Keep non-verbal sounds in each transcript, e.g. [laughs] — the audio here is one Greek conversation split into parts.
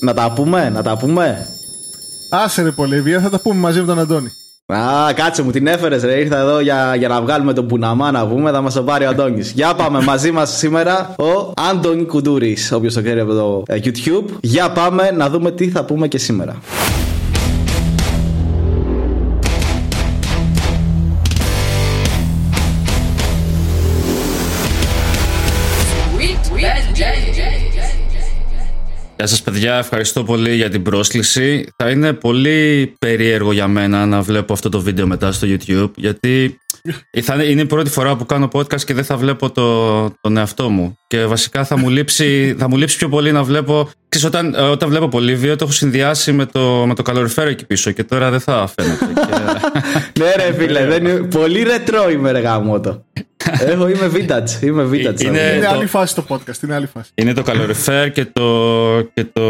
Να τα πούμε, να τα πούμε. Άσε ρε Πολύβια, θα τα πούμε μαζί με τον Αντώνη. Α, κάτσε μου, την έφερες ρε. Ήρθα εδώ για, για να βγάλουμε τον Πουναμά να πούμε. Θα μας το πάρει ο Αντώνης. για πάμε μαζί μας σήμερα ο Άντωνη Κουντούρης. Όποιος το ξέρει από το ε, YouTube. Για πάμε να δούμε τι θα πούμε και σήμερα. Γεια σας παιδιά, ευχαριστώ πολύ για την πρόσκληση. Θα είναι πολύ περίεργο για μένα να βλέπω αυτό το βίντεο μετά στο YouTube, γιατί [laughs] θα είναι η πρώτη φορά που κάνω podcast και δεν θα βλέπω το, τον εαυτό μου. Και βασικά θα μου λείψει, θα μου λείψει πιο πολύ να βλέπω... Ξέρεις, όταν, όταν βλέπω πολύ βίντεο το έχω συνδυάσει με το, με το καλοριφέρο εκεί πίσω και τώρα δεν θα φαίνεται. [laughs] ναι ρε φίλε, δεν είναι... πολύ ρετρό είμαι ρε γάμο εγώ είμαι vintage. Είμαι vintage. Είναι, είναι το... άλλη φάση το podcast. Είναι άλλη φάση. Είναι το Calorifer και το, και το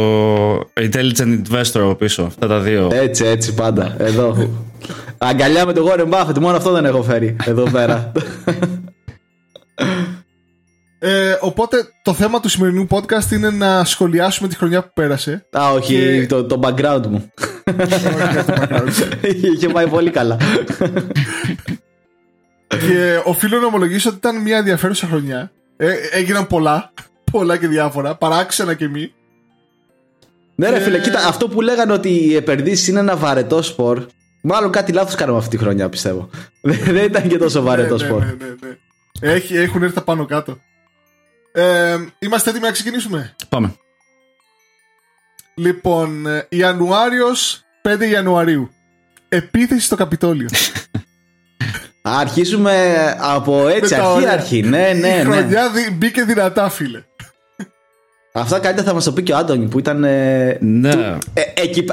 Intelligent Investor από πίσω. Αυτά τα δύο. Έτσι, έτσι πάντα. Εδώ. Αγκαλιά με το Warren Buffett. Μόνο αυτό δεν έχω φέρει εδώ πέρα. [laughs] Ε, οπότε το θέμα του σημερινού podcast είναι να σχολιάσουμε τη χρονιά που πέρασε. Α, όχι, και... το, το background μου. [laughs] Είχε πάει πολύ καλά. Και οφείλω να ομολογήσω ότι ήταν μια ενδιαφέρουσα χρονιά. Ε, έγιναν πολλά, πολλά και διάφορα, παράξενα και μη. Ναι, ρε φίλε, κοίτα, αυτό που λέγανε ότι οι επενδύσεις είναι ένα βαρετό σπορ. Μάλλον κάτι λάθος κάναμε αυτή τη χρονιά, πιστεύω. [laughs] Δεν ήταν και τόσο βαρετό ναι, σπορ. Ναι, ναι, ναι, Έχει, έχουν έρθει τα πάνω κάτω. Ε, είμαστε έτοιμοι να ξεκινήσουμε; Πάμε. Λοιπόν, ε, Ιανουάριος 5 Ιανουαρίου. Επίθεση στο Καπιτόλιο. [laughs] Αρχίσουμε από έτσι, αρχή αρχή. Ναι, ναι, ναι. Η χρονιά μπήκε δυνατά, φίλε. Αυτά καλύτερα θα μας το πει και ο Άντωνη που ήταν. Ε, ναι. ε,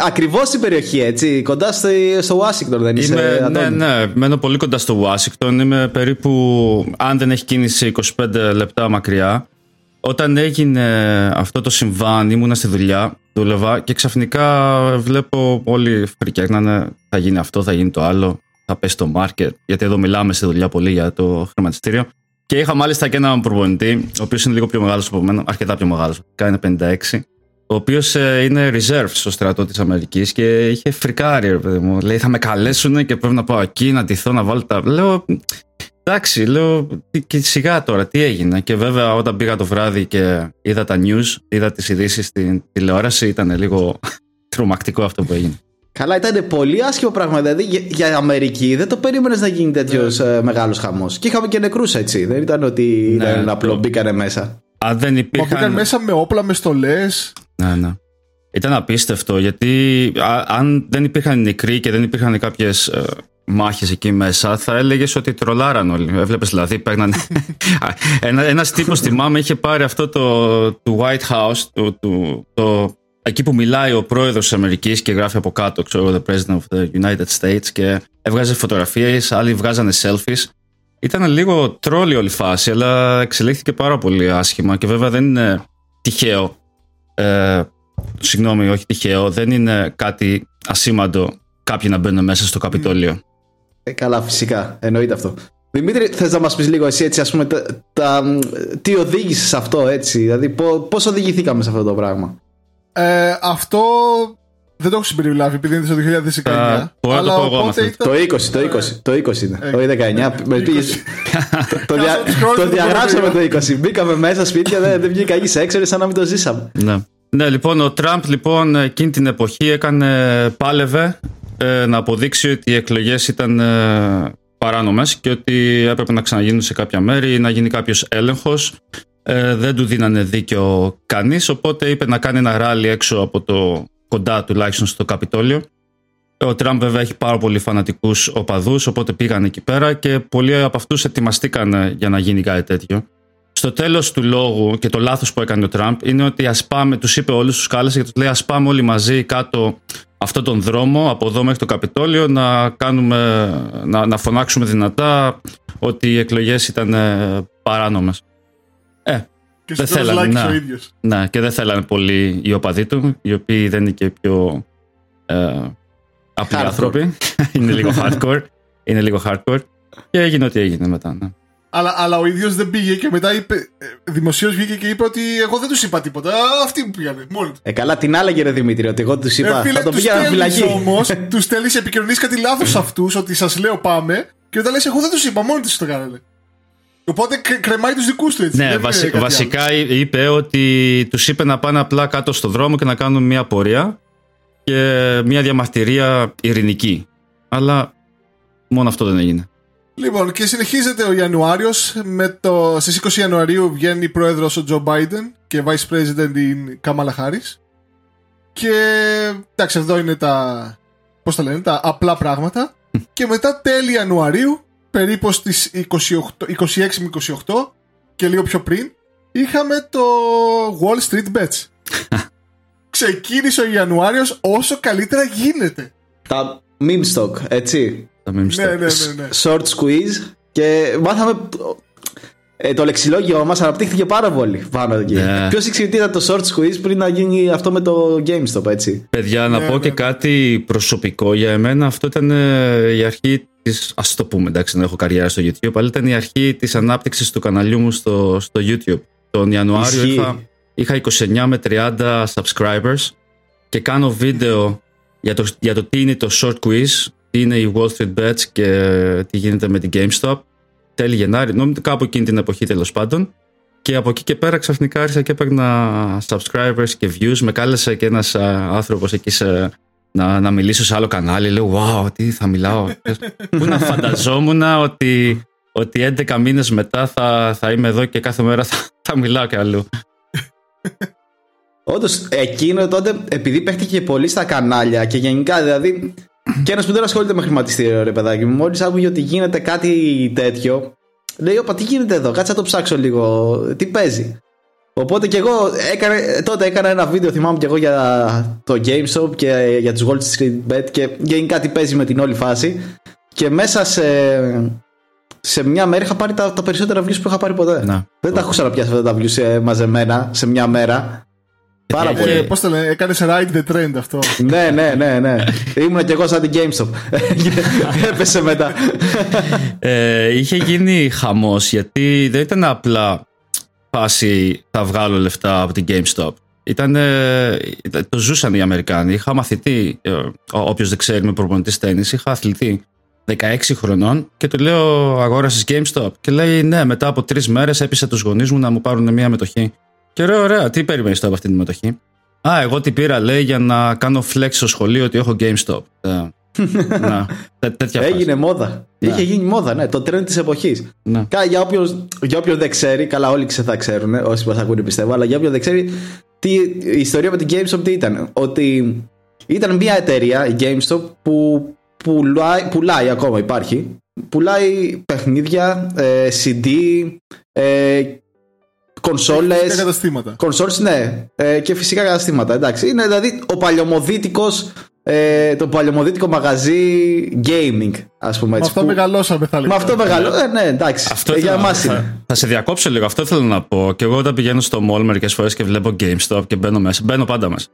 Ακριβώς στην περιοχή, έτσι. Κοντά στο, στο Washington, δεν είσαι. Είμαι, ναι, ναι. Μένω πολύ κοντά στο Washington. Είμαι περίπου, αν δεν έχει κίνηση, 25 λεπτά μακριά. Όταν έγινε αυτό το συμβάν, ήμουνα στη δουλειά, δούλευα και ξαφνικά βλέπω όλοι φρικιάγνανε. Θα γίνει αυτό, θα γίνει το άλλο θα πέσει το market, γιατί εδώ μιλάμε στη δουλειά πολύ για το χρηματιστήριο. Και είχα μάλιστα και έναν προπονητή, ο οποίος είναι λίγο πιο μεγάλος από μένα, αρκετά πιο μεγάλος, κάνει 56, ο οποίος ε, είναι reserve στο στρατό της Αμερικής και είχε φρικάρει, ρε παιδί μου. Λέει, θα με καλέσουν και πρέπει να πάω εκεί, να ντυθώ, να βάλω τα. Λέω, εντάξει, λέω, και σιγά τώρα, τι έγινε. Και βέβαια, όταν πήγα το βράδυ και είδα τα news, είδα τις ειδήσεις στην τηλεόραση, ήταν λίγο [laughs] τρομακτικό αυτό που έγινε. Καλά, ήταν πολύ άσχημο πράγμα. Δηλαδή για, Αμερική δεν το περίμενες να γίνει τέτοιος ναι. Ε, μεγάλος χαμός. Και είχαμε και νεκρούς έτσι. Δεν ήταν ότι ναι, ήταν απλό το... μπήκανε μέσα. Αν δεν υπήρχαν. Μα μπήκαν μέσα με όπλα, με στολές. Ναι, ναι. Ήταν απίστευτο γιατί αν δεν υπήρχαν νεκροί και δεν υπήρχαν κάποιες ε, μάχες εκεί μέσα, θα έλεγες ότι τρολάραν όλοι. Έβλεπες δηλαδή, παίρνανε. [laughs] Ένα ένας τύπος, θυμάμαι, είχε πάρει αυτό το του White House, το, το, το εκεί που μιλάει ο πρόεδρος της Αμερικής και γράφει από κάτω, ξέρω, The President of the United States και έβγαζε φωτογραφίες, άλλοι βγάζανε selfies. Ήταν λίγο τρόλη όλη η φάση, αλλά εξελίχθηκε πάρα πολύ άσχημα και βέβαια δεν είναι τυχαίο. Ε, συγγνώμη, όχι τυχαίο, δεν είναι κάτι ασήμαντο κάποιοι να μπαίνουν μέσα στο Καπιτόλιο. Ε, καλά, φυσικά. Εννοείται αυτό. Δημήτρη, θες να μας πεις λίγο εσύ έτσι, ας πούμε, τα, τι οδήγησες σε αυτό, έτσι. Δηλαδή, πώς οδηγηθήκαμε σε αυτό το πράγμα; Ε, αυτό δεν το έχω συμπεριλάβει επειδή είναι στο 2019. Uh, αλλά το, οπότε ήταν... το 20, το 20, το 20 είναι. Ε, το 19. το, δια... το διαγράψαμε το 20. Μπήκαμε μέσα σπίτια, δεν, δεν βγήκα εκεί σε έξερε σαν να μην το ζήσαμε. Ναι. ναι, λοιπόν, ο Τραμπ λοιπόν εκείνη την εποχή έκανε, πάλευε ε, να αποδείξει ότι οι εκλογές ήταν ε, παράνομες και ότι έπρεπε να ξαναγίνουν σε κάποια μέρη ή να γίνει κάποιος έλεγχος ε, δεν του δίνανε δίκιο κανείς οπότε είπε να κάνει ένα ράλι έξω από το κοντά τουλάχιστον στο Καπιτόλιο ο Τραμπ βέβαια έχει πάρα πολύ φανατικούς οπαδούς οπότε πήγαν εκεί πέρα και πολλοί από αυτούς ετοιμαστήκαν για να γίνει κάτι τέτοιο στο τέλος του λόγου και το λάθος που έκανε ο Τραμπ είναι ότι ας πάμε, τους είπε όλους, τους κάλεσε και τους λέει: Α πάμε όλοι μαζί κάτω αυτόν τον δρόμο από εδώ μέχρι το Καπιτόλιο να, κάνουμε, να, να φωνάξουμε δυνατά ότι οι εκλογές ήταν παράνομες. Ε, και δεν θέλανε, να, ο ίδιος. Ναι, και δεν θέλανε πολύ οι οπαδοί του, οι οποίοι δεν είναι και πιο ε, απλοί άνθρωποι. [laughs] είναι λίγο hardcore. είναι λίγο hardcore. Και έγινε ό,τι έγινε μετά. Ναι. Αλλά, αλλά ο ίδιος δεν πήγε και μετά είπε. ε, Δημοσίως βγήκε και είπε ότι εγώ δεν τους είπα τίποτα. Α, Αυτοί μου πήγανε. Μόνοι τους. Ε, καλά, την άλλαγε ρε Δημήτρη, ότι εγώ τους είπα. θα το πήγαινα φυλακή. όμως, [laughs] τους στέλνεις επικοινωνεί κάτι λάθος σε αυτούς, ότι σας λέω πάμε, και μετά λες: Εγώ δεν τους είπα, μόνοι τους το κάνανε. Οπότε κρε- κρεμάει τους δικούς του έτσι. Ναι, δεν είναι βασι- κάτι βασικά είπε ότι τους είπε να πάνε απλά κάτω στο δρόμο και να κάνουν μια πορεία και μια διαμαρτυρία ειρηνική. Αλλά μόνο αυτό δεν έγινε. Λοιπόν, και συνεχίζεται ο Ιανουάριος. Το... Στις 20 Ιανουαρίου βγαίνει πρόεδρος ο Τζο Biden και vice president η Κάμαλα Χάρη. Και εντάξει, εδώ είναι τα. Πώς τα λένε, τα απλά πράγματα. και μετά τέλη Ιανουαρίου, περίπου στις 26 με 28 και λίγο πιο πριν, είχαμε το Wall Street Bets. [laughs] Ξεκίνησε ο Ιανουάριος όσο καλύτερα γίνεται. Τα meme stock, έτσι; Τα memes Ναι, stock. ναι, ναι, ναι. Short squeeze και μάθαμε. Ε, το λεξιλόγιο μας αναπτύχθηκε πάρα πολύ πάνω εκεί. Ναι. Ποιος ήξερε τι ήταν το short squeeze πριν να γίνει αυτό με το GameStop, έτσι; Παιδιά, να Ναι, πω ναι, και ναι. κάτι προσωπικό για εμένα. Αυτό ήταν ε, η αρχή τη. Α το πούμε, εντάξει, δεν έχω καριέρα στο YouTube, αλλά ήταν η αρχή της ανάπτυξης του καναλιού μου στο, στο YouTube. Τον Ιανουάριο Ισχύει. είχα, είχα 29 με 30 subscribers και κάνω βίντεο για το, για το τι είναι το short quiz, τι είναι η Wall Street Bets και τι γίνεται με την GameStop. Τέλη Γενάρη, νομίζω κάπου εκείνη την εποχή τέλος πάντων. Και από εκεί και πέρα ξαφνικά άρχισα και έπαιρνα subscribers και views. Με κάλεσε και ένας άνθρωπος εκεί σε, να, να μιλήσω σε άλλο κανάλι. Λέω, wow, τι θα μιλάω. Πού να φανταζόμουν ότι, ότι 11 μήνες μετά θα, θα είμαι εδώ και κάθε μέρα θα, θα μιλάω και αλλού. Όντως, εκείνο τότε, επειδή παίχτηκε πολύ στα κανάλια και γενικά, δηλαδή. Και ένας που δεν ασχολείται με χρηματιστήριο, ρε παιδάκι μου, μόλις άκουγε ότι γίνεται κάτι τέτοιο, λέει: Όπα, τι γίνεται εδώ, κάτσε να το ψάξω λίγο, τι παίζει. Οπότε και εγώ έκανα, τότε έκανα ένα βίντεο, θυμάμαι και εγώ για το GameStop και για τους Wall Street Bet και γενικά τι παίζει με την όλη φάση. Και μέσα σε, σε μια μέρα είχα πάρει τα, τα περισσότερα views που είχα πάρει ποτέ. Να. Δεν τα έχω ξαναπιάσει αυτά τα views ε, μαζεμένα σε μια μέρα. Πάρα Και- πολύ. Ε, Πώς το λένε, έκανες ride the trend αυτό. ναι, ναι, ναι, ναι. Ήμουν κι εγώ σαν την GameStop. [laughs] Έπεσε μετά. Ε, είχε γίνει χαμός γιατί δεν ήταν απλά φάση θα βγάλω λεφτά από την GameStop. Ήταν, το ζούσαν οι Αμερικάνοι. Είχα μαθητή, ε, όποιος δεν ξέρει, με προπονητής τέννης, είχα αθλητή 16 χρονών και του λέω αγόρασες GameStop. Και λέει ναι, μετά από τρεις μέρες έπεισε τους γονείς μου να μου πάρουν μια μετοχή. Και λέω ωραία, τι περιμένεις τώρα από αυτή τη μετοχή. Α, εγώ την πήρα, λέει, για να κάνω flex στο σχολείο ότι έχω GameStop. Ε, [laughs] να, τέ- τέτοια φάση. Έγινε μόδα. Είχε γίνει μόδα, ναι. Το trend της εποχής. Ναι. Για όποιον για όποιον δεν ξέρει, καλά, όλοι ξε θα ξέρουν, όσοι μας ακούνε πιστεύω, αλλά για όποιον δεν ξέρει, τι, η ιστορία με την GameStop τι ήταν. Ότι ήταν μια εταιρεία, η GameStop, που πουλάει, πουλάει ακόμα, υπάρχει. Πουλάει παιχνίδια, ε, CD, ε, κονσόλες. Φυσικά καταστήματα. Κονσόλες, ναι. Ε, και φυσικά καταστήματα. Εντάξει. Είναι δηλαδή ο παλιωμοδίτικος. Ε, το παλιωμοδίτικο μαγαζί gaming, ας πούμε Με έτσι. αυτό που- μεγαλώσαμε, θα Με λέγαμε. αυτό μεγάλο. Ε, ναι, εντάξει. Αυτό ε, για ήθελα να- εμάς είναι. θα, θα σε διακόψω λίγο. Αυτό θέλω να πω. Και εγώ όταν πηγαίνω στο mall μερικές φορές και βλέπω GameStop και μπαίνω μέσα. Μπαίνω πάντα μέσα.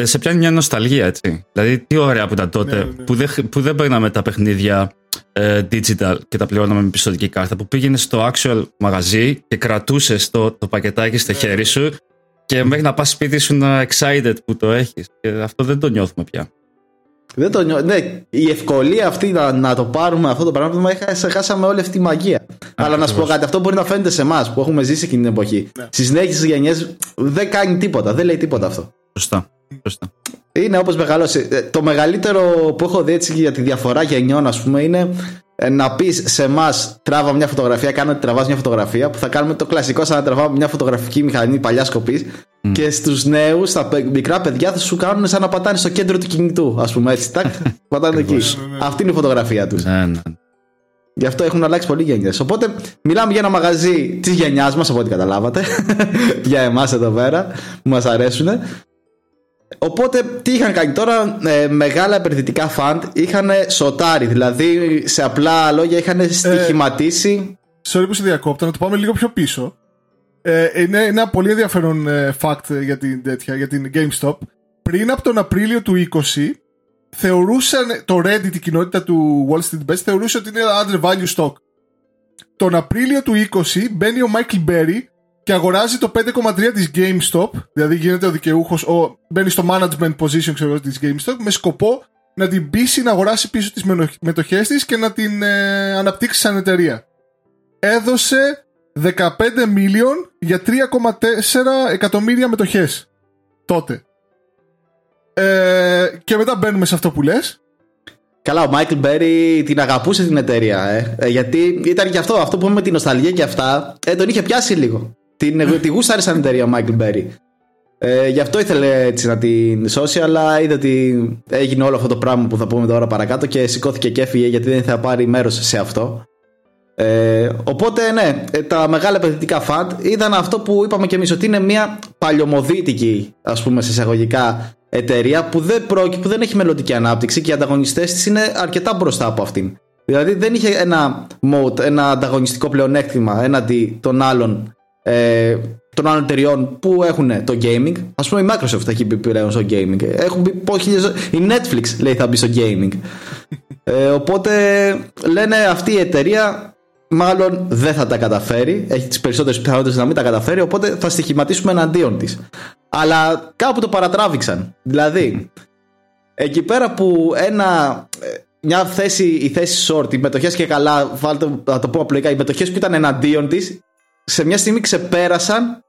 Ε, σε πιάνει μια νοσταλγία, έτσι. Δηλαδή, τι ωραία που ήταν τότε Ναι, ναι. Που, δεν, που δεν παίρναμε τα παιχνίδια ε, digital και τα πληρώναμε με πιστοτική κάρτα. Που πήγαινε στο actual μαγαζί και κρατούσε το, το πακετάκι στο Ναι. χέρι σου και μέχρι να πας σπίτι σου να excited που το έχεις. Και αυτό δεν το νιώθουμε πια. Δεν το νιώ... ναι, η ευκολία αυτή να, να το πάρουμε αυτό το πράγμα, είχα- χάσαμε όλη αυτή τη μαγεία. Αλλά να σου πω κάτι, αυτό μπορεί να φαίνεται σε εμάς που έχουμε ζήσει εκείνη την εποχή. Ναι. Στις συνέχειες γενιές δεν κάνει τίποτα, δεν λέει τίποτα αυτό. Σωστά. Σωστά. Είναι όπως μεγαλώσει. Ε, Το μεγαλύτερο που έχω δει έτσι για τη διαφορά γενιών, ας πούμε, είναι ε, να πεις σε εμάς τράβα μια φωτογραφία, κάνω ότι τραβάς μια φωτογραφία, που θα κάνουμε το κλασικό σαν να τραβάμε μια φωτογραφική μηχανή παλιά σκοπής. Και στους νέους, στα παι- μικρά παιδιά, θα σου κάνουν σαν να πατάνε στο κέντρο του κινητού, ας πούμε έτσι. Τάκ, [laughs] πατάνε εκεί. Ναι, ναι, ναι. Αυτή είναι η φωτογραφία τους. Ναι, ναι. Γι' αυτό έχουν αλλάξει πολύ γενιές. Οπότε μιλάμε για ένα μαγαζί της γενιάς μας, από ό,τι καταλάβατε. [laughs] για εμάς εδώ πέρα, που μας αρέσουν. Οπότε τι είχαν κάνει τώρα, ε, μεγάλα επενδυτικά φαντ είχαν σοτάρει. Δηλαδή, σε απλά λόγια, είχαν στοιχηματίσει. Sorry που σε διακόπτω, να το πάμε λίγο πιο πίσω. Ε, είναι ένα πολύ ενδιαφέρον ε, fact για την, τέτοια, για την GameStop. Πριν από τον Απρίλιο του 20, θεωρούσαν το Reddit, η κοινότητα του Wall Street Bets, θεωρούσε ότι είναι under value stock. τον Απρίλιο του 20 μπαίνει ο Μάικλ Μπέρι και αγοράζει το 5,3 της GameStop, δηλαδή γίνεται ο δικαιούχος, ο, μπαίνει στο management position ξέρω, της GameStop με σκοπό να την πείσει να αγοράσει πίσω τις μετοχές της και να την ε, αναπτύξει σαν εταιρεία. Έδωσε 15 million για 3,4 εκατομμύρια μετοχές τότε. Ε, και μετά μπαίνουμε σε αυτό που λες Καλά, ο Μάικλ Μπέρι την αγαπούσε την εταιρεία. Ε. ε γιατί ήταν και αυτό, αυτό που είπαμε με την νοσταλγία και αυτά. Ε, τον είχε πιάσει λίγο. Την, τη γούσταρε σαν εταιρεία ο Μάικλ Μπέρι. Ε, γι' αυτό ήθελε έτσι να την σώσει, αλλά είδε ότι έγινε όλο αυτό το πράγμα που θα πούμε τώρα παρακάτω και σηκώθηκε και έφυγε γιατί δεν θα πάρει μέρος σε αυτό. Ε, οπότε ναι, ε, τα μεγάλα επενδυτικά fund ήταν αυτό που είπαμε και εμείς ότι είναι μια παλιωμοδίτικη, ας πούμε, σε εισαγωγικά εταιρεία που δεν, που δεν έχει μελλοντική ανάπτυξη και οι ανταγωνιστές της είναι αρκετά μπροστά από αυτήν. Δηλαδή δεν είχε ένα mode, ένα ανταγωνιστικό πλεονέκτημα έναντι των άλλων, ε, των άλλων εταιριών που έχουν το gaming. Α πούμε η Microsoft έχει μπει πλέον στο gaming. Έχουν μπει, η Netflix λέει θα μπει στο gaming. Ε, οπότε λένε αυτή η εταιρεία μάλλον δεν θα τα καταφέρει. Έχει τις περισσότερες πιθανότητες να μην τα καταφέρει. Οπότε θα στοιχηματίσουμε εναντίον της. Αλλά κάπου το παρατράβηξαν. Δηλαδή, εκεί πέρα που ένα, ε, μια θέση, η θέση short, οι μετοχές και καλά, βάλτε, να το πω απλοϊκά, οι μετοχές που ήταν εναντίον της, σε μια στιγμή ξεπέρασαν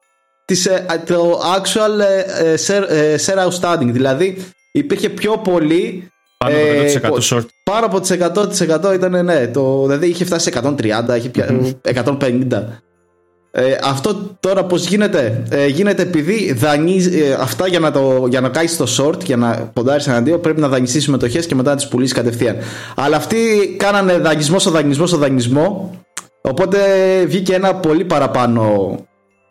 τις, ε, το actual ε, share outstanding. Δηλαδή, υπήρχε πιο πολύ πάνω από 100% short. Πάνω από 100% ήταν ναι. Το, δηλαδή είχε φτάσει σε 130, είχε 150. Ε, αυτό τώρα πώς γίνεται; Ε, Γίνεται επειδή δανείζει ε, Αυτά για να, το, για να κάνεις το short Για να ποντάρεις εναντίον Πρέπει να δανειστείς συμμετοχές και μετά να τις πουλήσεις κατευθείαν Αλλά αυτοί κάνανε δανεισμό στο δανεισμό στο δανεισμό Οπότε βγήκε ένα πολύ παραπάνω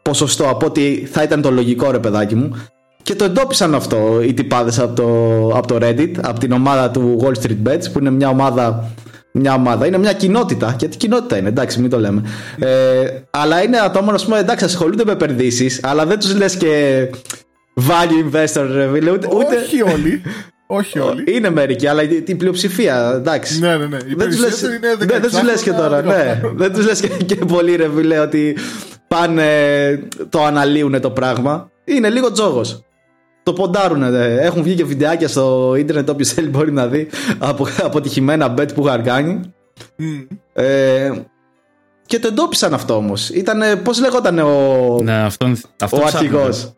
Ποσοστό από ότι θα ήταν το λογικό ρε παιδάκι μου και το εντόπισαν αυτό οι τυπάδες από το, από το Reddit, από την ομάδα του Wall Street Bets, που είναι μια ομάδα μια ομάδα. Είναι μια κοινότητα. Γιατί κοινότητα είναι, εντάξει, μην το λέμε. Ε, αλλά είναι ατόμων, ας πούμε, εντάξει, ασχολούνται με επενδύσεις, αλλά δεν τους λες και value investor, ρε, ούτε, ούτε... Όχι όλοι. [laughs] Όχι όλοι. Είναι μερικοί, αλλά την πλειοψηφία. Εντάξει. Ναι, ναι, ναι. δεν τους λε δεν λες και τώρα. Ναι. δεν τους λες και, και πολύ, ρε, φίλε, ότι πάνε το αναλύουν το πράγμα. Είναι λίγο τζόγος το ποντάρουν. Έχουν βγει και βιντεάκια στο ίντερνετ. Όποιος θέλει μπορεί να δει από αποτυχημένα bet που είχαν κάνει. Ε, και το εντόπισαν αυτό όμως. Ήταν. Πώς λέγονταν ο. Ναι, αυτό, αυτό ο αρχηγός.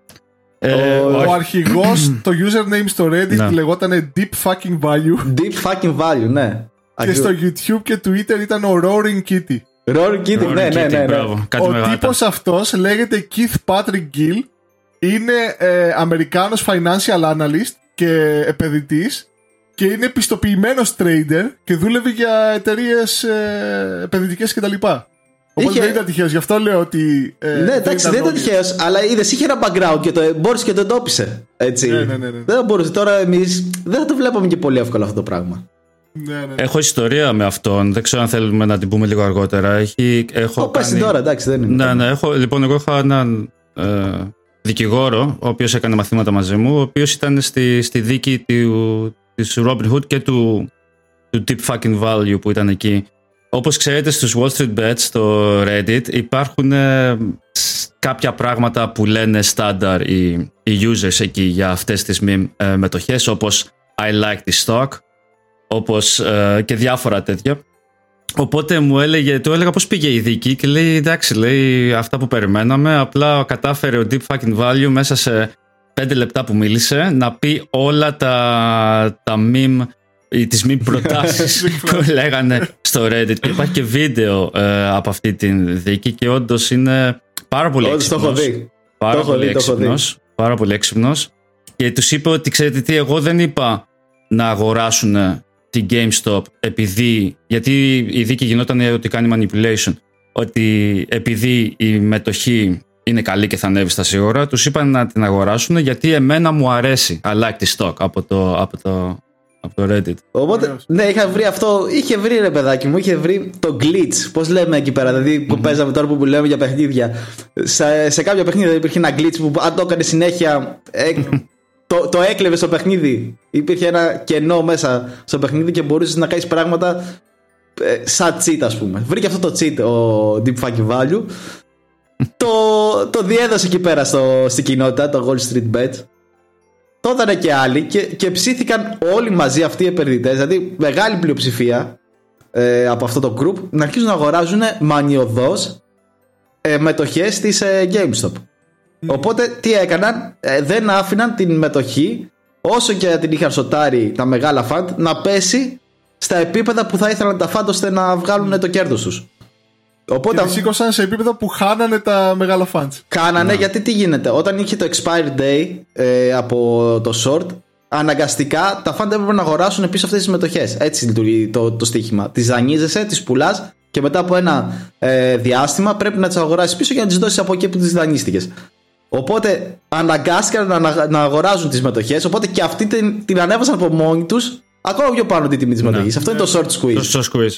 Ε, ο, ο αρχηγός, [clears throat] το username στο Reddit ναι. λεγόταν Deep Fucking Value. Deep Fucking Value, ναι. Και στο YouTube και Twitter ήταν ο Roaring Kitty. Roaring Kitty, ναι, ναι, ναι, ναι. Ο τύπος αυτός λέγεται Keith Patrick Gill είναι ε, Αμερικάνος financial analyst και επενδυτής και είναι επιστοποιημένο trader και δούλευε για εταιρείες ε, επενδυτικές κτλ. Οπότε είχε... δεν ήταν τυχαίος, γι' αυτό λέω ότι. Ε, ναι, εντάξει, δεν ήταν τυχαίος, αλλά είδες, είχε ένα background και το μπόρεσε και το εντόπισε. Έτσι. Ναι, ναι, ναι, ναι. Δεν μπορούσε. Τώρα εμείς δεν θα το βλέπαμε και πολύ εύκολα αυτό το πράγμα. Ναι, ναι, ναι. Έχω ιστορία με αυτόν. Δεν ξέρω αν θέλουμε να την πούμε λίγο αργότερα. Έχει, έχω κάνει... πες τώρα, εντάξει, δεν είναι. Ναι, ναι, έχω, λοιπόν, εγώ είχα έναν ε, δικηγόρο, ο οποίος έκανε μαθήματα μαζί μου, ο οποίος ήταν στη, στη δίκη του, της Robin Hood και του, του Deep Fucking Value που ήταν εκεί. Όπως ξέρετε στους Wall Street Bets, στο Reddit, υπάρχουν ε, κάποια πράγματα που λένε στάνταρ οι, οι users εκεί για αυτές τις meme ε, μετοχές, όπως I like the stock, όπως ε, και διάφορα τέτοια. Οπότε μου έλεγε, του έλεγα πώς πήγε η δίκη και λέει εντάξει λέει αυτά που περιμέναμε απλά κατάφερε ο Deep Fucking Value μέσα σε πέντε λεπτά που μίλησε να πει όλα τα, τα meme ή τις meme προτάσεις [laughs] που λέγανε στο Reddit. Και υπάρχει και βίντεο ε, από αυτή τη δίκη και όντως είναι πάρα πολύ έξυπνος. πάρα, πολύ έξυπνος, πάρα πολύ έξυπνος. Και τους είπε ότι ξέρετε τι εγώ δεν είπα να αγοράσουν την GameStop επειδή, γιατί η δίκη γινόταν ότι κάνει manipulation, ότι επειδή η μετοχή είναι καλή και θα ανέβει στα σίγουρα, τους είπαν να την αγοράσουν γιατί εμένα μου αρέσει. I like the stock από το, από το, από το Reddit. Οπότε, ναι, είχα βρει αυτό. Είχε βρει ρε παιδάκι μου, είχε βρει το glitch. Πώς λέμε εκεί πέρα, δηλαδή που παίζαμε τώρα που λέμε για παιχνίδια. Σε, σε κάποια παιχνίδια υπήρχε ένα glitch που αν το έκανε συνέχεια. Ε, [laughs] το, το έκλεβες στο παιχνίδι. Υπήρχε ένα κενό μέσα στο παιχνίδι και μπορούσες να κάνεις πράγματα ε, σαν cheat ας πούμε. Βρήκε αυτό το cheat ο Deep Fucking Value. [laughs] το, το διέδωσε εκεί πέρα στο, στην κοινότητα, το Wall Street Bet. Το έδανε και άλλοι και, και ψήθηκαν όλοι μαζί αυτοί οι επενδυτές, δηλαδή μεγάλη πλειοψηφία ε, από αυτό το group, να αρχίσουν να αγοράζουν μανιωδώς ε, μετοχές της ε, GameStop. Οπότε τι έκαναν, ε, δεν άφηναν την μετοχή όσο και την είχαν σοτάρει τα μεγάλα φαντ να πέσει στα επίπεδα που θα ήθελαν τα φαντ ώστε να βγάλουν το κέρδος τους. Οπότε, και σήκωσαν σε επίπεδα που χάνανε τα μεγάλα fans. Κάνανε γιατί τι γίνεται; Όταν είχε το expired day ε, από το short, αναγκαστικά τα fans έπρεπε να αγοράσουν επίσης αυτές τις μετοχέ. Έτσι λειτουργεί το, το στοίχημα. Τις δανείζεσαι, τις πουλάς και μετά από ένα ε, διάστημα πρέπει να τις αγοράσεις πίσω για να τις δώσεις από εκεί που τις δανείστηκες. Οπότε αναγκάστηκαν να, να αγοράζουν τις μετοχέ. Οπότε και αυτοί την, την ανέβασαν από μόνοι τους ακόμα πιο πάνω την τιμή της μετοχή. Αυτό είναι το short squeeze. Το short squeeze.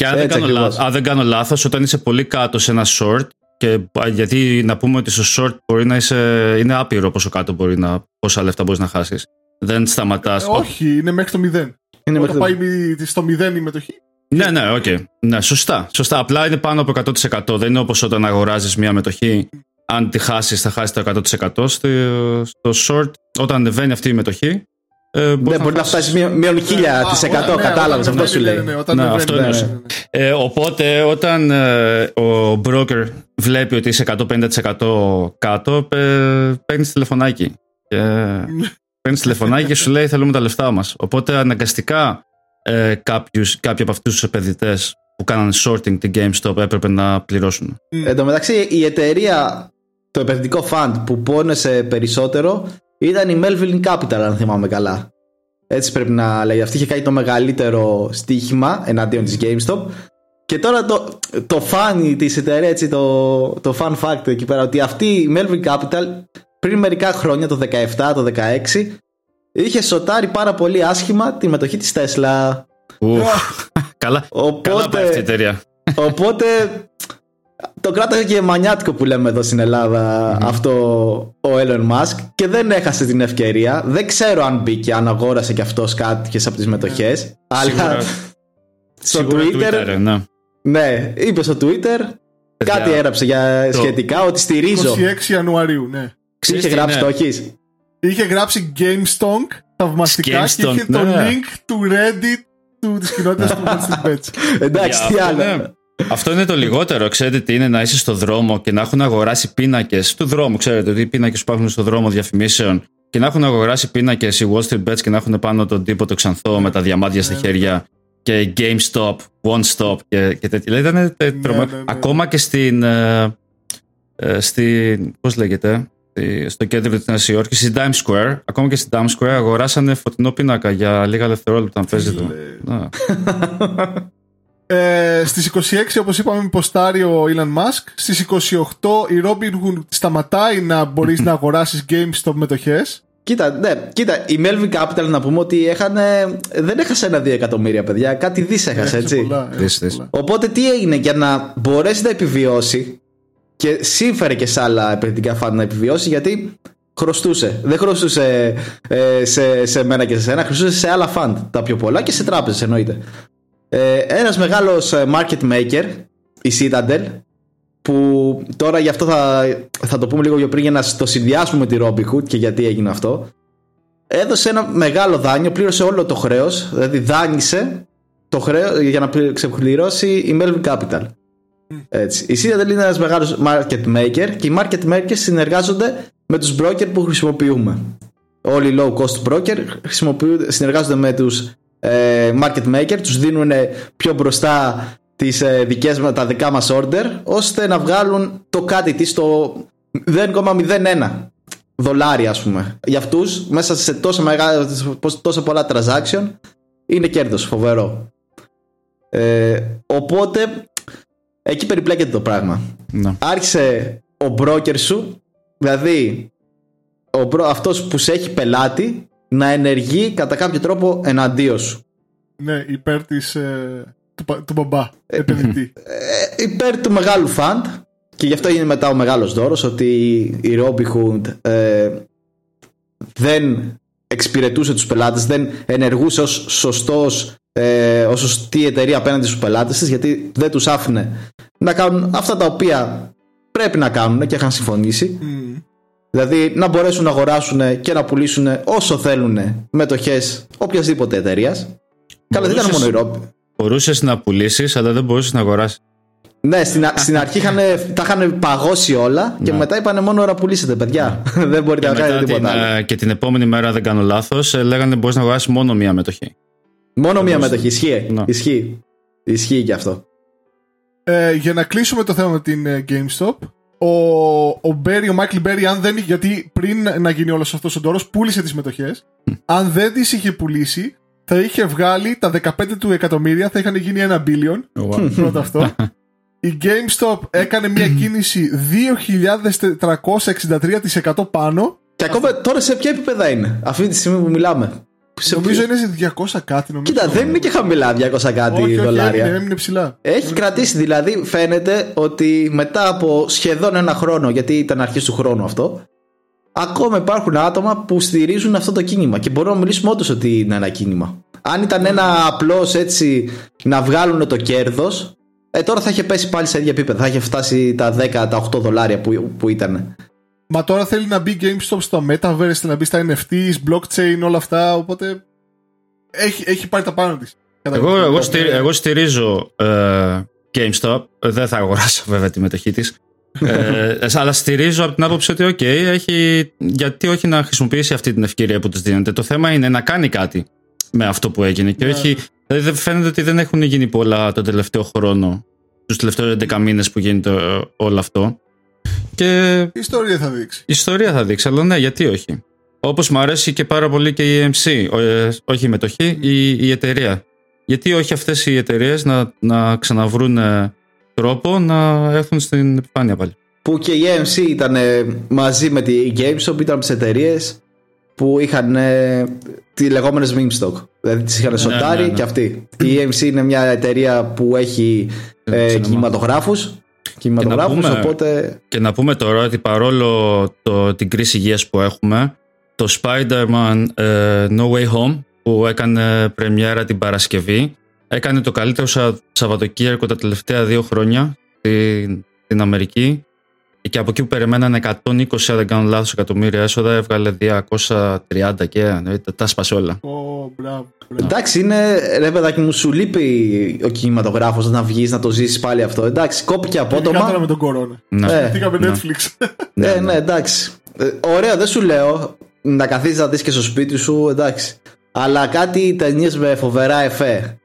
Και αν, δεν κάνω, λάθος, αν δεν κάνω λάθος, όταν είσαι πολύ κάτω σε ένα short, και, γιατί να πούμε ότι στο short μπορεί να είσαι, είναι άπειρο πόσο κάτω μπορεί να, πόσα λεφτά μπορείς να χάσεις. Δεν σταματάς. Ε, όχι, είναι μέχρι το 0. Είναι Όταν πάει το... στο 0 η μετοχή. Ναι, ναι, OK. Okay. Ναι, σωστά, σωστά. Απλά είναι πάνω από 100%. Δεν είναι όπως όταν αγοράζεις μια μετοχή. Αν τη χάσεις, θα χάσεις το 100%. Στο, στο short, όταν ανεβαίνει αυτή η μετοχή, ε, ναι, μπορεί να φτάσεις; μείον χίλια τη εκατό. Κατάλαβες αυτό σου λέει. Ναι, αυτό είναι. Ε, οπότε όταν ε, ο broker βλέπει ότι είσαι 150% κάτω, παίρνεις τηλεφωνάκι. [laughs] Παίρνεις τηλεφωνάκι και σου λέει θέλουμε τα λεφτά μας. Οπότε αναγκαστικά κάποιους, κάποιοι από αυτούς τους επενδυτές που κάνανε shorting την GameStop έπρεπε να πληρώσουν. Εν τω μεταξύ η εταιρεία, το επενδυτικό fund που πόνεσε περισσότερο ήταν η Melville Capital, αν θυμάμαι καλά. Έτσι πρέπει να λέει. Αυτή είχε κάνει το μεγαλύτερο στοίχημα εναντίον της GameStop. Και τώρα το, το φάνη της εταιρείας, έτσι, το, το fun fact εκεί πέρα, ότι αυτή η Melville Capital πριν μερικά χρόνια, το 17, το 16, είχε σοτάρει πάρα πολύ άσχημα τη μετοχή της Tesla. καλά, οπότε, καλά πάει αυτή η εταιρεία. Οπότε το κράταγε και μανιάτικο που λέμε εδώ στην ελλαδα αυτό ο Elon Musk και δεν έχασε την ευκαιρία. Δεν ξέρω αν μπήκε, αν αγόρασε και αυτός κάτι από τις μετοχές. Αλλά [laughs] στο Twitter, ναι. ναι, είπε στο Twitter κάτι έγραψε για σχετικά ότι στηρίζω. 26 Ιανουαρίου, ναι. Είχε γράψει το όχι. Είχε γράψει GameStonk θαυμαστικά και είχε το ναι. link του Reddit του, της κοινότητας του Wall [laughs] Εντάξει, τι άλλο. Αυτό είναι το λιγότερο. Ξέρετε τι είναι να είσαι στο δρόμο και να έχουν αγοράσει πίνακες του δρόμου. Ξέρετε ότι οι πίνακες που υπάρχουν στο δρόμο διαφημίσεων και να έχουν αγοράσει πίνακες οι Wall Street Bets και να έχουν πάνω τον τύπο το ξανθό με τα διαμάδια στα ναι. χέρια και GameStop, One Stop και, και τέτοια. Ήταν ναι, ναι, Ακόμα και στην. Ε, ε, στην πώς λέγεται, στο κέντρο της Νέας Υόρκης, στη Times Square. Ακόμα και στη Times Square αγοράσανε φωτεινό πίνακα για λίγα δευτερόλεπτα, αν παίζει το. [laughs] Ε, στις 26 όπως είπαμε ποστάρει ο Elon Musk Στις 28 η Robinhood σταματάει να μπορείς να αγοράσεις GameStop μετοχές Κοίτα, ναι, κοίτα, η Melvin Capital να πούμε ότι έχανε, δεν έχασε ένα-δύο εκατομμύρια παιδιά, κάτι δις έχασε έτσι. Πολλά, πολλά. Οπότε τι έγινε για να μπορέσει να επιβιώσει και σύμφερε και σε άλλα επενδυτικά φάντα να επιβιώσει γιατί χρωστούσε. Δεν χρωστούσε ε, σε, σε μένα και σε σένα, χρωστούσε σε άλλα φαντ τα πιο πολλά και σε τράπεζες εννοείται. Ε, ένας μεγάλος ε, market maker, η Citadel, που τώρα γι' αυτό θα, θα το πούμε λίγο πιο πριν για να το συνδυάσουμε με τη Robinhood και γιατί έγινε αυτό. Έδωσε ένα μεγάλο δάνειο, πλήρωσε όλο το χρέος, δηλαδή δάνεισε το χρέος για να ξεπληρώσει η Melvin Capital. Έτσι. Η Citadel είναι ένας μεγάλος market maker και οι market makers συνεργάζονται με τους broker που χρησιμοποιούμε. Όλοι οι low cost broker συνεργάζονται με τους ε, market maker, τους δίνουν πιο μπροστά τις ε, δικές, τα δικά μας order ώστε να βγάλουν το κάτι της στο 0,01 δολάρια ας πούμε. Για αυτούς μέσα σε τόσο, μεγάλα, τόσο πολλά transaction είναι κέρδος φοβερό. Ε, οπότε εκεί περιπλέκεται το πράγμα. Ναι. Άρχισε ο broker σου, δηλαδή ο, αυτός που σε έχει πελάτη να ενεργεί κατά κάποιο τρόπο εναντίον σου. Ναι, υπέρ της, ε, του, του μπαμπά, ε, επενδυτή. Ε, υπέρ του μεγάλου φαντ και γι' αυτό είναι μετά ο μεγάλος δώρος ότι η Robinhood ε, δεν εξυπηρετούσε τους πελάτες, δεν ενεργούσε ως σωστός ε, ως σωστή εταιρεία απέναντι στους πελάτες της, γιατί δεν τους άφηνε να κάνουν αυτά τα οποία πρέπει να κάνουν και είχαν συμφωνήσει. Μμ. Δηλαδή να μπορέσουν να αγοράσουν και να πουλήσουν όσο θέλουν μετοχέ οποιασδήποτε εταιρείας. Καλά, δεν ήταν Μπορούσες- μόνο η Ρόπ. Μπορούσες να πουλήσεις, αλλά δεν μπορούσες να αγοράσεις. Ναι, στην, α- στην αρχή είχαν, τα είχαν παγώσει όλα και Ναι. μετά είπανε μόνο ώρα πουλήσετε, παιδιά. [laughs] δεν μπορείτε Και, να κάνετε μετά την, τίποτα άλλο. ε, και την επόμενη μέρα, δεν κάνω λάθος, λέγανε μπορείς να αγοράσεις μόνο μία μετοχή. Μόνο μία μπορούσες. μετοχή. Ισχύει. Ναι. Ισχύει. Ισχύει και αυτό. Ε, για να κλείσουμε το θέμα με την ε, GameStop, ο, ο Μπέρι, ο Μάικλ Μπέρι, αν δεν, γιατί πριν να γίνει όλος αυτός ο τόρο, πούλησε τις μετοχές. αν δεν τις είχε πουλήσει, θα είχε βγάλει τα 15 του εκατομμύρια, θα είχαν γίνει ένα billion. [laughs] Πρώτα αυτό. [laughs] Η GameStop έκανε μια κίνηση 2.463% πάνω. Και ακόμα τώρα σε ποια επίπεδα είναι, αυτή τη στιγμή που μιλάμε; Σε Νομίζω ποιο- είναι σε 200 κάτι. Νομίζω. Κοίτα, δεν είναι και χαμηλά 200 κάτι όχι, όχι, δολάρια. Έμεινε, έμεινε ψηλά. Έχει κρατήσει, δηλαδή φαίνεται ότι μετά από σχεδόν ένα χρόνο, γιατί ήταν αρχή του χρόνου αυτό, ακόμα υπάρχουν άτομα που στηρίζουν αυτό το κίνημα και μπορούμε να μιλήσουμε όντως ότι είναι ένα κίνημα. Αν ήταν ένα απλώς έτσι να βγάλουν το κέρδος, ε, τώρα θα είχε πέσει πάλι σε ίδια επίπεδα. Θα είχε φτάσει τα 10, τα 8 δολάρια που, που ήταν. Μα τώρα θέλει να μπει GameStop στο Metaverse, θέλει να μπει στα NFTs, blockchain, όλα αυτά. Οπότε έχει, έχει πάρει τα πάνω της. Εγώ, εγώ, στηρι- εγώ στηρίζω ε, GameStop. Δεν θα αγοράσω βέβαια τη μετοχή της. [laughs] ε, αλλά στηρίζω από την άποψη ότι, OK, έχει, γιατί όχι να χρησιμοποιήσει αυτή την ευκαιρία που της δίνεται. Το θέμα είναι να κάνει κάτι με αυτό που έγινε. Και Ναι. όχι, δηλαδή δεν φαίνεται ότι δεν έχουν γίνει πολλά τον τελευταίο χρόνο, τους τελευταίους 11 μήνες που γίνεται ε, όλο αυτό. Και Η ιστορία θα δείξει. η ιστορία θα δείξει, αλλά ναι, γιατί όχι. Όπως μου αρέσει και πάρα πολύ και η EMC, ο- ε, όχι η μετοχή, η, η εταιρεία. Γιατί όχι αυτές οι εταιρείες να, να ξαναβρούν ε, τρόπο να έρθουν στην επιφάνεια πάλι. Που και η AMC ήταν ε, μαζί με τη GameStop, ήταν από τις εταιρείες που είχαν ε, τι λεγόμενες meme stock. Δηλαδή τις είχαν σοτάρει ναι, ναι. και αυτή. Η AMC είναι μια εταιρεία που έχει ε, Σινεμά. κινηματογράφους. Κινηματογράφους, πούμε- οπότε Και να πούμε τώρα ότι παρόλο το, την κρίση υγείας που έχουμε, το Spider-Man ε, No Way Home που έκανε πρεμιέρα την Παρασκευή έκανε το καλύτερο σα, Σαββατοκύριακο τα τελευταία δύο χρόνια στην, στην Αμερική και από εκεί που περιμένανε 120 αν δεν κάνω λάθος εκατομμύρια έσοδα έβγαλε 230 και ε, τα, τα σπάσε όλα. Ω, μπράβο. μπράβο. εντάξει είναι ρε παιδάκι μου σου λείπει ο κινηματογράφος να βγεις να το ζήσεις πάλι αυτό εντάξει κόπηκε Ειδικά τώρα απότομα με τον κορώνα. Ναι. Ε, Πήγαμε ναι. Netflix. ναι ναι εντάξει Ε, ωραίο δεν σου λέω να καθίσεις να δεις και στο σπίτι σου εντάξει αλλά κάτι ταινίες με φοβερά εφέ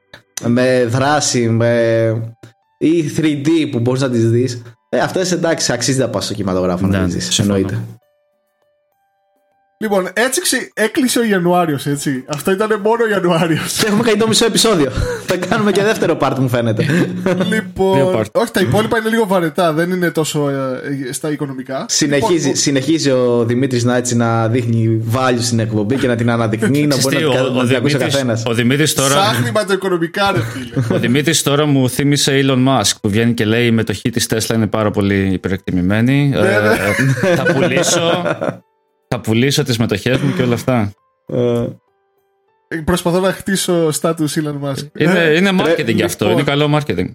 με δράση με ή 3D που μπορείς να τις δεις ε, αυτές εντάξει αξίζει να πας στο κινηματογράφο να Ναι, τις δεις συμφωνώ. εννοείται λοιπόν, έτσι ξε- έκλεισε ο Ιανουάριος, έτσι. Αυτό ήταν μόνο ο Ιανουάριος. και [laughs] έχουμε κάνει το μισό επεισόδιο θα κάνουμε και δεύτερο part μου φαίνεται Δύο λοιπόν. part. Όχι, τα υπόλοιπα είναι λίγο βαρετά. Δεν είναι τόσο ε, ε, στα οικονομικά. Συνεχίζει, Λοιπόν, συνεχίζει ο Δημήτρης να, έτσι, να δείχνει value στην εκπομπή και να την αναδεικνύει να μπορεί Τι, να την, ο, να ο, την ακούσει ο Δημήτρης, καθένας. ο Δημήτρης τώρα Ψάχνει με το οικονομικά, ρε φίλε. [laughs] Ο Δημήτρης τώρα μου θύμισε Elon Musk που βγαίνει και λέει η μετοχή της Tesla είναι πάρα πολύ υπερεκτιμημένη. Ναι, Ε, θα πουλήσω. [laughs] Θα πουλήσω τις μετοχές μου και όλα αυτά. Ε, Προσπαθώ να χτίσω status Elon Musk. Είναι, Ε, είναι marketing λοιπόν. αυτό. Είναι καλό marketing.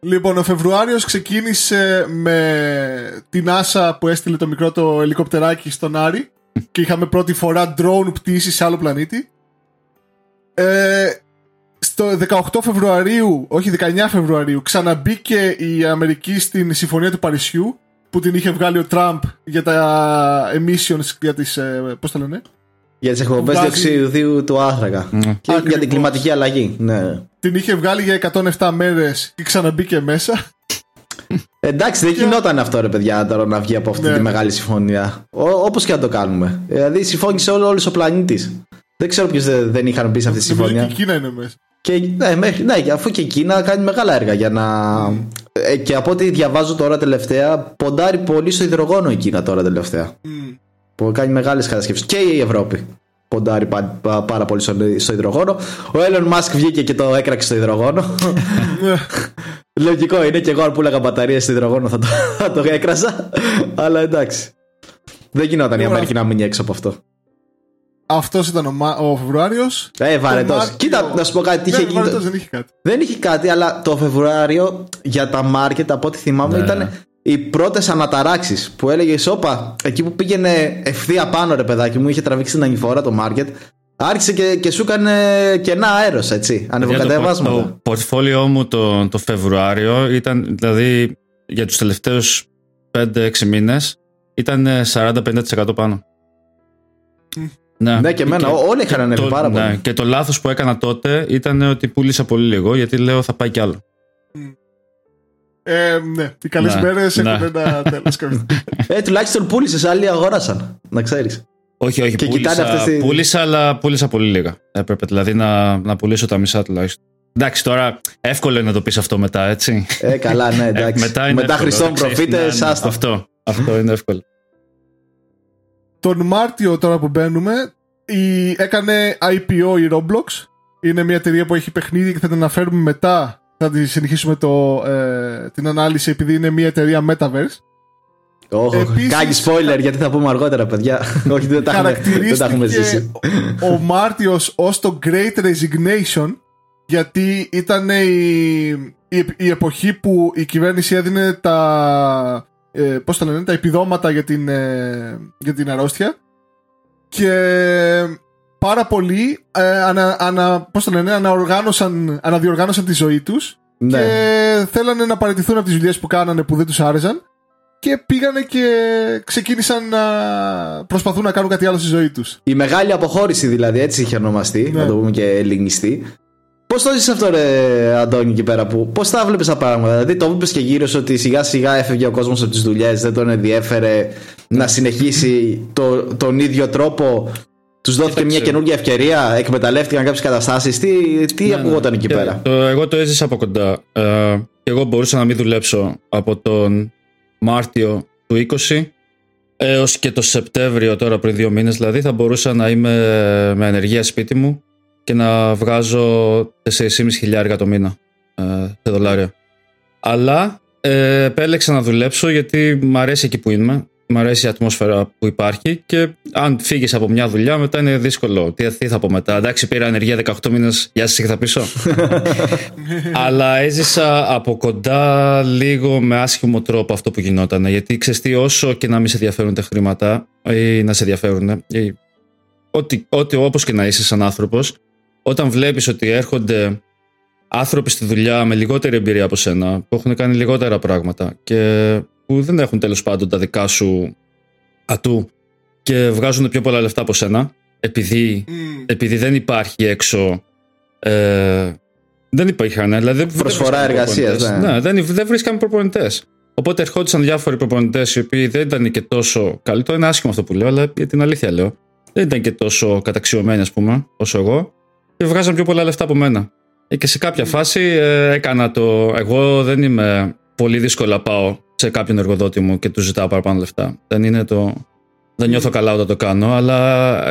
Λοιπόν, ο Φεβρουάριος ξεκίνησε με την NASA που έστειλε το μικρό το ελικοπτεράκι στον Άρη και είχαμε πρώτη φορά drone πτήση σε άλλο πλανήτη. Ε, στο 18 Φεβρουαρίου, όχι 19 Φεβρουαρίου, ξαναμπήκε η Αμερική στην Συμφωνία του Παρισιού που την είχε βγάλει ο Τραμπ για τα emissions, για τις, ε, πώς τα λένε, Για τις εκπομπές Βγάζει- διοξιδίου του άνθρακα. Ναι. Και για Ακριβώς. την κλιματική αλλαγή. Ναι. την είχε βγάλει για 107 μέρες και ξαναμπήκε μέσα. Εντάξει, δεν γινόταν αυτό ρε παιδιά τώρα να βγει από αυτή Ναι. τη μεγάλη συμφωνία. Όπως και να το κάνουμε. Δηλαδή συμφώνησε όλο όλος ο πλανήτης. Δεν ξέρω ποιου δεν, δεν είχαν μπει σε αυτή τη Νομίζω συμφωνία. και η Κίνα είναι μέσα. Και, ναι, μέχρι, ναι, και αφού και η Κίνα κάνει μεγάλα έργα για να. Ε, και από ό,τι διαβάζω τώρα τελευταία, ποντάρει πολύ στο υδρογόνο η Κίνα τώρα τελευταία. Μμ. Που κάνει μεγάλες κατασκευές. Και η Ευρώπη ποντάρει πα- πα- πάρα πολύ στο, στο υδρογόνο. Ο Elon Musk βγήκε και το έκραξε στο υδρογόνο. [laughs] Λογικό είναι και εγώ αν πούλαγα μπαταρίε στο υδρογόνο θα το, θα το έκρασα. Αλλά εντάξει. Δεν γινόταν η Ωραία. Αμερική να μείνει έξω από αυτό. Αυτός ήταν ο, Μα... ο Φεβρουάριος. Ε, βαρετό. Κοίτα, να σου πω κάτι. Ναι, είχε γίνει... δεν είχε κάτι. Δεν είχε κάτι, αλλά το Φεβρουάριο για τα μάρκετ, από ό,τι θυμάμαι, Ναι. ήταν οι πρώτες αναταράξεις που έλεγες Όπα, εκεί που πήγαινε ευθεία πάνω, ρε παιδάκι μου, είχε τραβήξει την ανηφόρα το μάρκετ. Άρχισε και, και σου έκανε κενά αέρος, έτσι. Για το, Ανεβοκατεβάσματα. το πορτφόλιό μου το, το Φεβρουάριο ήταν, δηλαδή για τους τελευταίους 5-6 μήνες ήταν ε, 40-50% πάνω. Ναι, και εμένα. Ό- Όλοι είχαν ανέβει το, πάρα πολύ. ναι, και το λάθος που έκανα τότε ήταν ότι πούλησα πολύ λίγο γιατί λέω θα πάει κι άλλο. Ε, ναι, οι καλέ Ναι, μέρε έχουν ναι. ένα τέλος. [laughs] Ε, τουλάχιστον πούλησες, άλλοι αγόρασαν. Να ξέρεις. Όχι, όχι, Και πούλησα, κοιτάνε αυτές τις- πούλησα, αλλά πούλησα πολύ λίγα. Έπρεπε δηλαδή να, να πουλήσω τα μισά τουλάχιστον. Εντάξει, τώρα εύκολο είναι να το πεις αυτό μετά, έτσι. Ε, καλά, ναι, εντάξει. Ε, μετά είναι Μετά εύκολο, Χριστόν ξέρεις, προφήτες, ναι, ναι, άστο. Αυτό, αυτό είναι εύκολο. Τον Μάρτιο τώρα που μπαίνουμε η... έκανε IPO η Roblox. Είναι μια εταιρεία που έχει παιχνίδι και θα την αναφέρουμε μετά. Θα τη συνεχίσουμε το, ε, την ανάλυση επειδή είναι μια εταιρεία Metaverse. Όχι, Επίσης- Κάνεις spoiler γιατί θα πούμε αργότερα, παιδιά. [laughs] Όχι, δεν τα έχουμε, δεν τα έχουμε ζήσει. Χαρακτηρίστηκε ο, ο Μάρτιος ως το Great Resignation γιατί ήταν η, η, η εποχή που η κυβέρνηση έδινε τα, ε, πώς τα λένε, τα επιδόματα για την, ε, για την αρρώστια και πάρα πολλοί ε, ανα, ανα, πώς το λένε, αναοργάνωσαν, αναδιοργάνωσαν τη ζωή τους Ναι. και θέλανε να παραιτηθούν από τις δουλειές που κάνανε που δεν τους άρεσαν και πήγανε και ξεκίνησαν να προσπαθούν να κάνουν κάτι άλλο στη ζωή τους. Η μεγάλη αποχώρηση δηλαδή, έτσι είχε ονομαστεί, Ναι. να το πούμε και ελληνιστή. Πώς το ζεις αυτό, ρε Αντώνη, εκεί πέρα που. Πώς τα βλέπεις τα πράγματα; Δηλαδή, το βλέπει και γύρω σου ότι σιγά σιγά έφευγε ο κόσμος από τις δουλειές, δεν τον ενδιέφερε να συνεχίσει το, τον ίδιο τρόπο. Τους δόθηκε Κοίταξε. μια καινούργια ευκαιρία, εκμεταλλεύτηκαν κάποιες καταστάσεις. Τι, τι Ναι, ακουγόταν ναι. εκεί Και πέρα; Το, εγώ το έζησα από κοντά. Ε, και εγώ μπορούσα να μην δουλέψω από τον Μάρτιο του 20 έως και το Σεπτέμβριο τώρα πριν δύο μήνες δηλαδή θα μπορούσα να είμαι με ανεργία σπίτι μου και να βγάζω 4.500 χιλιάρικα το μήνα ε, σε δολάρια. Αλλά ε, επέλεξα να δουλέψω γιατί μου αρέσει εκεί που είμαι. Μ' αρέσει η ατμόσφαιρα που υπάρχει και αν φύγεις από μια δουλειά, μετά είναι δύσκολο. Τι, τι θα πω μετά. Εντάξει, πήρα ανεργία 18 μήνες. Γεια σας και θα πίσω. [laughs] Αλλά έζησα από κοντά λίγο με άσχημο τρόπο αυτό που γινόταν. Γιατί ξέρεις τι, όσο και να μην σε ενδιαφέρουν τα χρήματα ή να σε ενδιαφέρουν, ή ό,τι, ό,τι όπως και να είσαι σαν άνθρωπος, όταν βλέπεις ότι έρχονται άνθρωποι στη δουλειά με λιγότερη εμπειρία από σένα, που έχουν κάνει λιγότερα πράγματα και που δεν έχουν τέλος πάντων τα δικά σου ατού και βγάζουν πιο πολλά λεφτά από σένα, επειδή, επειδή δεν υπάρχει έξω. Ε, δεν υπήρχαν. Δηλαδή δεν, Προσφορά δεν βρίσκανε εργασίας, προπονητές. ναι. ναι. δεν, δεν βρίσκαμε προπονητές. Οπότε ερχόντουσαν διάφοροι προπονητές οι οποίοι δεν ήταν και τόσο καλοί. Το είναι άσχημο αυτό που λέω, αλλά για την αλήθεια λέω. Δεν ήταν και τόσο καταξιωμένοι, ας πούμε, όσο εγώ. Και βγάζαν πιο πολλά λεφτά από μένα. Ε, Και σε κάποια φάση ε, έκανα το. Εγώ δεν είμαι πολύ δύσκολα πάω σε κάποιον εργοδότη μου και του ζητάω παραπάνω λεφτά. Δεν είναι το. Δεν νιώθω καλά όταν το κάνω, αλλά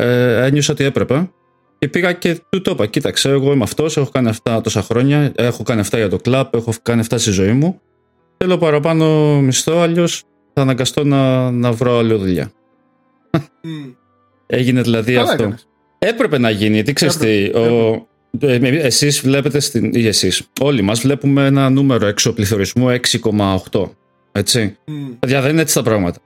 ε, ένιωσα ότι έπρεπε. Και πήγα και του το είπα: Κοίταξε, εγώ είμαι αυτός, έχω κάνει αυτά τόσα χρόνια, έχω κάνει αυτά για το κλαμπ, έχω κάνει αυτά στη ζωή μου. Θέλω παραπάνω μισθό, αλλιώς θα αναγκαστώ να, να βρω άλλη δουλειά. Μμ. Έγινε δηλαδή Καλά αυτό. έκανες. Έπρεπε να γίνει, γιατί ξέρεις τι, Έπρεπε, ο, ε, εσείς βλέπετε, στην, ή εσείς, όλοι μας βλέπουμε ένα νούμερο εξοπληθωρισμού 6,8, έτσι. Μμ. Παιδιά, δεν είναι έτσι τα πράγματα.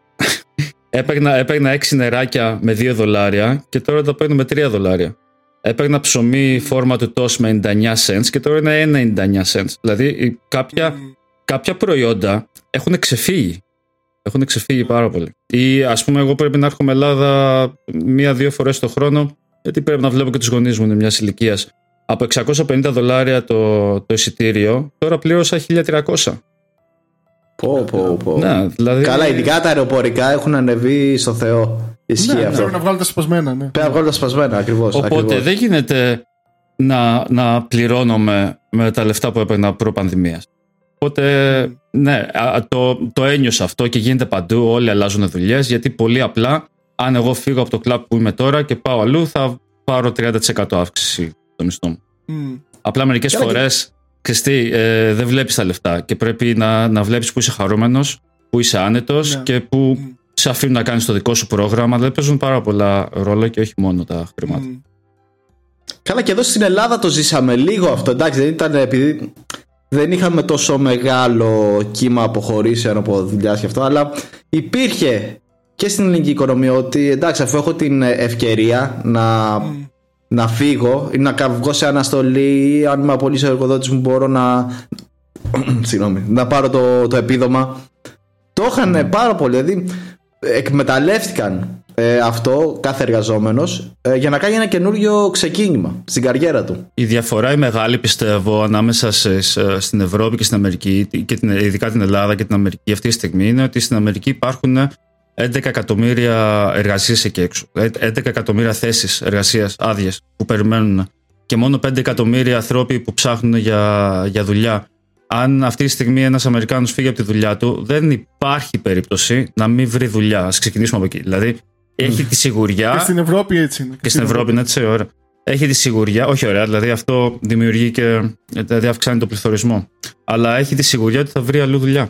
[laughs] έπαιρνα, έπαιρνα 6 νεράκια με 2 δολάρια και τώρα τα παίρνω με 3 δολάρια. Έπαιρνα ψωμί φόρμα του TOS με 99 cents και τώρα είναι 1,99 cents. Δηλαδή η- κάποια, Μμ. κάποια προϊόντα έχουν ξεφύγει. Έχουν ξεφύγει πάρα πολύ. Ή ας πούμε, εγώ πρέπει να έρχομαι Ελλάδα μία-δύο φορές το χρόνο, γιατί πρέπει να βλέπω και τους γονείς μου, είναι μιας ηλικίας. Από 650 δολάρια το, το εισιτήριο, τώρα πλήρωσα 1300. Πω, πω, πω. Ναι, δηλαδή. Καλά, ειδικά τα αεροπορικά έχουν ανεβεί στο Θεό. Ισχύει Ναι, αυτό. Πρέπει να βγάλω τα σπασμένα, ναι. Πρέπει να βγάλω τα σπασμένα, ακριβώς. Οπότε δεν γίνεται να, να πληρώνομαι με τα λεφτά που έπαιρνα προ-πανδημίας. Οπότε, ναι, α, το, το ένιωσα αυτό και γίνεται παντού. Όλοι αλλάζουν δουλειές γιατί πολύ απλά, αν εγώ φύγω από το κλαμπ που είμαι τώρα και πάω αλλού, θα πάρω 30% αύξηση στο μισθό μου. Μμ. Απλά μερικές Καλά, φορές, ξέρει, ε, δεν βλέπεις τα λεφτά και πρέπει να, να βλέπεις που είσαι χαρούμενος, που είσαι άνετος Ναι. και που Μμ. σε αφήνουν να κάνεις το δικό σου πρόγραμμα, δεν παίζουν πάρα πολλά ρόλο και όχι μόνο τα χρήματα. Μμ. Καλά και εδώ στην Ελλάδα το ζήσαμε λίγο αυτό. Εντάξει, δεν ήταν επειδή δεν είχαμε τόσο μεγάλο κύμα αποχωρήσεων από δουλειάς και αυτό, αλλά υπήρχε και στην ελληνική οικονομία ότι εντάξει, αφού έχω την ευκαιρία να, να φύγω ή να κα- βγω σε αναστολή, ή αν είμαι απολύσει ο εργοδότης μου, μπορώ να. [clears throat] Συγγνώμη, να πάρω το, το επίδομα. Το είχαν πάρα πολύ. Δηλαδή, εκμεταλλεύτηκαν ε, αυτό κάθε εργαζόμενος για να κάνει ένα καινούριο ξεκίνημα στην καριέρα του. Η διαφορά η μεγάλη πιστεύω ανάμεσα σε, σε- στην Ευρώπη και στην Αμερική και την, ειδικά την Ελλάδα και την Αμερική αυτή τη στιγμή είναι ότι στην Αμερική υπάρχουν 11 εκατομμύρια εργασίες εκεί έξω. Ε, 11 εκατομμύρια θέσεις εργασίας άδειες που περιμένουν και μόνο 5 εκατομμύρια ανθρώποι που ψάχνουν για, για δουλειά. Αν αυτή τη στιγμή ένας Αμερικάνος φύγει από τη δουλειά του, δεν υπάρχει περίπτωση να μην βρει δουλειά. Α ξεκινήσουμε από εκεί. Δηλαδή, έχει τη σιγουριά. Και στην Ευρώπη έτσι είναι. Και στην Ευρώπη είναι έτσι, ωραία. Έχει τη σιγουριά, όχι ωραία, δηλαδή αυτό δημιουργεί και. δηλαδή αυξάνει τον πληθωρισμό. Αλλά έχει τη σιγουριά ότι θα βρει αλλού δουλειά.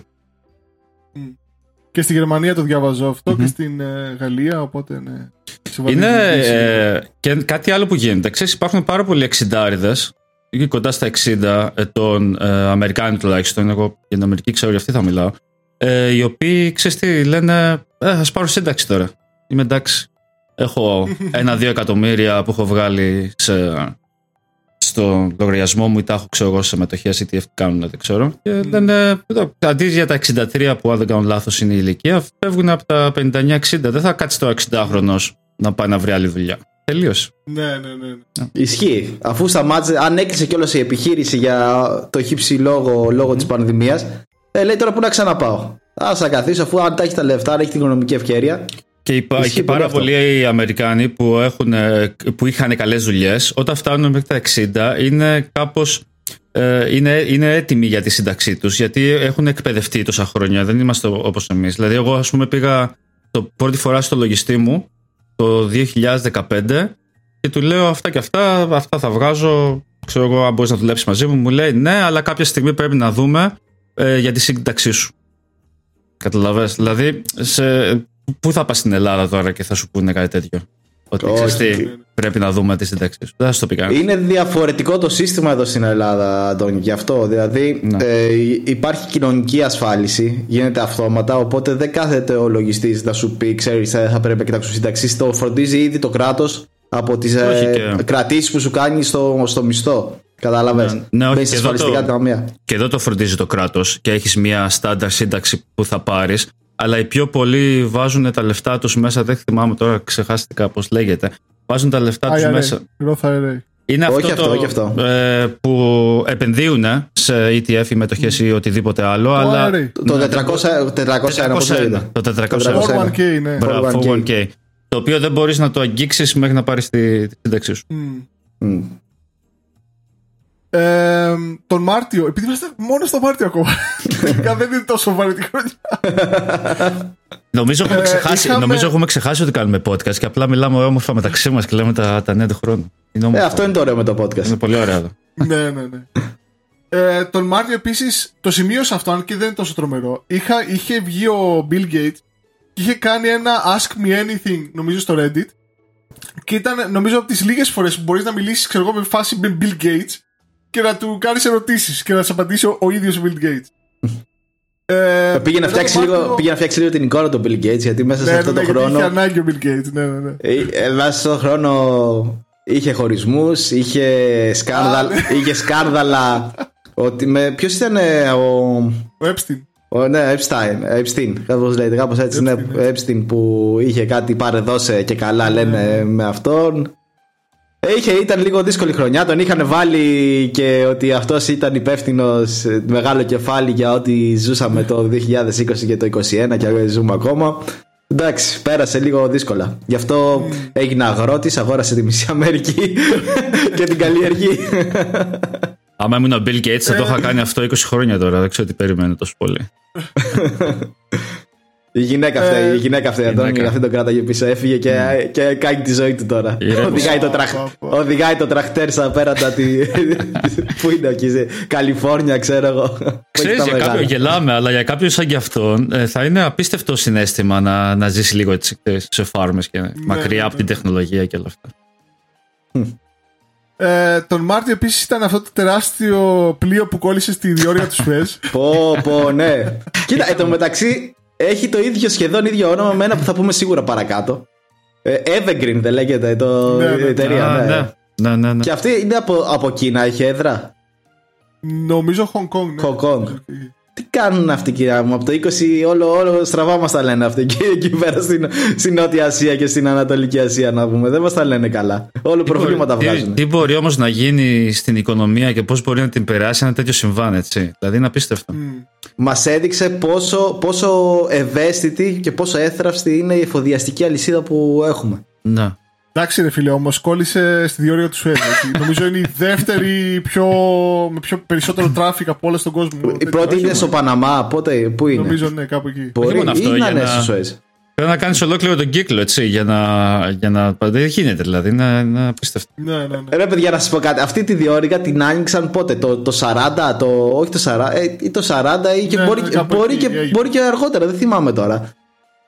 Και στη Γερμανία το διαβάζω αυτό και στην ε, Γαλλία, οπότε ναι. σε βαθύ Είναι διοίκηση. ε, και κάτι άλλο που γίνεται. Ξέρεις, υπάρχουν πάρα πολλοί εξιντάριδες ή κοντά στα 60 ετών, ε, Αμερικάνοι τουλάχιστον, εγώ για την Αμερική ξέρω για αυτή θα μιλάω, ε, οι οποίοι, ξέρεις τι, λένε, ε, ας πάρω σύνταξη τώρα. Είμαι εντάξει. Έχω [laughs] ένα-δύο εκατομμύρια που έχω βγάλει σε, στο λογαριασμό μου ή τα έχω ξέρω εγώ σε μετοχές ή τι κάνουν, δεν ξέρω. Και λένε, εδώ, αντί για τα 63 που αν δεν κάνω λάθος είναι η ηλικία, φεύγουν από τα 59-60. Δεν θα κάτσει το 60χρονος να πάει να βρει άλλη δουλειά. Τελείωσε. Ναι, ναι, ναι. ναι. Ισχύει. Αφού σταμάτησε, αν έκλεισε κιόλας η επιχείρηση για το χύψη λόγω, λόγω της πανδημίας, ε, λέει τώρα πού να ξαναπάω. Α θα καθίσω αφού αν τα έχεις τα λεφτά, αν έχεις την οικονομική ευκαιρία. Και υπάρχει Ισχύει πάρα πολύ αυτό. πολλοί Αμερικάνοι που, έχουν, ε, που είχαν καλές δουλειές, όταν φτάνουν μέχρι τα 60, είναι κάπως. Ε, είναι, είναι έτοιμοι για τη σύνταξή τους γιατί έχουν εκπαιδευτεί τόσα χρόνια. Δεν είμαστε όπως εμείς. Δηλαδή, εγώ, ας πούμε, πήγα το πρώτη φορά στο λογιστή μου το 2015 και του λέω αυτά και αυτά, αυτά θα βγάζω. Ξέρω εγώ, αν μπορείς να δουλέψεις μαζί μου. Μου λέει ναι, αλλά κάποια στιγμή πρέπει να δούμε ε, για τη σύνταξή σου. Καταλαβες; Δηλαδή, σε, πού θα πας στην Ελλάδα τώρα και θα σου πούνε κάτι τέτοιο; Ότι Όχι. ξέρεις τι, πρέπει να δούμε τη σύνταξή σου. Δεν θα σου το πει κανένας. Είναι διαφορετικό το σύστημα εδώ στην Ελλάδα, Αντώνη, γι' αυτό. Δηλαδή Ναι. ε, υπάρχει κοινωνική ασφάλιση, γίνεται αυτόματα, οπότε δεν κάθεται ο λογιστής να σου πει, ξέρεις, θα θα πρέπει να κοιτάξω σύνταξη. Το φροντίζει ήδη το κράτος από τις Όχι ε, και- κρατήσεις που σου κάνει στο, στο μισθό. Κατάλαβε. Ναι, ναι, όχι, Μπαίνεις και σε εδώ ασφαλιστικά το- ταμεία. Και εδώ το φροντίζει το κράτος και έχεις μια στάνταρ σύνταξη που θα πάρεις αλλά οι πιο πολλοί βάζουν τα λεφτά τους μέσα, δεν θυμάμαι τώρα, ξεχάστηκα πώς λέγεται. Βάζουν τα λεφτά τους IRA, μέσα. Roth IRA. Είναι Όχι αυτό, αυτό, το, όχι αυτό. Ε, που επενδύουν σε ETF ή μετοχές ή οτιδήποτε άλλο, Το αλλά IRA. Το 400, 401, πώς 401, λέγεται. το 401. 401. 401k, ναι. Μπράβο, 401k. 401k. Το οποίο δεν μπορείς να το αγγίξεις μέχρι να πάρεις τη, τη σύνταξή σου. Μμ. Μμ. Ε, τον Μάρτιο, επειδή είμαστε μόνο στο Μάρτιο ακόμα. Τελικά δεν είναι τόσο βαρύ τη χρονιά. Νομίζω έχουμε, Ε, ξεχάσει, είχαμε- νομίζω έχουμε ξεχάσει ότι κάνουμε podcast και απλά μιλάμε όμορφα μεταξύ μας και λέμε τα, τα νέα του χρόνου. Είναι, Ε, όμορφο. αυτό είναι το ωραίο με το podcast. είναι πολύ ωραίο. εδώ. ναι, ναι, ναι. Ε, τον Μάρτιο επίσης, το σημείωσα αυτό, αν και δεν είναι τόσο τρομερό. Είχα, είχε βγει ο Bill Gates και είχε κάνει ένα Ask Me Anything, νομίζω στο Reddit. Και ήταν, νομίζω, από τις λίγες φορές που μπορείς να μιλήσεις, ξέρω εγώ, με φάση με Bill Gates και να του κάνεις ερωτήσεις και να σε απαντήσει ο, ο ίδιος ο Bill Gates. Ε, Πήγε να, μετά φτιάξει τον λίγο, Μάρτιο- πήγε να φτιάξει λίγο την εικόνα του Bill Gates γιατί μέσα σε Ναι, αυτόν ναι, τον ναι, γιατί είχε χρόνο. ανάγκη ο Bill Gates, ναι, ναι, ναι. ε, ε, Μέσα σε αυτόν τον χρόνο είχε χωρισμούς, είχε, σκάνδαλ, είχε σκάνδαλα. ότι με, ποιος ήταν ε, ο, Ο Epstein. ο, ναι, Epstein, Epstein, κάπως λέγεται, κάπως έτσι, ναι, Epstein που είχε κάτι πάρε δώσε και καλά λένε με αυτόν. Ε, Είχε, ήταν λίγο δύσκολη χρονιά, τον είχαν βάλει και ότι αυτός ήταν υπεύθυνος μεγάλο κεφάλι για ό,τι ζούσαμε το 2020 και το 2021 και ζούμε ακόμα. Εντάξει, πέρασε λίγο δύσκολα. Γι' αυτό έγινε αγρότης, αγόρασε τη μισή Αμερική [laughs] και την καλλιεργεί. Άμα ήμουν ο Bill Gates θα το Ε. είχα κάνει αυτό 20 χρόνια τώρα. Δεν ξέρω τι περιμένω τόσο πολύ. [laughs] Η γυναίκα αυτή, Ε, η γυναίκα αυτή, Αντώνη, γυναίκα. αυτή τον κράταγε πίσω. Έφυγε και, και κάνει τη ζωή του τώρα. Ηρέμησε. Οδηγάει το, τραχ, Πω, πω. οδηγάει το τραχτέρ στα πέρατα τη. [laughs] Πού είναι εκεί, σε Καλιφόρνια, ξέρω εγώ. Ξέρεις, Που έχει τα για κάποιον μεγάλα. γελάμε, αλλά για κάποιον σαν και αυτόν ε, θα είναι απίστευτο συνέστημα να, να ζήσει λίγο έτσι, ξέρεις, σε φάρμες και μακριά ναι, από την ναι. τεχνολογία και όλα αυτά. Ε, τον Μάρτιο επίσης ήταν αυτό το τεράστιο πλοίο που κόλλησε στη διόρυγα του Σουέζ. Πω, πω, ναι. Κοίτα, εν τω μεταξύ έχει το ίδιο σχεδόν ίδιο όνομα με ένα που θα πούμε σίγουρα παρακάτω. Ε, Evergreen δεν λέγεται το, Ναι, ναι. η εταιρεία. Α, ναι. ναι. Ναι, ναι, ναι. Και αυτή είναι από, από Κίνα, έχει έδρα. Νομίζω Hong Kong. Ναι. Hong Kong. Τι κάνουν αυτοί, κυρία μου, από το 20 όλο, όλο στραβά μας τα λένε αυτοί εκεί, εκεί πέρα στην, στην Νότια Ασία και στην Ανατολική Ασία, να πούμε. Δεν μας τα λένε καλά. Όλο προβλήματα τι, βγάζουν. τι μπορεί όμως να γίνει στην οικονομία και πώς μπορεί να την περάσει ένα τέτοιο συμβάν, έτσι; Δηλαδή είναι απίστευτο. Μμ. Μας έδειξε πόσο, πόσο ευαίσθητη και πόσο έθραυστη είναι η εφοδιαστική αλυσίδα που έχουμε. Ναι. Εντάξει, ρε φίλε, όμως κόλλησε στη διόρυγα του Σουέζ. έτσι. [laughs] Νομίζω είναι η δεύτερη πιο, με πιο περισσότερο traffic από όλα στον κόσμο. Η πρώτη Όχι, είναι στο Παναμά, πότε, πού είναι; Νομίζω ναι, κάπου εκεί. Μπορεί μόνο αυτό, ή να για είναι να- στο Σουέζ. Πρέπει να κάνεις ολόκληρο τον κύκλο, έτσι, για να... Για να... Δεν γίνεται, δηλαδή, είναι, είναι απίστευτο. Ναι, ναι, ναι. Ρε παιδιά, να σας πω κάτι. Αυτή τη διώρυγα την άνοιξαν πότε, το, το 40, το, όχι το 40, ε, ή το 40 ή και Ναι, μπορεί, ναι, κάπου μπορεί, εκεί και, έγινε. μπορεί και αργότερα, δεν θυμάμαι τώρα.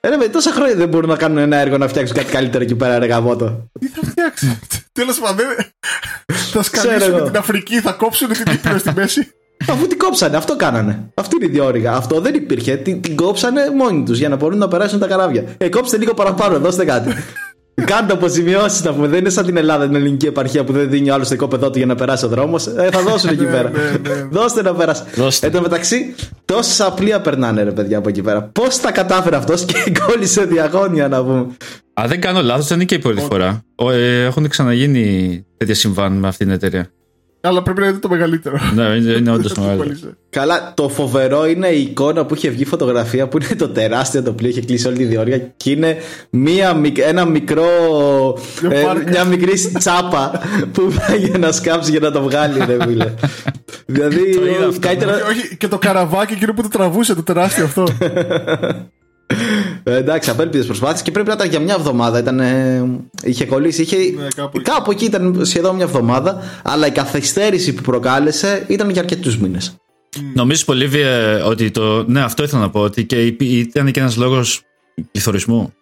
Ε, ρε παιδιά, τόσα χρόνια δεν μπορούν να κάνουν ένα έργο να φτιάξουν κάτι καλύτερο εκεί πέρα, ρε γαμώτο. Τι θα φτιάξει; Τέλος πάντων, θα Ξέρω σκαλίσουν εγώ. την Αφρική, θα κόψουν την Κύπρο στη μέση. Αφού την κόψανε, αυτό κάνανε. Αυτή είναι η διόρυγα. Αυτό δεν υπήρχε. Την, την κόψανε μόνοι τους για να μπορούν να περάσουν τα καράβια. Ε, κόψτε λίγο παραπάνω, δώστε κάτι. Κάντε αποζημιώσεις να πούμε. Δεν είναι σαν την Ελλάδα, την ελληνική επαρχία που δεν δίνει άλλος στο οικόπεδό του για να περάσει ο δρόμος. Ε, θα δώσουν εκεί [laughs] Ναι, πέρα. ναι, ναι. Δώστε να περάσει. Δώστε. Εν τω μεταξύ, τόσα πλοία περνάνε ρε παιδιά από εκεί πέρα. Πώς τα κατάφερε αυτός και [laughs] κόλλησε διαγώνια να πούμε. Αν δεν κάνω λάθος, δεν είναι και η πρώτη φορά. Ο, ε, έχουν ξαναγίνει τέτοια συμβάν με αυτήν την εταιρεία. Αλλά πρέπει να είναι το μεγαλύτερο. ναι, είναι, είναι [laughs] όντως Το μεγάλο. κόλλησε. Καλά, το φοβερό είναι η εικόνα που είχε βγει φωτογραφία που είναι το τεράστιο το πλοίο, είχε κλείσει όλη τη διόρυγα και είναι μία, μικ- ένα μικρό. Μια ε, βάρκα. μια μικρή τσάπα [laughs] που πάει να σκάψει για να το βγάλει, ρε φίλε. δηλαδή, Το είδα αυτό, καλύτερα. Και όχι, και το καραβάκι εκείνο που το τραβούσε, το τεράστιο αυτό. [laughs] Ε, εντάξει, απέλπιδε προσπάθειες και πρέπει να ήταν για μια εβδομάδα. Ήταν, ε, είχε κολλήσει. Είχε, Ναι, κάπου εκεί. κάπου εκεί ήταν σχεδόν μια εβδομάδα. Αλλά η καθυστέρηση που προκάλεσε ήταν για αρκετούς μήνες. Νομίζεις πολύ Βίε, ότι το. Ναι, αυτό ήθελα να πω. Ότι και υπή- ήταν και ένας λόγος πληθωρισμού;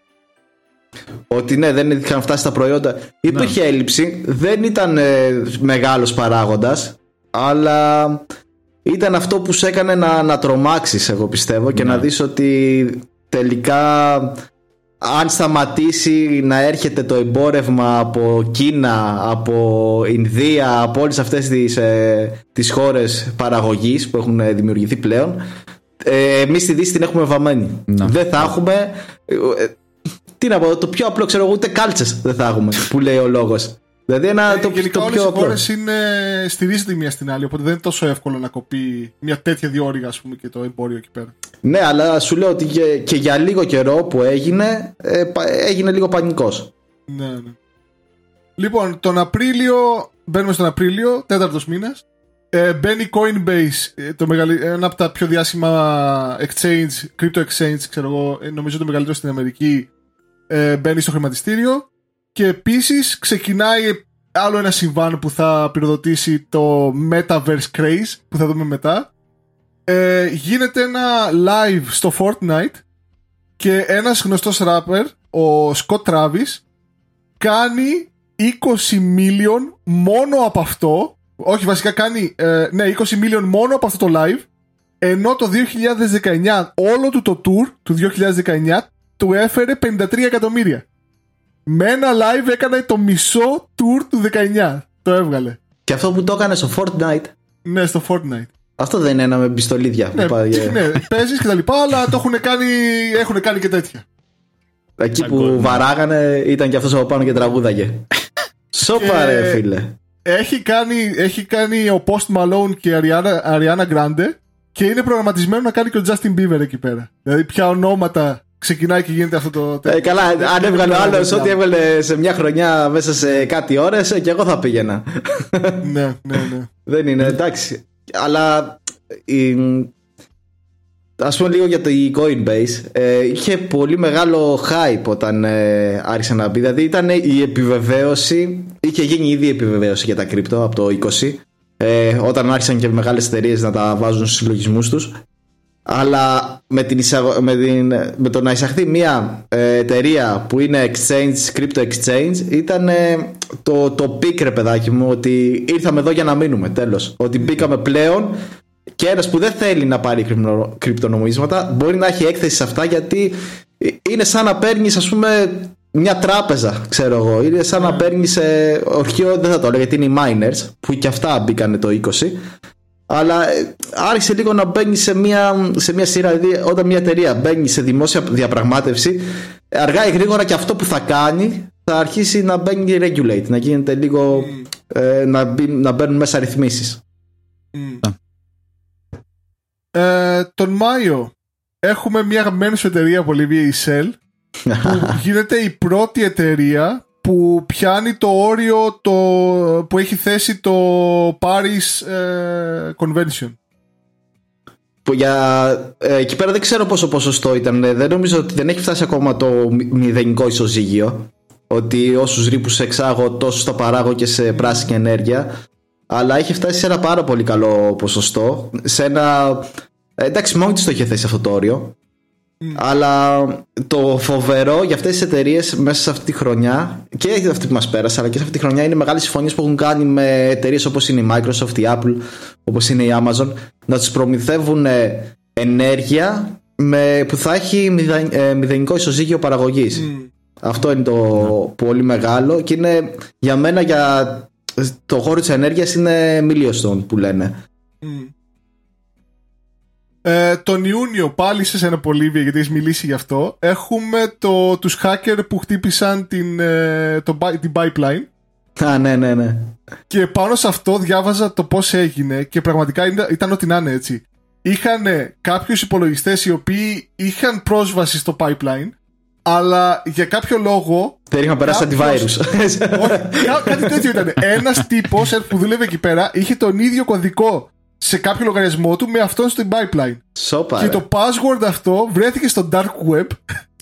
Ότι ναι, δεν είχαν φτάσει τα προϊόντα. Υπήρχε έλλειψη. Δεν ήταν ε, μεγάλος παράγοντας. Αλλά ήταν αυτό που σε έκανε να, να τρομάξεις εγώ πιστεύω και Ναι. να δεις ότι τελικά αν σταματήσει να έρχεται το εμπόρευμα από Κίνα, από Ινδία, από όλες αυτές τις, ε, τις χώρες παραγωγής που έχουν ε, δημιουργηθεί πλέον ε, εμείς στη Δύση την έχουμε βαμμένη. Να. Δεν θα έχουμε ε, ε, τι να πω, το πιο απλό ξέρω εγώ ούτε κάλτσες δεν θα έχουμε που λέει ο λόγος. Δηλαδή ένα, το, Ε, Γενικά το όλες πιο οι απλό. χώρες στηρίζονται η μία στην άλλη, οπότε δεν είναι τόσο εύκολο να κοπεί μια τέτοια διόρυγα, ας πούμε, και το εμπόριο εκεί πέρα. Ναι, αλλά σου λέω ότι και, και για λίγο καιρό που έγινε, ε, πα- έγινε λίγο πανικός. Ναι, ναι. Λοιπόν, τον Απρίλιο, μπαίνουμε στον Απρίλιο, τέταρτος μήνας, ε, μπαίνει Coinbase, ε, το μεγαλυ... ένα από τα πιο διάσημα exchange, crypto exchange, ξέρω εγώ, ε, νομίζω το μεγαλύτερο στην Αμερική, ε, μπαίνει στο χρηματιστήριο και επίσης ξεκινάει άλλο ένα συμβάν που θα πυροδοτήσει το Metaverse Craze, που θα δούμε μετά. Ε, γίνεται ένα live στο Fortnite και ένας γνωστός rapper, ο Scott Travis, κάνει 20 million μόνο από αυτό. Όχι, βασικά κάνει ε, ναι, 20 million μόνο από αυτό το live. Ενώ το 2019, όλο του το tour του 2019 του έφερε 53 εκατομμύρια. Με ένα live έκανε το μισό tour του 19. Το έβγαλε. Και αυτό που το έκανε στο Fortnite, Ναι, στο Fortnite. αυτό δεν είναι ένα με πιστολίδια. Ναι, που πάει, ε, ναι παίζεις και τα λοιπά, αλλά το έχουν κάνει, έχουν κάνει και τέτοια. Εκεί Σαν που γκολ, ναι. βαράγανε ήταν και αυτός από πάνω και τραγούδαγε. Σόπα ρε Και- φίλε. Έχει κάνει, έχει κάνει ο Post Malone και η Ariana, Ariana Grande και είναι προγραμματισμένο να κάνει και ο Justin Bieber εκεί πέρα. Δηλαδή, ποια ονόματα ξεκινάει και γίνεται αυτό το. Ε, καλά, αν έβγαλε ο άλλος Ναι, ό,τι έβγαλε σε μια χρονιά μέσα σε κάτι ώρες, και εγώ θα πήγαινα. Ναι, ναι, ναι. Δεν είναι, εντάξει. Αλλά η- ας πούμε λίγο για το Coinbase ε, είχε πολύ μεγάλο hype όταν ε, άρχισε να μπει δηλαδή ήταν η επιβεβαίωση είχε γίνει ήδη η επιβεβαίωση για τα κρύπτο από το 20 ε, όταν άρχισαν και μεγάλες εταιρείες να τα βάζουν στους συλλογισμούς τους αλλά με, την με, την... με το να εισαχθεί μια ε, εταιρεία που είναι exchange, crypto exchange ήταν ε, το, το πίκρε παιδάκι μου ότι ήρθαμε εδώ για να μείνουμε τέλος ότι μπήκαμε πλέον και ένας που δεν θέλει να πάρει κρυπτονομίσματα μπορεί να έχει έκθεση σε αυτά γιατί είναι σαν να παίρνεις, ας πούμε, μια τράπεζα, ξέρω εγώ. Είναι σαν να ναι. παίρνεις σε ορχείο, δεν θα το έλεγα, γιατί είναι οι miners, που και αυτά μπήκαν το 20. Αλλά ε, άρχισε λίγο να μπαίνει σε μια, σε μια σειρά. Δηλαδή, όταν μια εταιρεία μπαίνει σε δημόσια διαπραγμάτευση, αργά ή γρήγορα και αυτό που θα κάνει θα αρχίσει να μπαίνει regulate, να γίνεται λίγο. Ε, να, να μπαίνουν μέσα ρυθμίσεις. Mm. Ε, τον Μάιο έχουμε μια αγαπημένη σου εταιρεία από Λιβύη, η Shell, [laughs] που γίνεται η πρώτη εταιρεία που πιάνει το όριο το, που έχει θέσει το Paris ε, Convention. Που για, ε, εκεί πέρα δεν ξέρω πόσο ποσοστό ήταν. Δεν νομίζω ότι δεν έχει φτάσει ακόμα το μηδενικό ισοζύγιο. Ότι όσους ρήπους εξάγω τόσο τα παράγω και σε πράσινη ενέργεια αλλά έχει φτάσει σε ένα πάρα πολύ καλό ποσοστό. Σε ένα. Ε, εντάξει, μόνη τη το είχε θέσει αυτό το όριο. Αλλά το φοβερό για αυτές τις εταιρείες μέσα σε αυτή τη χρονιά και αυτή που μας πέρασε, αλλά και σε αυτή τη χρονιά είναι μεγάλες συμφωνίες που έχουν κάνει με εταιρείες όπως είναι η Microsoft, η Apple, όπως είναι η Amazon, να τους προμηθεύουν ε, ενέργεια με, που θα έχει ε, μηδενικό ισοζύγιο παραγωγής. Αυτό είναι το ναι. πολύ μεγάλο και είναι για μένα για το χώρο της ενέργειας είναι milestone που λένε. Ε, τον Ιούνιο πάλι σε ένα Πολύβια γιατί έχεις μιλήσει γι' αυτό έχουμε το, τους hacker που χτύπησαν την, ε, το, την pipeline Α, ναι, ναι, ναι. Και πάνω σε αυτό διάβαζα το πώς έγινε και πραγματικά ήταν ό,τι να είναι έτσι. Είχαν κάποιους υπολογιστές οι οποίοι είχαν πρόσβαση στο pipeline αλλά για κάποιο λόγο. Δεν είχαν περάσει antivirus. κάτι τέτοιο ήταν. Ένας τύπος που δούλευε εκεί πέρα είχε τον ίδιο κωδικό σε κάποιο λογαριασμό του με αυτόν στην pipeline. Σοπα, και το password αυτό βρέθηκε στο dark web,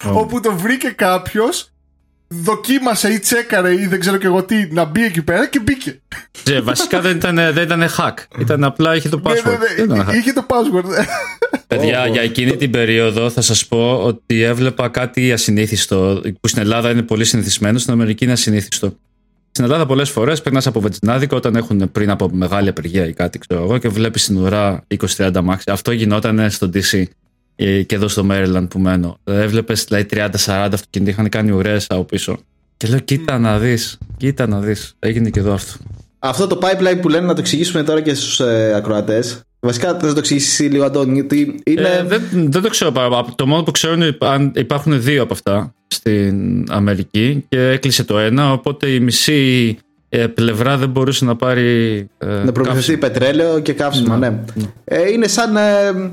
όπου το βρήκε κάποιος δοκίμασε ή τσέκαρε ή δεν ξέρω και εγώ τι να μπει εκεί πέρα και μπήκε. Yeah, βασικά δεν ήταν, δεν ήταν hack. Ήταν απλά είχε το ναι, ναι, password. Ναι, ναι, είχε το password. Παιδιά, για εκείνη την περίοδο θα σας πω ότι έβλεπα κάτι ασυνήθιστο που στην Ελλάδα είναι πολύ συνηθισμένο, στην Αμερική είναι ασυνήθιστο. Στην Ελλάδα πολλές φορές περνάς από βενζινάδικο όταν έχουν πριν από μεγάλη απεργία ή κάτι, ξέρω εγώ, και βλέπεις στην ουρά 20-30 μάξι. Αυτό γινόταν στο DC. Ε, και εδώ στο Maryland που μένω. Έβλεπες δηλαδή 30-40 αυτοκίνητα είχαν κάνει ουρές από πίσω. Και λέω, κοίτα να δεις, κοίτα να δεις. Έγινε και εδώ αυτό. Αυτό το pipeline που λένε να το εξηγήσουμε τώρα και στους ε, ακροατές. Βασικά θα το εξηγήσει λίγο, Αντώνη, γιατί είναι. Ε, δεν, δεν το ξέρω πάρα Το μόνο που ξέρω είναι αν υπάρχουν δύο από αυτά στην Αμερική και έκλεισε το ένα. Οπότε η μισή ε, πλευρά δεν μπορούσε να πάρει. Ε, να προμηθευτεί πετρέλαιο και καύσιμα, ναι. ναι. Ε, είναι σαν. Ε,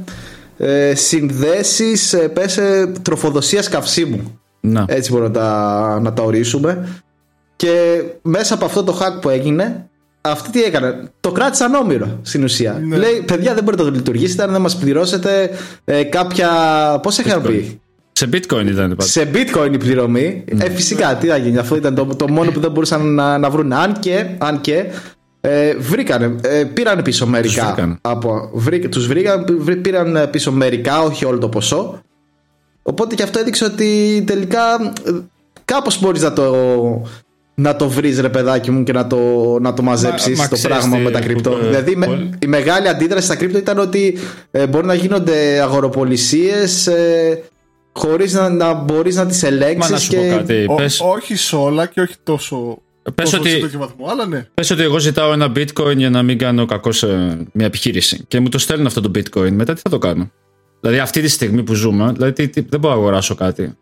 ε, συνδέσεις ε, πέσε τροφοδοσίας καυσίμου να. έτσι μπορούμε να τα, να τα ορίσουμε και μέσα από αυτό το hack που έγινε αυτοί τι έκανε, το κράτησαν όμοιρο στην ουσία. Ναι. Λέει, παιδιά, δεν μπορείτε να το λειτουργήσετε αν δεν μας πληρώσετε ε, κάποια. Πώς είχαν πει; Σε bitcoin ήταν πάντα. Σε bitcoin η πληρωμή. Ναι. Ε, φυσικά, τι θα γίνει. Αυτό ήταν το, το μόνο που δεν μπορούσαν να, να βρουν. Αν και, αν και ε, βρήκανε, ε, πήραν πίσω μερικά. Τους βρήκαν. Από, βρή, τους βρήκαν, πήραν πίσω μερικά, όχι όλο το ποσό. Οπότε και αυτό έδειξε ότι τελικά ε, κάπως μπορείς να το, να το βρεις ρε παιδάκι μου και να το, να το μαζέψεις το πράγμα με τα κρυπτο. δηλαδή η μεγάλη αντίδραση στα κρυπτο ήταν ότι ε, μπορεί να γίνονται αγοροπολισίες ε, χωρίς να, να μπορείς να τις ελέγξεις. Μα να σου και... πω κάτι. όχι σε όλα και όχι τόσο Πες ότι, βαθμό, αλλά ναι. πες ότι εγώ ζητάω ένα bitcoin για να μην κάνω κακό σε μια επιχείρηση και μου το στέλνουν αυτό το bitcoin. Μετά τι θα το κάνω; Δηλαδή αυτή τη στιγμή που ζούμε, δηλαδή δεν μπορώ να αγοράσω κάτι.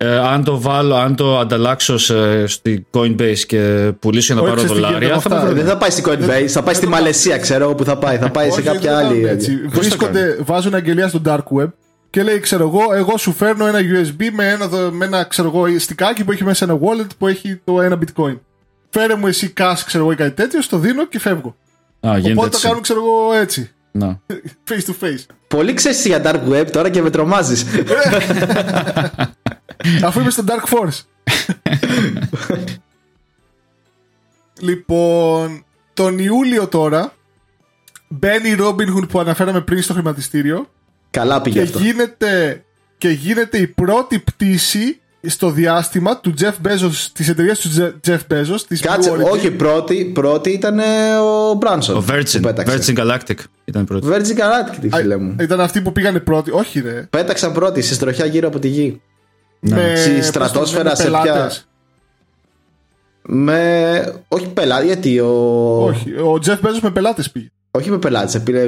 Ε, αν το βάλω, αν το ανταλλάξω σε, στη Coinbase και πουλήσω για να πάρω δολάρια. Θα δεν θα πάει στη Coinbase, θα πάει στη Μαλαισία, ξέρω όπου θα πάει. Θα πάει σε κάποια άλλη. Βρίσκονται, βάζουν αγγελία στο dark web και λέει, ξέρω εγώ, εγώ σου φέρνω ένα USB με ένα, με ένα ξέρω εγώ, στικάκι που έχει μέσα ένα wallet που έχει το ένα bitcoin. Φέρε μου εσύ cash, ξέρω εγώ, ή κάτι τέτοιο, στο δίνω και φεύγω. Α, Οπότε το κάνουν, ξέρω εγώ, έτσι. Να. [laughs] Face to face. Πολύ ξέρεις για Dark Web τώρα και με τρομάζεις. [laughs] [laughs] Αφού είμαι στο Dark Force. λοιπόν, τον Ιούλιο τώρα μπαίνει η Robin Hood που αναφέραμε πριν στο χρηματιστήριο Καλά πήγε και αυτό. γίνεται, και γίνεται η πρώτη πτήση στο διάστημα του Jeff Bezos, της εταιρείας του Je- Jeff Bezos, της Κάτσε, Blue Origin. όχι, πρώτη, πρώτη ήταν ε, ο Μπράνσον. Ο Virgin. που πέταξε. Virgin Galactic ήταν η πρώτη. Virgin Galactic, φίλε μου. Ήταν αυτοί που πήγανε πρώτοι. Όχι, ρε. Πέταξαν πρώτη σε στροχιά γύρω από τη γη. Με, Στη πώς το στρατόσφαιρα λένε, σε πελάτες. Με. Όχι πελάτη, γιατί ο. Όχι, ο Jeff Bezos με πελάτες πήγε. Όχι με πελάτες. Πήρε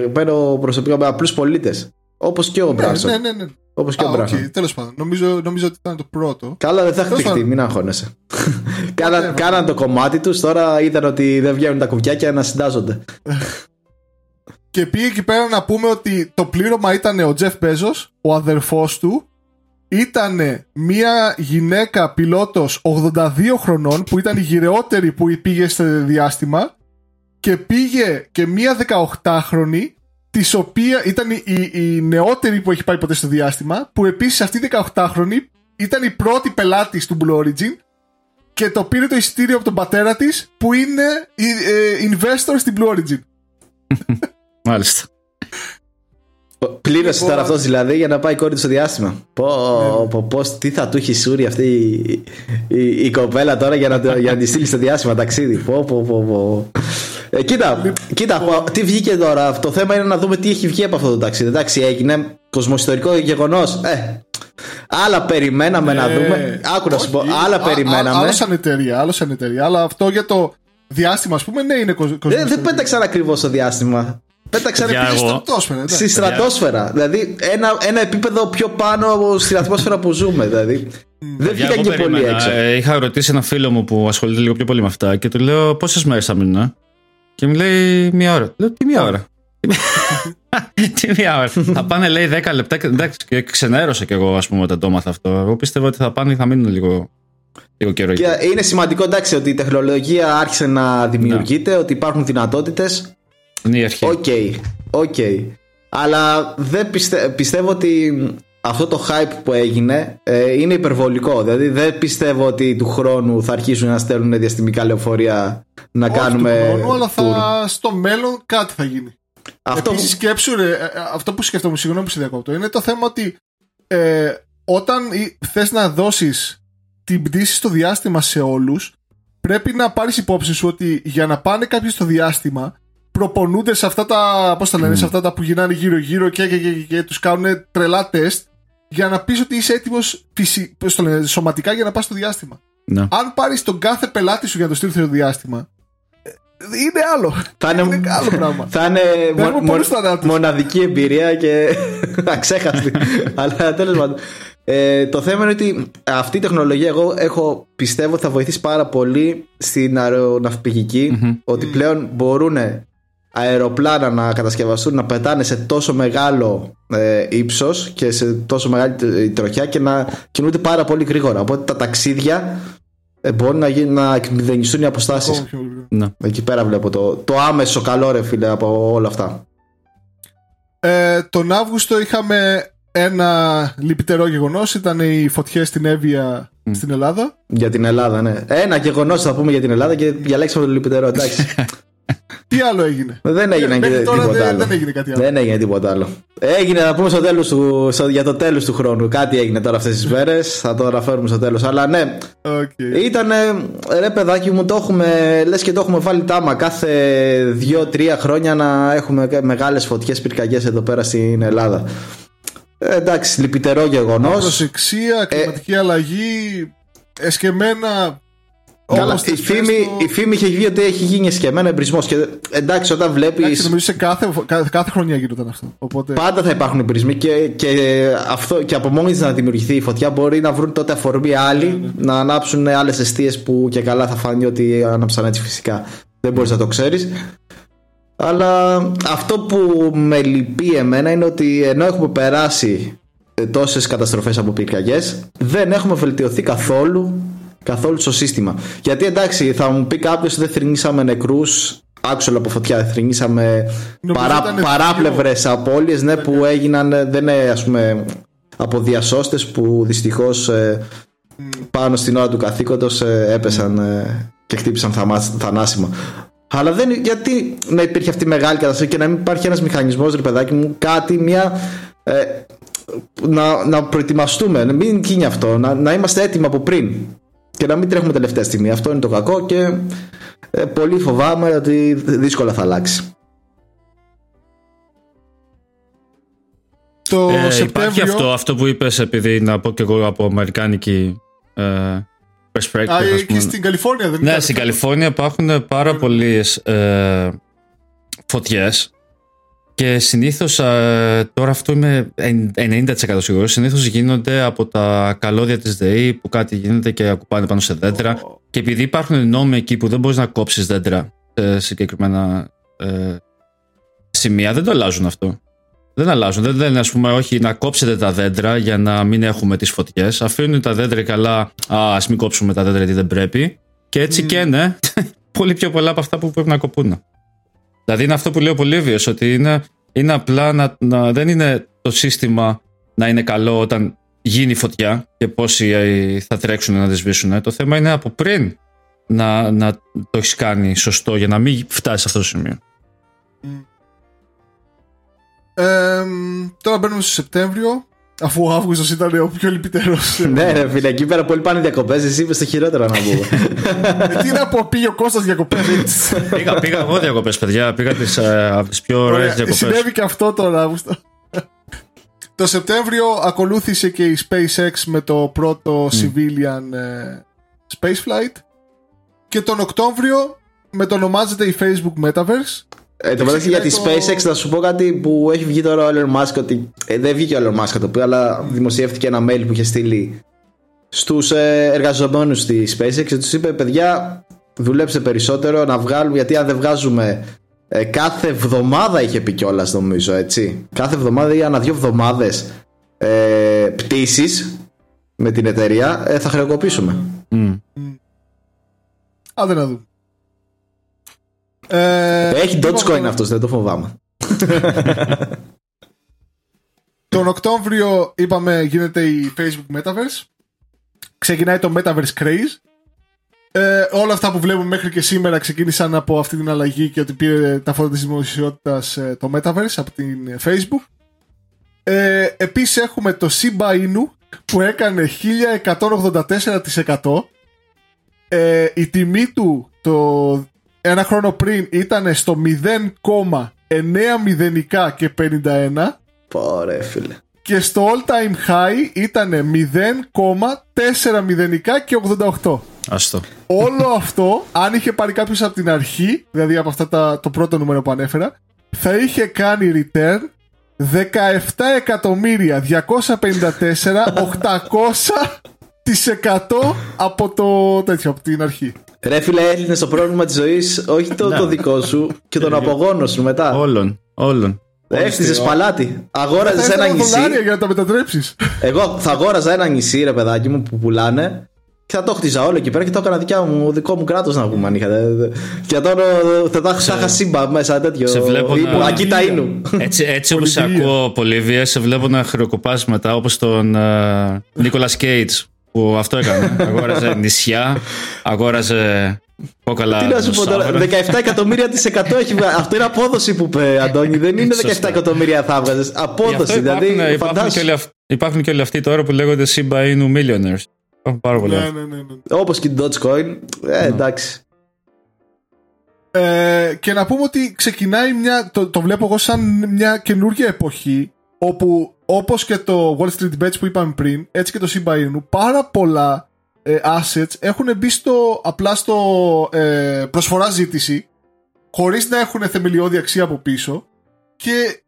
προσωπικά με απλούς πολίτες. Όπως και ο Μπράνσον. Ναι, ναι, ναι. Όπως και ο Α, Μπράνσον. οκ, τέλος πάντων. Νομίζω, νομίζω ότι ήταν το πρώτο. Καλά, δεν θα Τέλος χτυχτεί, πάντων. μην αγχώνεσαι. [laughs] Κάνα, Whatever. κάναν το κομμάτι τους, τώρα είδαν ότι δεν βγαίνουν τα κουβιάκια να συντάζονται. [laughs] Και πήγε εκεί πέρα να πούμε ότι το πλήρωμα ήταν ο Jeff Bezos, ο αδερφός του, ήταν μια γυναίκα πιλότος 82 χρονών που ήταν η γυρεότερη που πήγε στο διάστημα και πήγε και μια 18χρονη της οποία ήταν η, η, η νεότερη που έχει πάει ποτέ στο διάστημα που επίσης αυτή η 18χρονη ήταν η πρώτη πελάτης του Blue Origin και το πήρε το εισιτήριο από τον πατέρα της που είναι η, ε, investor στην Blue Origin. [laughs] Μάλιστα. Πλήρωσε Λοιπόν- τώρα αυτός δηλαδή για να πάει η κόρη του στο διάστημα. Πω, Ναι. πω, πώς, τι θα του έχει σούρει αυτή η, η, η κοπέλα τώρα για να, το- για να τη στείλει στο διάστημα ταξίδι. Πω, πω, πω, πω. Ε, κοίτα, κοίτα, πω, τι βγήκε τώρα. Το θέμα είναι να δούμε τι έχει βγει από αυτό το ταξίδι. Εντάξει, έγινε κοσμοϊστορικό γεγονός. Ε, άλλα περιμέναμε να Ε, δούμε. Άκου να σου πω, όχι. άλλα Α- α- περιμέναμε. Άλλο σαν εταιρεία, άλλο σαν εταιρεία. Αλλά αυτό για το διάστημα, ας πούμε, ναι, είναι κοσ- Δεν, κοσμοϊστορικό. δεν πέταξαν ακριβώς στο διάστημα. Πέταξαν Για επίσης εγώ. Στρατόσφαιρα, εντάξει. στη στρατόσφαιρα. Δηλαδή ένα, ένα επίπεδο πιο πάνω από στην ατμόσφαιρα που ζούμε. Δηλαδή. Δεν Για βγήκαν εγώ και πολύ περίμενα. έξω. Ε, είχα ρωτήσει ένα φίλο μου που ασχολείται λίγο πιο πολύ με αυτά και του λέω πόσες μέρες θα μείνουν. ε; Και μου λέει μία ώρα. Λέω τι μία ώρα; [laughs] τι μία ώρα. θα πάνε λέει 10 λεπτά και εντάξει και ξενέρωσα κι εγώ ας πούμε όταν το έμαθα αυτό. Εγώ πίστευα ότι θα πάνε θα μείνουν λίγο, λίγο καιρό. εκεί. Και είναι σημαντικό εντάξει ότι η τεχνολογία άρχισε να δημιουργείται, ότι υπάρχουν δυνατότητες. Είναι η αρχή. OK, OK. Αλλά δεν πιστε- πιστεύω ότι αυτό το hype που έγινε ε, είναι υπερβολικό. Δηλαδή δεν πιστεύω ότι του χρόνου θα αρχίσουν να στέλνουν διαστημικά λεωφορεία να Όχι κάνουμε. του χρόνου, αλλά tour. θα, στο μέλλον κάτι θα γίνει. Αυτό Επίσης σκέψου ρε, ε, ε, αυτό που σκέφτομαι, συγγνώμη που σε διακόπτω, είναι το θέμα ότι ε, όταν ή- θες να δώσεις την πτήση στο διάστημα σε όλους, πρέπει να πάρεις υπόψη σου ότι για να πάνε κάποιοι στο διάστημα, προπονούνται σε αυτά τα, πώς τα λένε, σε αυτά τα που γυρνάνε γύρω-γύρω και, και, και, και, και τους κάνουν τρελά τεστ για να πεις ότι είσαι έτοιμος φυσι, πώς το λένε, σωματικά για να πας στο διάστημα. Ναι. Αν πάρεις τον κάθε πελάτη σου για να το στείλει στο διάστημα, ε, είναι άλλο. θα είναι, είναι άλλο πράγμα. θα είναι έχουμε μο- πολλούς μο- θανάτους. μοναδική εμπειρία και [laughs] αξέχαστη. Αλλά τέλος πάντων. Ε, το θέμα είναι ότι αυτή η τεχνολογία εγώ έχω, πιστεύω θα βοηθήσει πάρα πολύ στην αεροναυπηγικη ότι πλέον μπορούν αεροπλάνα να κατασκευαστούν να πετάνε σε τόσο μεγάλο ε, ύψος και σε τόσο μεγάλη ε, τροχιά και να κινούνται πάρα πολύ γρήγορα οπότε τα ταξίδια ε, μπορούν να, γίνουν, να εκμηδενιστούν οι αποστάσεις Ακόμα πιο γρήγορα. Ναι. Εκεί πέρα βλέπω το, το άμεσο καλό ρε φίλε από όλα αυτά. Ε, τον Αύγουστο είχαμε ένα λυπητερό γεγονός. Ήταν οι φωτιές στην Εύβοια στην Ελλάδα. Για την Ελλάδα, ναι. Ένα γεγονός θα πούμε για την Ελλάδα και διαλέξαμε το λυπητερό, εντάξει. [laughs] Τι άλλο έγινε; δεν έγινε και Μέχρι τώρα τίποτα δεν, άλλο. δεν έγινε κάτι άλλο. Δεν έγινε τίποτα άλλο. Έγινε να πούμε στο τέλος του, στο, για το τέλος του χρόνου. Κάτι έγινε τώρα αυτές τις μέρες. θα το αναφέρουμε στο τέλος. Αλλά ναι, Okay. ήταν ρε παιδάκι μου, το έχουμε λες και το έχουμε βάλει τάμα κάθε 2-3 χρόνια να έχουμε μεγάλες φωτιές πυρκαγιές εδώ πέρα στην Ελλάδα. Ε, εντάξει, λυπητερό γεγονός. Προσεξία, κλιματική αλλαγή, εσκεμμένα. Καλά, όπως η τις φήμη, πες το- η φήμη είχε βγει ότι έχει γίνει εσκεμμένα εμπρισμό. Και εντάξει, όταν βλέπει. Εντάξει, νομίζω σε κάθε, κάθε, κάθε χρονιά γινόταν αυτό. Οπότε, Πάντα θα υπάρχουν εμπρισμοί και, και, αυτό, και από μόνη της να δημιουργηθεί η φωτιά μπορεί να βρουν τότε αφορμή άλλοι να ανάψουν άλλες αιστείες που και καλά θα φανεί ότι άναψαν έτσι φυσικά. Δεν μπορείς να το ξέρεις. Αλλά αυτό που με λυπεί εμένα είναι ότι ενώ έχουμε περάσει τόσες καταστροφές από πυρκαγιές δεν έχουμε βελτιωθεί καθόλου καθόλου στο σύστημα. Γιατί εντάξει θα μου πει κάποιος δεν θρυνήσαμε νεκρούς άκουσα από φωτιά. Θρυνήσαμε παρά, παράπλευρες απώλειες ναι, που έγιναν. Ε, δεν είναι ας πούμε από διασώστες που δυστυχώς ε, πάνω στην ώρα του καθήκοντος ε, έπεσαν ε, και χτύπησαν θανάσιμα. Αλλά δεν, γιατί να υπήρχε αυτή η μεγάλη καταστροφή και να μην υπάρχει ένας μηχανισμός, ρε παιδάκι μου, κάτι, μια. Ε, να, να προετοιμαστούμε, να μην γίνει αυτό, να, να είμαστε έτοιμοι από πριν και να μην τρέχουμε τελευταία στιγμή. Αυτό είναι το κακό και ε, πολύ φοβάμαι ότι δύσκολα θα αλλάξει. Το ε, Σεπτέμβριο... Υπάρχει αυτό, αυτό που είπες επειδή να πω και εγώ από αμερικάνικη ε, perspective. Α, και στην Καλιφόρνια δεν Ναι, στην Καλιφόρνια υπάρχουν πάρα πολλές ε, φωτιές και συνήθως, ε, τώρα αυτό είμαι 90% σίγουρος, συνήθως γίνονται από τα καλώδια της ΔΕΗ που κάτι γίνεται και ακουπάνε πάνω σε δέντρα. Και επειδή υπάρχουν νόμοι εκεί που δεν μπορείς να κόψεις δέντρα σε συγκεκριμένα ε, σημεία, δεν το αλλάζουν αυτό. Δεν αλλάζουν. Δεν λένε, ας πούμε, όχι να κόψετε τα δέντρα για να μην έχουμε τις φωτιές. Αφήνουν τα δέντρα καλά. Α μην κόψουμε τα δέντρα γιατί δεν πρέπει. Και έτσι και ναι, [laughs] πολύ πιο πολλά από αυτά που πρέπει να κοπούν. Δηλαδή είναι αυτό που λέει ο Πολύβιος, ότι είναι, είναι απλά να, να, δεν είναι το σύστημα να είναι καλό όταν γίνει φωτιά και πόσοι ε, θα τρέξουν να τη σβήσουν. Το θέμα είναι από πριν να, να το έχεις κάνει σωστό για να μην φτάσεις σε αυτό το σημείο. Ε, τώρα μπαίνουμε στο Σεπτέμβριο Αφού ο Αύγουστος ήταν ο πιο λυπητερός. ναι, ρε φίλε, εκεί πέρα πολλοί πάνε διακοπές. Εσύ είπες το χειρότερο να πούμε. Ε, τι να πω, πήγε ο Κώστας διακοπές. πήγα, πήγα εγώ διακοπές, παιδιά. Πήγα τις ε, πιο ωραίες διακοπές. Συνέβη και αυτό τον Αύγουστο. το Σεπτέμβριο ακολούθησε και η SpaceX με το πρώτο civilian ε, spaceflight. Και τον Οκτώβριο μετονομάζεται η Facebook Metaverse ε, το μεταξύ για τη SpaceX θα σου πω κάτι που έχει βγει τώρα ο Elon Musk ότι ε, δεν βγήκε ο Elon Musk το πει, αλλά δημοσιεύτηκε ένα mail που είχε στείλει στους ε, εργαζομένους στη SpaceX και τους είπε παιδιά δουλέψτε περισσότερο να βγάλουμε γιατί αν δεν βγάζουμε ε, κάθε εβδομάδα είχε πει κιόλας νομίζω έτσι. Κάθε εβδομάδα ή ανά δύο εβδομάδες ε, πτήσεις με την εταιρεία ε, θα χρεοκοπήσουμε mm. Άντε να δούμε ε, Έχει Dogecoin λοιπόν, αυτός, δεν το φοβάμαι. [laughs] Τον Οκτώβριο είπαμε γίνεται η Facebook Metaverse. Ξεκινάει το Metaverse Craze. Ε, όλα αυτά που βλέπουμε μέχρι και σήμερα ξεκίνησαν από αυτή την αλλαγή και ότι πήρε τα φώτα της δημοσιότητας ε, το Metaverse από την Facebook. Ε, επίσης έχουμε το Shiba Inu που έκανε 1184% ε, η τιμή του το ένα χρόνο πριν ήταν στο 0,9 μηδενικά και 51. Πόρε φίλε. Και στο all time high ήταν 0,4 μηδενικά και 88. Αστό. Όλο αυτό, αν είχε πάρει κάποιος από την αρχή, δηλαδή από αυτά τα, το πρώτο νούμερο που ανέφερα, θα είχε κάνει return 17 εκατομμύρια 254 800 από το τέτοιο, από την αρχή. Ρε φίλε, έλυνε το πρόβλημα της ζωής, όχι το, το δικό σου και τον απογόνο σου μετά. Όλων. Όλων. Έφτιασε παλάτι. Αγόραζες ένα νησί. για να τα μετατρέψεις. Εγώ θα αγόραζα ένα νησί, ρε παιδάκι μου, που πουλάνε και θα το χτίζα όλο εκεί πέρα και το έκανα δικιά μου, δικό μου κράτος να πούμε αν είχα. Και τώρα θα τα είχα σύμπα μέσα τέτοιο. Σε βλέπω να... Ακίτα ίνου. Έτσι, έτσι όπως σε ακούω, Πολύβια, σε βλέπω να χρεοκοπάς μετά όπως τον Νίκολα uh, Κέιτ που αυτό έκανε. [laughs] αγόραζε νησιά, αγόραζε κόκαλα. Τι να σου πω τώρα, 17 εκατομμύρια της εκατό έχει βγάλει. Αυτό είναι απόδοση που είπε, Αντώνη. Δεν είναι 17 εκατομμύρια θα έβγαζε. Απόδοση. Δηλαδή, υπάρχουν, και όλοι αυτοί, υπάρχουν και όλοι αυτοί τώρα που λέγονται Shiba Inu Millionaires. Υπάρχουν πάρα πολλά. Ναι, ναι, ναι, ναι. Όπως και την Dogecoin. Ε, εντάξει. Ε, και να πούμε ότι ξεκινάει μια. Το, το βλέπω εγώ σαν μια καινούργια εποχή όπου όπως και το Wall Street Bets που είπαμε πριν, έτσι και το Shiba Inu, πάρα πολλά ε, assets έχουν μπει στο, απλά στο ε, προσφορά ζήτηση, χωρίς να έχουν θεμελιώδη αξία από πίσω και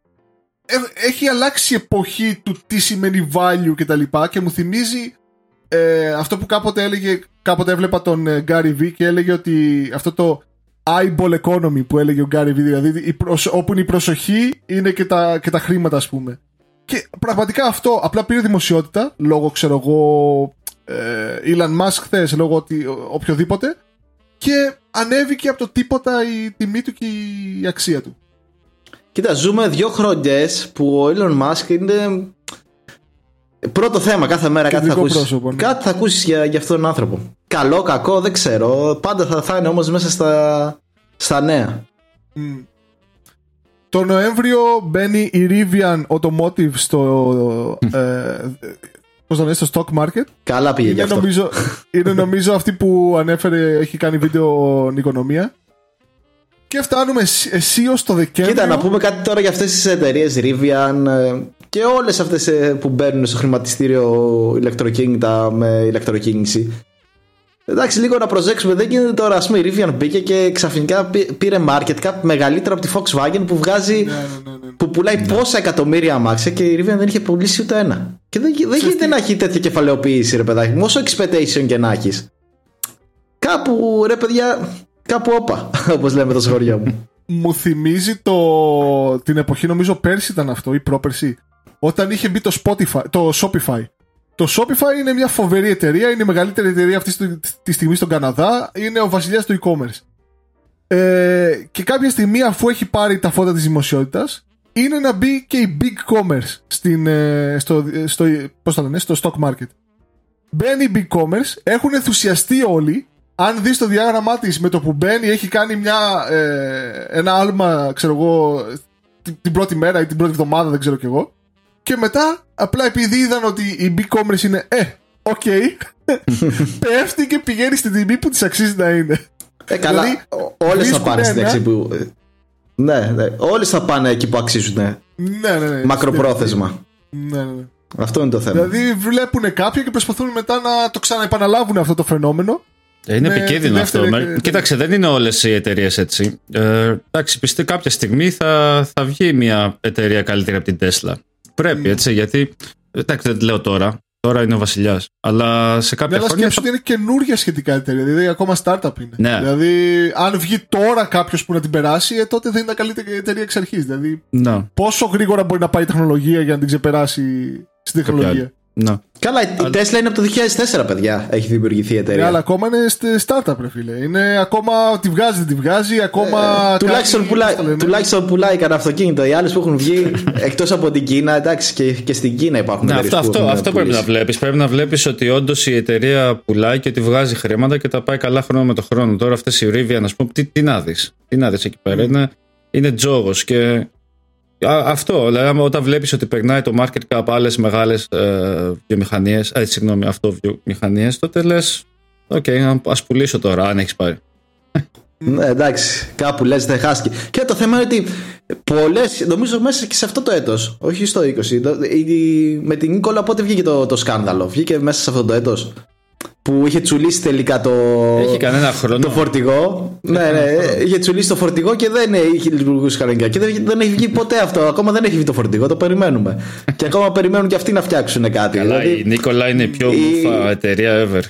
ε, έχει αλλάξει η εποχή του τι σημαίνει value και τα λοιπά και μου θυμίζει ε, αυτό που κάποτε έλεγε, κάποτε έβλεπα τον Gary V και έλεγε ότι αυτό το eyeball economy που έλεγε ο Gary V, δηλαδή όπου είναι η προσοχή είναι και τα, και τα χρήματα ας πούμε. Και πραγματικά αυτό απλά πήρε δημοσιότητα λόγω, ξέρω εγώ, ε, Elon Musk χθες, λόγω ότι οποιοδήποτε. και ανέβηκε από το τίποτα η τιμή του και η αξία του. Κοίτα, ζούμε δύο χρονιές που ο Elon Musk είναι πρώτο θέμα κάθε μέρα. Κάτι θα, ακούσεις, πρόσωπο, ναι. κάτι θα ακούσεις για, για αυτόν τον άνθρωπο. Καλό, κακό, δεν ξέρω. Πάντα θα, θα είναι όμως μέσα στα, στα νέα. Mm. Το Νοέμβριο μπαίνει η Rivian Automotive στο, ε, πώς το λένε, στο stock market. Καλά πήγε είναι, αυτό. Νομίζω, [laughs] είναι νομίζω αυτή που ανέφερε, έχει κάνει βίντεο οικονομία. Και φτάνουμε εσύ το Δεκέμβριο. Κοίτα, να πούμε κάτι τώρα για αυτές τις εταιρείες Rivian ε, και όλες αυτές ε, που μπαίνουν στο χρηματιστήριο ηλεκτροκίνητα με ηλεκτροκίνηση. Εντάξει, λίγο να προσέξουμε. Δεν γίνεται τώρα. Α πούμε, η Rivian μπήκε και ξαφνικά πήρε market cap μεγαλύτερο από τη Volkswagen που βγάζει. Ναι, ναι, ναι, ναι. που πουλάει ναι. πόσα εκατομμύρια αμάξια και η Rivian δεν είχε πουλήσει ούτε ένα. Και δεν, δεν γίνεται να έχει τέτοια κεφαλαιοποίηση, ρε παιδάκι. Όσο expectation και να έχεις. Κάπου, ρε παιδιά, κάπου όπα, [laughs] όπως λέμε το σχολείο μου. Μου θυμίζει το... την εποχή, νομίζω πέρσι ήταν αυτό ή πρόπερσι, όταν είχε μπει το, Spotify, το Shopify το Shopify είναι μια φοβερή εταιρεία, είναι η μεγαλύτερη εταιρεία αυτή τη στιγμή στον Καναδά, είναι ο βασιλιάς του e-commerce. Ε, και κάποια στιγμή αφού έχει πάρει τα φώτα της δημοσιότητας, είναι να μπει και η Big Commerce στην, ε, στο, στο, πώς θα λένε, στο stock market. Μπαίνει η Big Commerce, έχουν ενθουσιαστεί όλοι. Αν δεις το διάγραμμά της με το που μπαίνει έχει κάνει μια, ε, ένα άλμα, ξέρω εγώ, την, την πρώτη μέρα ή την πρώτη εβδομάδα, δεν ξέρω κι εγώ. Και μετά, απλά επειδή είδαν ότι η e-commerce είναι ε, OK, okay, πέφτει και πηγαίνει στην τιμή που της αξίζει να είναι. Ε, καλά. Δηλαδή, Όλες θα πάνε στην αξία που. Ναι, ναι. Όλες θα πάνε εκεί που αξίζουν. Ναι, ναι, ναι. Μακροπρόθεσμα. Ναι, ναι, ναι. Αυτό είναι το θέμα. Δηλαδή βλέπουν κάποιοι και προσπαθούν μετά να το ξαναεπαναλάβουν αυτό το φαινόμενο. Ε, είναι επικίνδυνο αυτό. Και... Κοίταξε, δεν είναι όλες οι εταιρείες έτσι. Ε, εντάξει, πιστεύω κάποια στιγμή θα, θα βγει μια εταιρεία καλύτερη από την Tesla. Πρέπει, έτσι, γιατί. Εντάξει, δεν λέω τώρα. Τώρα είναι ο βασιλιάς. Αλλά σε κάποια ναι, χρόνια. Αλλά ότι είναι καινούργια σχετικά εταιρεία. Δηλαδή ακόμα startup είναι. Ναι. Δηλαδή, αν βγει τώρα κάποιος που να την περάσει, ε, τότε δεν είναι καλύτερη εταιρεία εξ αρχής. Δηλαδή, ναι. πόσο γρήγορα μπορεί να πάει η τεχνολογία για να την ξεπεράσει στην τεχνολογία. Ναι. Καλά, η Tesla είναι από το 2004, παιδιά. Έχει δημιουργηθεί η εταιρεία. Ναι, αλλά ακόμα είναι startup, ρε φίλε. Είναι ακόμα τη βγάζει, δεν τη βγάζει. Ακόμα. Ε, τουλάχιστον, πουλάει, τουλάχιστον πουλάει κανένα αυτοκίνητο. Οι άλλες που έχουν βγει [laughs] εκτός από την Κίνα, εντάξει, και, και στην Κίνα υπάρχουν ναι, αυτό, αυτό, αυτό πρέπει να βλέπεις. Πρέπει να βλέπεις ότι όντως η εταιρεία πουλάει και ότι βγάζει χρήματα και τα πάει καλά χρόνο με το χρόνο. Τώρα αυτές οι Rivian, ας πούμε, τι, τι να δεις. Τι να δεις εκεί πέρα. Mm. Είναι, είναι τζόγος και αυτό, δηλαδή όταν βλέπεις ότι περνάει το market cap άλλες μεγάλες ε, ε, συγγνώμη, αυτό τότε λες, OK, okay, ας πουλήσω τώρα, αν έχεις πάρει. Ναι, εντάξει, κάπου λες, δεν χάσκε. Και το θέμα είναι ότι πολλές, νομίζω μέσα και σε αυτό το έτος, όχι στο 20, με την Nikola πότε βγήκε το, το σκάνδαλο, βγήκε μέσα σε αυτό το έτος; Που είχε τσουλήσει τελικά το, έχει κανένα χρόνο. το φορτηγό. ναι, ναι, είχε τσουλήσει το φορτηγό και δεν είχε λειτουργήσει κανονικά. Και δεν, δεν έχει βγει ποτέ αυτό. Ακόμα δεν έχει βγει το φορτηγό, το περιμένουμε. και ακόμα περιμένουν και αυτοί να φτιάξουν κάτι. Καλά, δηλαδή, η Νίκολα είναι η πιο η... μουφα εταιρεία ever.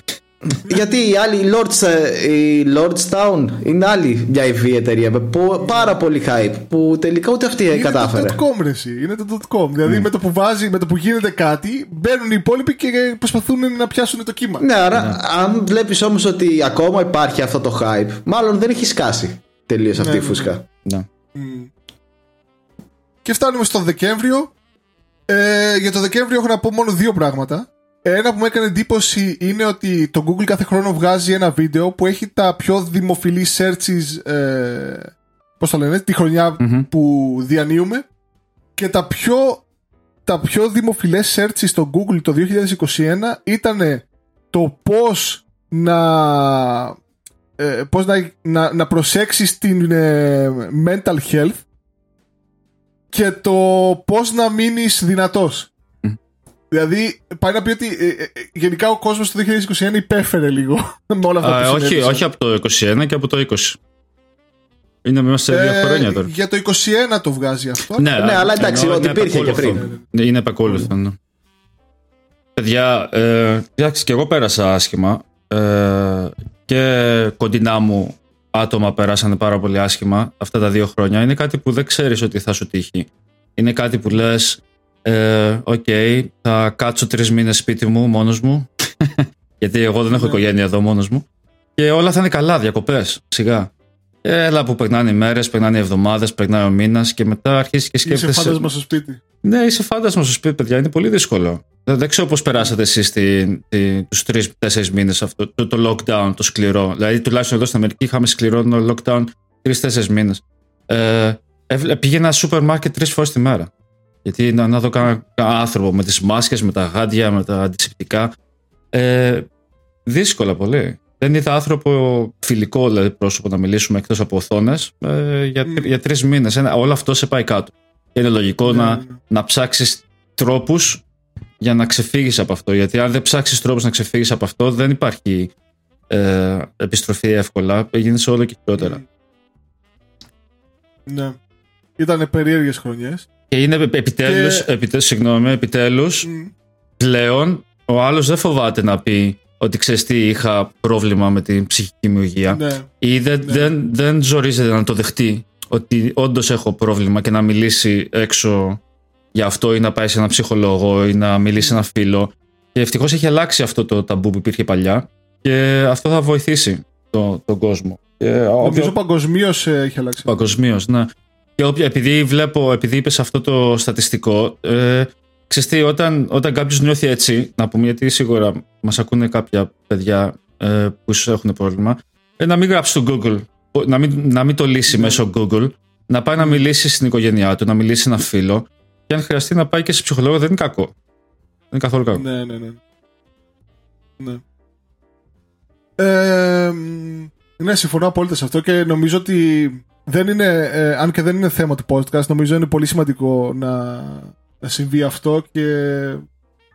Γιατί οι άλλοι, η Lords, η Lordstown είναι άλλη μια EV εταιρεία με πάρα πολύ hype που τελικά ούτε αυτή είναι κατάφερε. Είναι το .com ρε, είναι το .com. Δηλαδή mm. με το που βάζει, με το που γίνεται κάτι, μπαίνουν οι υπόλοιποι και προσπαθούν να πιάσουν το κύμα. Ναι, άρα ναι. αν βλέπεις όμως ότι ακόμα υπάρχει αυτό το hype, μάλλον δεν έχει σκάσει τελείως αυτή ναι, η ναι, φούσκα. Ναι. Mm. Και φτάνουμε στο Δεκέμβριο. Ε, για το Δεκέμβριο έχω να πω μόνο δύο πράγματα. Ένα που μου έκανε εντύπωση είναι ότι το Google κάθε χρόνο βγάζει ένα βίντεο που έχει τα πιο δημοφιλή searches ε, πώς το λένε, τη χρονια που διανύουμε και τα πιο, τα πιο δημοφιλές searches στο Google το 2021 ήταν το πώς να ε, πώς να, να, να προσέξεις την ε, mental health και το πώς να μείνεις δυνατός. Δηλαδή, πάει να πει ότι ε, ε, γενικά ο κόσμος το 2021 υπέφερε λίγο [laughs] με όλα αυτά που όχι, όχι από το 2021 και από το 20. Είναι μέσα σε δύο ε, χρόνια τώρα. Για το 2021 το βγάζει αυτό. Ναι, ναι αλλά εντάξει, ότι υπήρχε και πριν. Ναι, είναι επακόλουθο. Ναι. Παιδιά, ε, εντάξει, και εγώ πέρασα άσχημα. Ε, και κοντινά μου άτομα πέρασαν πάρα πολύ άσχημα αυτά τα δύο χρόνια. Είναι κάτι που δεν ξέρεις ότι θα σου τύχει. Είναι κάτι που λες ε, OK, okay, θα κάτσω τρεις μήνες σπίτι μου μόνος μου. [laughs] γιατί εγώ δεν έχω ναι. οικογένεια εδώ μόνος μου. Και όλα θα είναι καλά, διακοπές, σιγά. Έλα που περνάνε οι μέρες, περνάνε οι εβδομάδες, περνάει ο μήνας και μετά αρχίζει και σκέφτεσαι. Είσαι φάντασμα στο σπίτι. Ναι, είσαι φάντασμα στο σπίτι, παιδιά. Είναι πολύ δύσκολο. Δεν, δεν ξέρω πώς περάσατε εσείς τους τρει-τέσσερι μήνες αυτό το, το lockdown, το σκληρό. Δηλαδή, τουλάχιστον εδώ στην Αμερική είχαμε σκληρό lockdown τρει-τέσσερι μήνες. Ε, πήγαινα σούπερ μάρκετ τρεις φορές τη μέρα. Γιατί να, να δω κανένα άνθρωπο με τις μάσκες, με τα γάντια, με τα αντισηπτικά. Ε, δύσκολα πολύ. Δεν είδα άνθρωπο φιλικό δηλαδή πρόσωπο να μιλήσουμε εκτός από οθόνες ε, για, mm. για τρεις μήνες. Όλο αυτό σε πάει κάτω. Και είναι λογικό mm. να, να ψάξεις τρόπους για να ξεφύγεις από αυτό. Γιατί αν δεν ψάξεις τρόπους να ξεφύγεις από αυτό, δεν υπάρχει ε, επιστροφή εύκολα. Γίνεται όλο και χειρότερα. Ναι. Ήταν περίεργες χρονιές. Και είναι επιτέλους, και... επιτέλους, συγγνώμη, επιτέλους, πλέον ο άλλος δεν φοβάται να πει ότι ξέρεις τι, είχα πρόβλημα με την ψυχική μου υγεία. Ναι. Ή δεν, ναι. δεν, δεν ζορίζεται να το δεχτεί ότι όντως έχω πρόβλημα και να μιλήσει έξω για αυτό ή να πάει σε ένα ψυχολόγο ή να μιλήσει σε ένα φίλο. Και ευτυχώς έχει αλλάξει αυτό το ταμπού που υπήρχε παλιά και αυτό θα βοηθήσει το, τον κόσμο. Νομίζω παγκοσμίως έχει αλλάξει. Παγκοσμίως, ναι. Και όποια, επειδή βλέπω, επειδή είπες αυτό το στατιστικό, ε, ξέρεις τι, όταν, όταν κάποιος νιώθει έτσι, να πούμε γιατί σίγουρα μας ακούνε κάποια παιδιά ε, που ίσως έχουν πρόβλημα, ε, να μην γράψει στο Google, να μην, να μην το λύσει ναι. μέσω Google, να πάει να μιλήσει στην οικογένειά του, να μιλήσει σε ένα φίλο, και αν χρειαστεί να πάει και σε ψυχολόγο, δεν είναι κακό. Δεν είναι καθόλου κακό. Ναι, ναι, ναι. ναι. Ε, ναι, συμφωνώ απόλυτα σε αυτό και νομίζω ότι δεν είναι, ε, αν και δεν είναι θέμα του podcast, νομίζω είναι πολύ σημαντικό να, να συμβεί αυτό και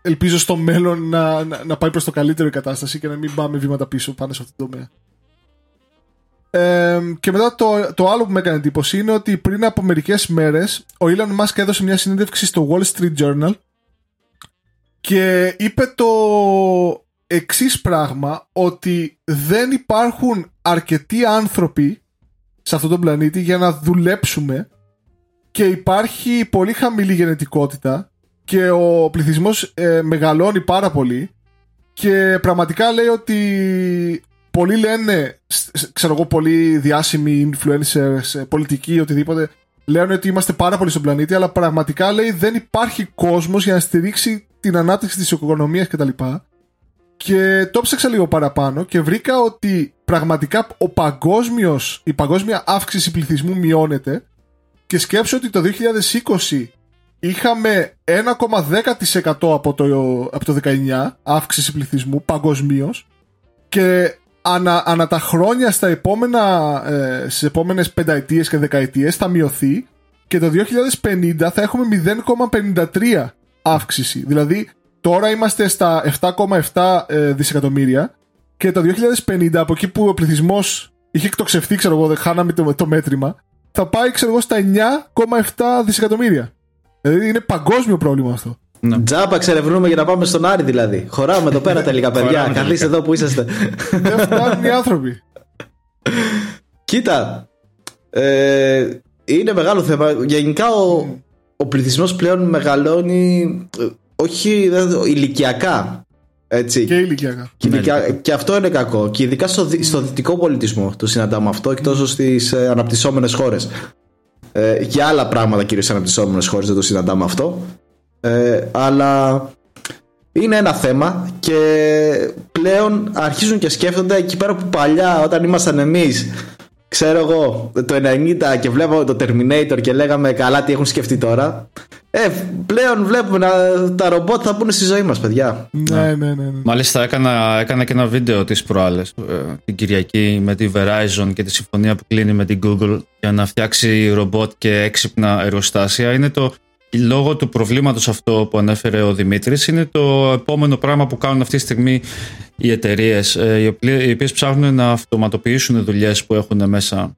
ελπίζω στο μέλλον να, να, να πάει προς το καλύτερο η κατάσταση και να μην πάμε βήματα πίσω πάνω σε αυτό το τομέα. Ε, και μετά το, το άλλο που με έκανε εντύπωση είναι ότι πριν από μερικές μέρες ο Elon Musk έδωσε μια συνέντευξη στο Wall Street Journal και είπε το εξής πράγμα ότι δεν υπάρχουν αρκετοί άνθρωποι σε αυτόν τον πλανήτη για να δουλέψουμε και υπάρχει πολύ χαμηλή γενετικότητα και ο πληθυσμός ε, μεγαλώνει πάρα πολύ και πραγματικά λέει ότι πολλοί λένε, ξέρω εγώ, πολλοί διάσημοι influencers, ε, πολιτικοί, οτιδήποτε, λένε ότι είμαστε πάρα πολύ στον πλανήτη, αλλά πραγματικά λέει δεν υπάρχει κόσμος για να στηρίξει την ανάπτυξη της οικονομίας κτλ. Και το ψάξα λίγο παραπάνω και βρήκα ότι πραγματικά ο παγκόσμιος, η παγκόσμια αύξηση πληθυσμού μειώνεται και σκέψω ότι το 2020 είχαμε 1,10% από το, από το 19 αύξηση πληθυσμού παγκοσμίως και ανα, ανα τα χρόνια στα επόμενα, ε, στις επόμενες πενταετίες και δεκαετίες θα μειωθεί και το 2050 θα έχουμε 0,53 αύξηση. Δηλαδή Τώρα είμαστε στα 7,7 ε, δισεκατομμύρια και το 2050 από εκεί που ο πληθυσμός είχε εκτοξευθεί, ξέρω εγώ, χάναμε το, το μέτρημα, θα πάει, ξέρω εγώ, στα 9,7 δισεκατομμύρια. Δηλαδή είναι παγκόσμιο πρόβλημα αυτό. Ναι. Τζάπα ξερευνούμε για να πάμε στον Άρη δηλαδή. Χωράμε εδώ πέρα τελικά, παιδιά. Καθίστε εδώ που είσαστε. Δεν φτάνουν οι άνθρωποι. Κοίτα. Ε, είναι μεγάλο θέμα. Γενικά ο, ο πληθυσμός πλέον μεγαλώνει όχι ηλικιακά. Έτσι. Και ηλικιακά. Και, και αυτό είναι κακό. Και ειδικά στο, στο δυτικό πολιτισμό το συναντάμε αυτό και τόσο στις ε, αναπτυσσόμενες χώρες. Ε, για άλλα πράγματα κυρίως στις αναπτυσσόμενες χώρες δεν το συναντάμε αυτό. Ε, αλλά είναι ένα θέμα και πλέον αρχίζουν και σκέφτονται εκεί πέρα που παλιά όταν ήμασταν εμείς ξέρω εγώ το 90 και βλέπαμε το Terminator και λέγαμε καλά τι έχουν σκεφτεί τώρα ε, πλέον βλέπουμε να, τα ρομπότ θα μπουν στη ζωή μας παιδιά. Ναι, ναι, ναι, ναι. Μάλιστα έκανα, έκανα και ένα βίντεο τις προάλλες ε, την Κυριακή με τη Verizon και τη συμφωνία που κλείνει με την Google για να φτιάξει ρομπότ και έξυπνα εργοστάσια. Είναι το λόγω του προβλήματος αυτό που ανέφερε ο Δημήτρης είναι το επόμενο πράγμα που κάνουν αυτή τη στιγμή οι εταιρείες, ε, οι οποίες ψάχνουν να αυτοματοποιήσουν δουλειές που έχουν μέσα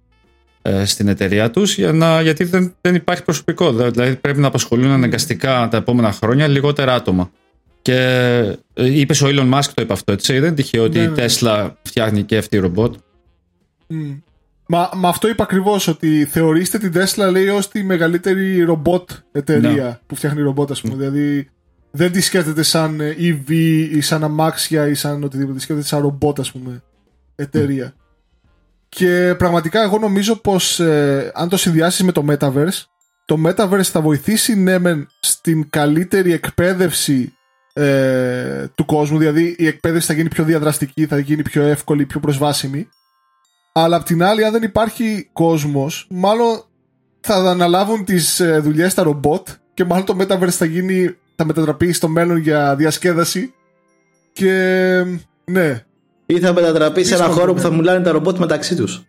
ε, στην εταιρεία τους για να, γιατί δεν, δεν υπάρχει προσωπικό. Δηλαδή πρέπει να απασχολούν αναγκαστικά τα επόμενα χρόνια λιγότερα άτομα. Και ε, είπες ο Elon Musk το είπε αυτό έτσι. Δεν είναι τυχαίο ότι η ναι, ναι. Tesla φτιάχνει και αυτή ρομπότ Μα, μα αυτό είπα ακριβώς ότι θεωρήστε την Tesla λέει ως τη μεγαλύτερη ρομπότ εταιρεία ναι. που φτιάχνει ρομπότ, ας πούμε. Δηλαδή δεν τη σκέφτεται σαν EV ή σαν αμάξια ή σαν οτιδήποτε. Τη σκέφτεται σαν ρομπότ, ας πούμε. εταιρεία. Και πραγματικά εγώ νομίζω πως ε, αν το συνδυάσεις με το Metaverse, το Metaverse θα βοηθήσει ναι μεν στην καλύτερη εκπαίδευση ε, του κόσμου, δηλαδή η εκπαίδευση θα γίνει πιο διαδραστική, θα γίνει πιο εύκολη, πιο προσβάσιμη. Αλλά απ' την άλλη, αν δεν υπάρχει κόσμος, μάλλον θα αναλάβουν τις ε, δουλειές στα ρομπότ και μάλλον το Metaverse θα γίνει, θα μετατραπεί στο μέλλον για διασκέδαση και ναι. Ή θα μετατραπεί σε ένα Δύσκολο, χώρο που ναι. θα μιλάνε τα ρομπότ μεταξύ τους.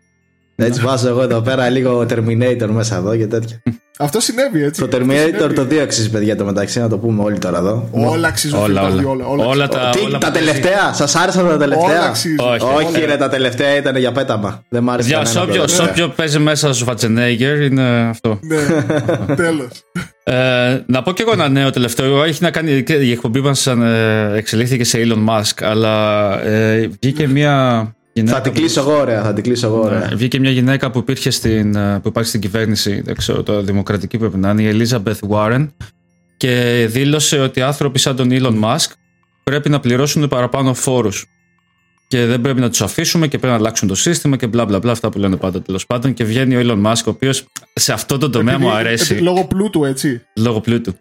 Έτσι βάζω εγώ εδώ πέρα λίγο Terminator μέσα εδώ και τέτοια. Αυτό συνέβη έτσι. Το Αυτό Terminator συνέβη. το 2 αξίζει παιδιά το μεταξύ να το πούμε όλοι τώρα εδώ. Όλα αξίζουν. Όλα, φίλε, όλα. όλα, όλα, τα, Τι, όλα τα που- τελευταία, σας άρεσαν τα Όλα τελευταία; αξίζουν. Όχι. Όχι, ρε, τα τελευταία ήταν για πέταμα. Δεν μ' άρεσε Παιδιά, κανένα. σε όποιο- από τα σε όποιο παίζει μέσα στο Schwarzenegger είναι αυτό. Ναι, [laughs] τέλος. Ε, να πω και εγώ ένα νέο τελευταίο. Έχει να κάνει. και Η εκπομπή μας εξελίχθηκε σε Elon Musk, αλλά ε, βγήκε μια γυναίκα. Θα την που- κλείσω εγώ, ωραία. Θα την κλείσω εγώ, ωραία. Ναι, βγήκε μια γυναίκα που, υπήρχε στην, ε, που υπάρχει στην κυβέρνηση, δεν ξέρω, το δημοκρατική πρέπει να είναι, η Elizabeth Warren, και δήλωσε ότι άνθρωποι σαν τον Elon Musk πρέπει να πληρώσουν παραπάνω φόρους και δεν πρέπει να τους αφήσουμε και πρέπει να αλλάξουν το σύστημα και μπλα μπλα μπλα αυτά που λένε πάντα τέλος πάντων και βγαίνει ο Elon Musk ο οποίος σε αυτό το τομέα μου Επειδή- αρέσει επειδή- Λόγω πλούτου, έτσι. λόγω πλούτου.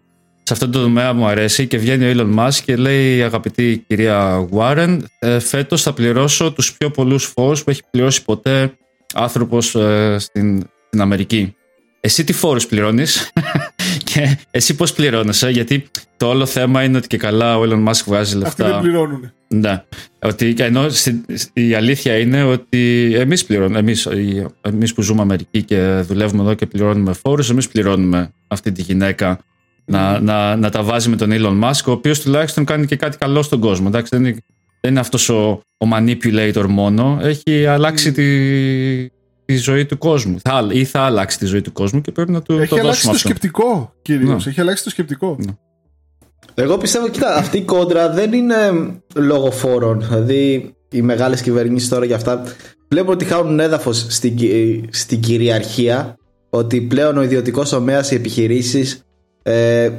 Σε αυτό το τομέα μου αρέσει και βγαίνει ο Elon Musk και λέει αγαπητή κυρία Warren ε, φέτος θα πληρώσω τους πιο πολλούς φόρους που έχει πληρώσει ποτέ άνθρωπος ε, στην, στην Αμερική. Εσύ τι φόρους πληρώνεις; [laughs] Και εσύ πώς πληρώνεσαι; Γιατί το όλο θέμα είναι ότι και καλά ο Elon Musk βγάζει Αυτοί δεν λεφτά. πληρώνουν. Ναι. Ότι, ενώ στη- η αλήθεια είναι ότι εμείς πληρώνουμε, εμείς, οι- εμείς που ζούμε Αμερική και δουλεύουμε εδώ και πληρώνουμε φόρους, εμείς πληρώνουμε αυτή τη γυναίκα να, να, να τα βάζει με τον Elon Musk, ο οποίος τουλάχιστον κάνει και κάτι καλό στον κόσμο. Εντάξει, δεν, είναι, δεν είναι αυτός ο, ο manipulator μόνο, έχει αλλάξει τη, τη ζωή του κόσμου. Θα, ή θα αλλάξει τη ζωή του κόσμου και πρέπει να του Έχει το αλλάξει δώσουμε το αυτό. σκεπτικό, κυρίως. Ναι. Έχει αλλάξει το σκεπτικό. Εγώ πιστεύω, κοίτα, αυτή η κόντρα δεν είναι λόγω φόρων. Δηλαδή, οι μεγάλες κυβερνήσεις τώρα για αυτά βλέπουν ότι χάνουν έδαφος στην, κυ- στην κυριαρχία. Ότι πλέον ο ιδιωτικός τομέας, οι επιχειρήσεις ε,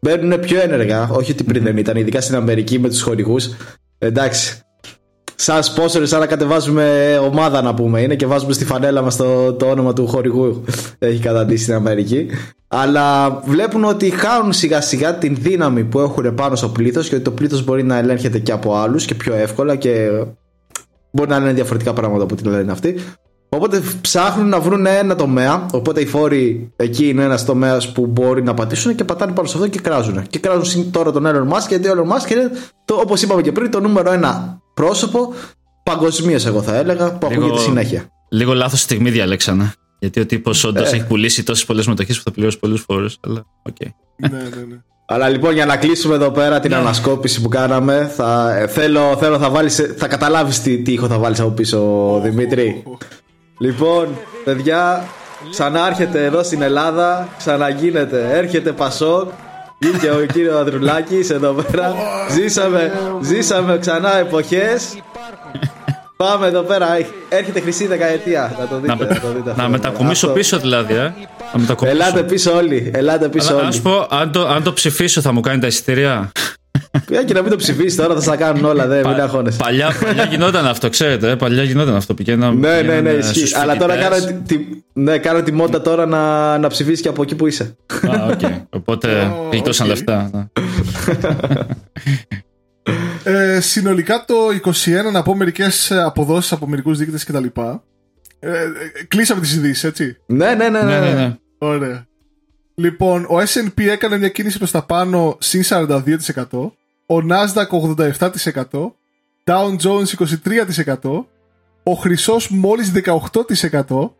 μπαίνουν πιο ένεργα. Όχι ότι πριν δεν ήταν, ειδικά στην Αμερική με τους χορηγούς. Εντάξει. Σαν sponsor, σαν να κατεβάζουμε ομάδα να πούμε είναι και βάζουμε στη φανέλα μας το, το όνομα του χορηγού έχει καταντήσει στην Αμερική αλλά βλέπουν ότι χάνουν σιγά σιγά την δύναμη που έχουν πάνω στο πλήθος και ότι το πλήθος μπορεί να ελέγχεται και από άλλους και πιο εύκολα και μπορεί να λένε διαφορετικά πράγματα από ό,τι λένε αυτοί Οπότε ψάχνουν να βρουν ένα τομέα. Οπότε οι φόροι εκεί είναι ένας τομέας που μπορεί να πατήσουν και πατάνε πάνω σε αυτό και κράζουν. Και κράζουν συν- τώρα τον Elon Musk γιατί ο Elon Musk είναι, όπως είπαμε και πριν, το νούμερο ένα πρόσωπο παγκοσμίως, εγώ θα έλεγα, που Λίγο- ακούγεται συνέχεια. Λίγο λάθος στιγμή διαλέξανε. Γιατί ο τύπος όντως Ε. έχει πουλήσει τόσες πολλές μετοχές που θα πληρώσει πολλούς φόρους. Αλλά οκ. ναι, ναι, ναι. Αλλά λοιπόν για να κλείσουμε εδώ πέρα την Ναι. ανασκόπηση που κάναμε θα, ε, θέλω, θέλω θα, βάλεις, θα καταλάβεις τι, τι ήχο θα βάλεις από πίσω Δημήτρη Λοιπόν παιδιά ξανάρχεται εδώ στην Ελλάδα ξαναγίνεται έρχεται Πασόκ Βγήκε ο κύριος Ανδρουλάκης εδώ πέρα ζήσαμε, ζήσαμε ξανά εποχές Πάμε εδώ πέρα έρχεται χρυσή δεκαετία Να το δείτε, Να, να, το δείτε αυτό. να μετακομίσω Αυτό. πίσω δηλαδή, ε. Να μετακομίσω. Ελάτε πίσω όλοι Ελάτε πίσω Αλλά, όλοι να σου πω, αν το, αν το ψηφίσω θα μου κάνει τα εισιτήρια. Για και να μην το ψηφίσει τώρα, θα στα κάνουν όλα, δεν μην αγχώνεσαι. παλιά, παλιά γινόταν αυτό, ξέρετε. ε, Παλιά γινόταν αυτό. Πηγαίνα, Ναι, ναι, ναι, πηγαίνανε ισχύει. στους Αλλά τώρα φοιτητές. κάνω τη, τη- ναι, κάνω τη μόντα τώρα να, να ψηφίσεις και από εκεί που είσαι. Α, οκ. Οπότε Ω, γλιτώσαν οκ. λεφτά. ναι. Ε, συνολικά το 21, να πω μερικές αποδόσεις από μερικούς δείκτες κτλ. Ε, ε, κλείσαμε τις ειδήσεις, έτσι. ναι, ναι, ναι. Ναι, ναι, ναι. Ωραία. Λοιπόν, ο S&P έκανε μια κίνηση προς τα πάνω συν 42%, ο Nasdaq 87%, Dow Jones 23%, ο Χρυσός μόλις 18%,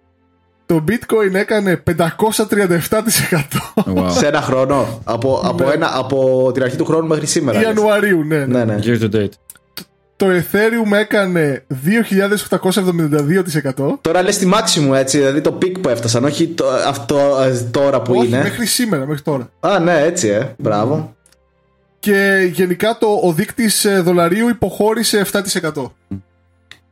το Bitcoin έκανε 537%. Wow. Σε ένα χρόνο. Από, από, ένα, από την αρχή του χρόνου μέχρι σήμερα. λες. Ιανουαρίου, ναι. ναι. Ναι, ναι. Year to date. Το Ethereum έκανε 2.872%. Τώρα λες τη μάξιμου έτσι, δηλαδή το peak που έφτασαν, όχι το, αυτό ε, τώρα που Όχι, είναι. μέχρι σήμερα, μέχρι τώρα. Α, ναι, έτσι, ε. Μπράβο. Και γενικά το, ο δείκτης ε, δολαρίου υποχώρησε 7%.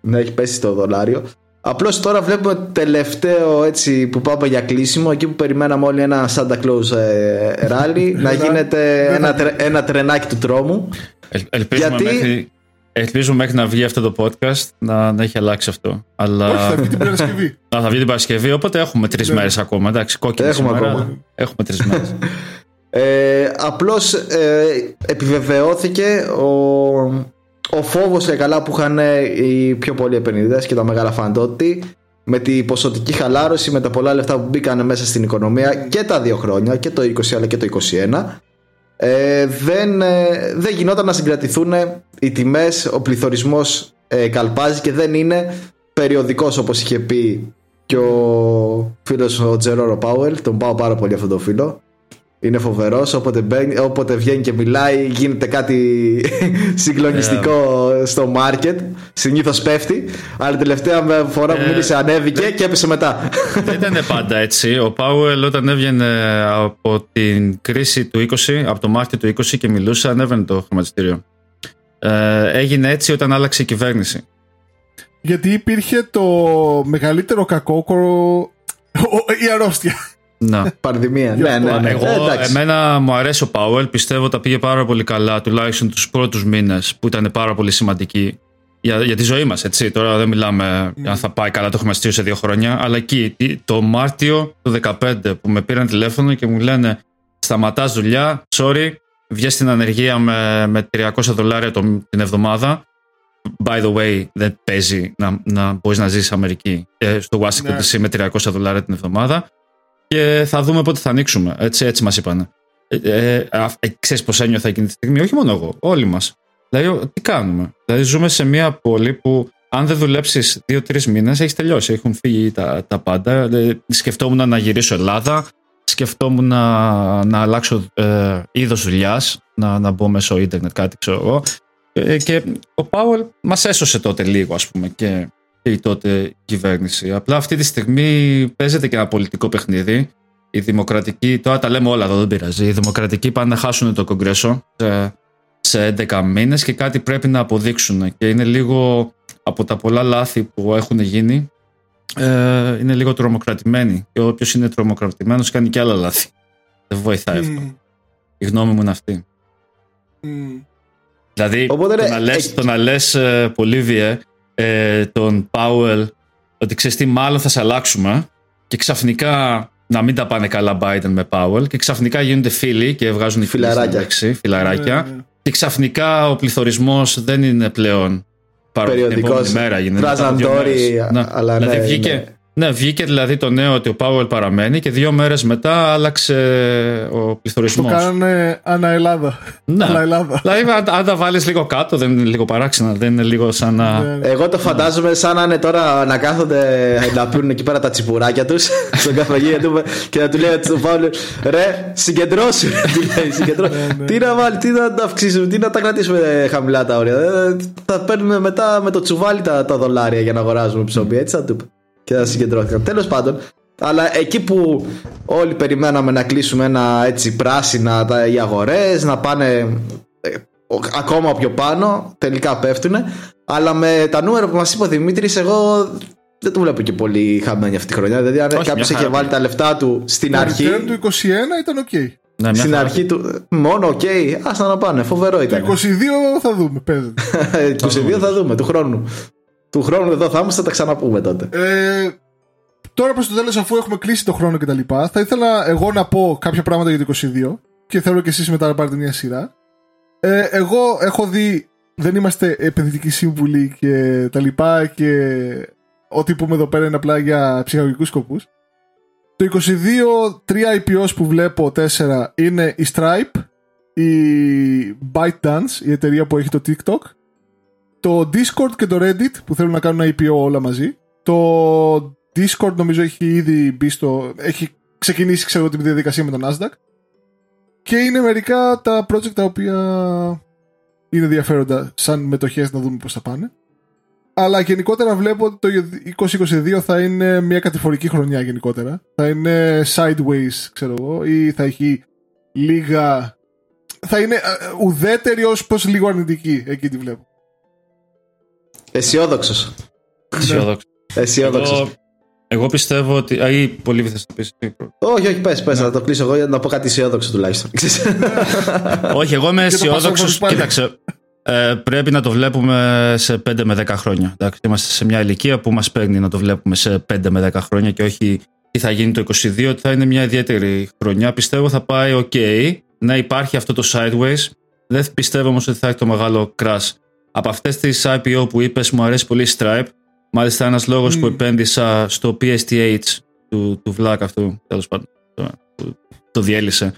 Ναι, έχει πέσει το δολάριο. Απλώς τώρα βλέπουμε τελευταίο έτσι που πάμε για κλείσιμο εκεί που περιμέναμε όλοι ένα Santa Claus ε, rally [laughs] να Δεν θα- γίνεται δεν ένα, θα- τρε- ένα τρενάκι του τρόμου Ελ- ελπίζουμε Γιατί- μέχρι, Ελπίζω μέχρι να βγει αυτό το podcast να, να έχει αλλάξει αυτό. Αλλά... Όχι, θα βγει την Παρασκευή. [laughs] θα βγει την Παρασκευή, οπότε έχουμε τρεις Ναι. μέρες ακόμα. Εντάξει, κόκκινη Έχουμε σήμερα. ακόμα. Έχουμε τρεις μέρες. [laughs] Ε, απλώς ε, επιβεβαιώθηκε ο, ο φόβος και καλά που είχαν οι πιο πολλοί επενδυτές και τα μεγάλα φαντ ότι με τη ποσοτική χαλάρωση, με τα πολλά λεφτά που μπήκαν μέσα στην οικονομία και τα δύο χρόνια, και το 20 αλλά και το 21, ε, δεν, ε, δεν γινόταν να συγκρατηθούν οι τιμές, ο πληθωρισμός ε, καλπάζει και δεν είναι περιοδικός όπως είχε πει και ο φίλος ο Τζερόρο Πάουελ, τον πάω πάρα πολύ αυτό το φίλο. Είναι φοβερός. Όποτε, μπαίνει- όποτε βγαίνει και μιλάει, γίνεται κάτι [laughs] συγκλονιστικό στο market. Συνήθως πέφτει. Αλλά την τελευταία με- φορά που Ε, μίλησε ανέβηκε και έπεσε μετά. δεν ήταν πάντα έτσι. Ο Πάουελ όταν έβγαινε από την κρίση του 20, από το Μάρτιο του 20 και μιλούσε, ανέβαινε το χρηματιστήριο. Ε, έγινε έτσι όταν άλλαξε η κυβέρνηση. Γιατί υπήρχε το μεγαλύτερο κακόκορο. [laughs] ο- Η αρρώστια. Να. Πανδημία. ναι, ναι, ναι. Εγώ, Ε, εντάξει. εμένα μου αρέσει ο Πάουελ. Πιστεύω τα πήγε πάρα πολύ καλά, τουλάχιστον τους πρώτους μήνες που ήταν πάρα πολύ σημαντικοί για, για τη ζωή μας. Τώρα δεν μιλάμε αν θα πάει καλά το χρηματιστήριο σε δύο χρόνια. Αλλά εκεί, τι- το Μάρτιο του 2015 που με πήραν τηλέφωνο και μου λένε Σταματάς δουλειά, sorry, βγες στην ανεργία με, με 300 δολάρια το, την εβδομάδα. By the way, δεν παίζει να, να μπορείς να ζήσει Αμερική ε, στο Washington Ναι. DC με 300 δολάρια την εβδομάδα και θα δούμε πότε θα ανοίξουμε. Έτσι, έτσι μας είπαν. Ε, ε, α- ε, ξέρεις πώς ένιωθα εκείνη τη στιγμή, όχι μόνο εγώ, όλοι μας. Δηλαδή, ο- τι κάνουμε; Δηλαδή, ζούμε σε μια πόλη που αν δεν δουλέψεις δύο-τρεις μήνες, έχεις τελειώσει. Έχουν φύγει τα, τα πάντα. Ε, σκεφτόμουν να γυρίσω Ελλάδα. Σκεφτόμουν να, να αλλάξω ε, είδος δουλειάς, να, να μπω μέσω ίντερνετ, κάτι ξέρω εγώ. Ε, και ο Πάουελ μας έσωσε τότε λίγο, ας πούμε, και, και η τότε κυβέρνηση. Απλά αυτή τη στιγμή παίζεται και ένα πολιτικό παιχνίδι. Οι δημοκρατικοί, τώρα τα λέμε όλα εδώ, δεν πειράζει. Οι δημοκρατικοί πάνε να χάσουν το κογκρέσο σε, σε 11 μήνες και κάτι πρέπει να αποδείξουν. Και είναι λίγο από τα πολλά λάθη που έχουν γίνει, ε, είναι λίγο τρομοκρατημένοι. Και όποιος είναι τρομοκρατημένος κάνει και άλλα λάθη. Δεν βοηθάει αυτό. Μμ, Η γνώμη μου είναι αυτή. μμ. Δηλαδή, Οπότε, το, ρε, να λες, ε, το να λες ε, Πολύβιε, ε, τον Πάουελ, ότι ξέρεις τι, μάλλον θα σε αλλάξουμε και ξαφνικά να μην τα πάνε καλά Biden με Πάουελ και ξαφνικά γίνονται φίλοι και βγάζουν οι φίλοι Φιλαράκια. μεταξύ, φιλαράκια Ναι, ναι. και ξαφνικά ο πληθωρισμός δεν είναι πλέον παρόλο που την Περιοδικός. επόμενη μέρα γίνεται. μετά από Βράζαν δύο τόρι, μέρες. Ναι. αλλά δηλαδή ναι, βγήκε, ναι. Ναι, βγήκε δηλαδή το νέο ότι ο Πάουελ παραμένει και δύο μέρες μετά άλλαξε ο Το πληθωρισμός. κάνανε αναελλάδα. Ναι. Ελλάδα. Δηλαδή, αν, αν τα βάλεις λίγο κάτω, δεν είναι λίγο παράξενα. Δεν είναι λίγο σαν να. Ναι, ναι. Εγώ το φαντάζομαι σαν να είναι τώρα να κάθονται να πίνουν εκεί πέρα τα τσιπουράκια τους [laughs] στον καφεγείο του και να του λέει στον Παύλο Ρε, συγκεντρώσου. ρε», του λέει, «Συγκεντρώσου». ναι. Τι να βάλει, τι να τα αυξήσουμε, τι να τα κρατήσουμε χαμηλά τα όρια. Ε, Θα παίρνουμε μετά με το τσουβάλι τα, τα δολάρια για να αγοράζουμε ψωμί. Έτσι θα του είπε. Και θα συγκεντρώθηκαν. Τέλος πάντων, αλλά εκεί που όλοι περιμέναμε να κλείσουμε ένα έτσι πράσινα τα, οι αγορές, να πάνε ε, ο- ακόμα πιο πάνω, τελικά πέφτουν. Αλλά με τα νούμερα που μας είπε ο Δημήτρης, εγώ δεν το βλέπω και πολύ χαμένη αυτή τη χρονιά. Δηλαδή, αν Όχι, κάποιος μια είχε χαρά βάλει πήγε. τα λεφτά του στην Το αρχή. return του 21 ήταν οκ. Ναι, μια Στην χαρά. αρχή του. Μόνο, οκ, άστα να πάνε. Φοβερό Το ήταν. 22 θα δούμε, παίζεται. [laughs] 22 θα δούμε του χρόνου. Του χρόνου εδώ θα είμαστε, θα τα ξαναπούμε τότε. Ε, τώρα προς το τέλος αφού έχουμε κλείσει το χρόνο και τα λοιπά θα ήθελα εγώ να πω κάποια πράγματα για το 22 και θέλω και εσείς μετά να πάρετε μια σειρά ε, εγώ έχω δει δεν είμαστε επενδυτικοί σύμβουλοι και τα λοιπά και ό,τι πούμε εδώ πέρα είναι απλά για ψυχαγωγικούς σκοπούς το 22 τρία IPOs που βλέπω τέσσερα είναι η Stripe η ByteDance η εταιρεία που έχει το TikTok το Discord και το Reddit που θέλουν να κάνουν IPO όλα μαζί. Το Discord νομίζω έχει ήδη μπει στο... έχει ξεκινήσει ξέρω τη διαδικασία με τον Nasdaq. Και είναι μερικά τα project τα οποία είναι ενδιαφέροντα σαν μετοχές να δούμε πώς θα πάνε. Αλλά γενικότερα βλέπω ότι το 2022 θα είναι μια κατηφορική χρονιά γενικότερα. Θα είναι sideways, ξέρω εγώ, ή θα έχει λίγα... Θα είναι ε, ουδέτερη ως πως λίγο αρνητική, εκεί τη βλέπω. Αισιόδοξος. Αισιόδοξος. Αισιόδοξος. Εγώ, εγώ πιστεύω ότι. Α, ή πολύ θες να πεις. Όχι, όχι, πες, πες, να το κλείσω εγώ για να πω κάτι αισιόδοξο τουλάχιστον. [laughs] Όχι, εγώ είμαι Και το αισιόδοξος. Πασόκ πάλι. Κοίταξε. ε, πρέπει να το βλέπουμε σε 5 με 10 χρόνια. Εντάξει, είμαστε σε μια ηλικία που μας παίρνει να το βλέπουμε σε 5 με 10 χρόνια και όχι τι θα γίνει το 22, ότι θα είναι μια ιδιαίτερη χρονιά. Πιστεύω θα πάει ok, να υπάρχει αυτό το sideways. Δεν πιστεύω όμως ότι θα έχει το μεγάλο crash. Από αυτές τις IPO που είπες μου αρέσει πολύ Stripe. Μάλιστα ένας λόγος που επένδυσα στο PSTH του, του Vlak αυτού, τέλος πάντων, το, το διέλυσε.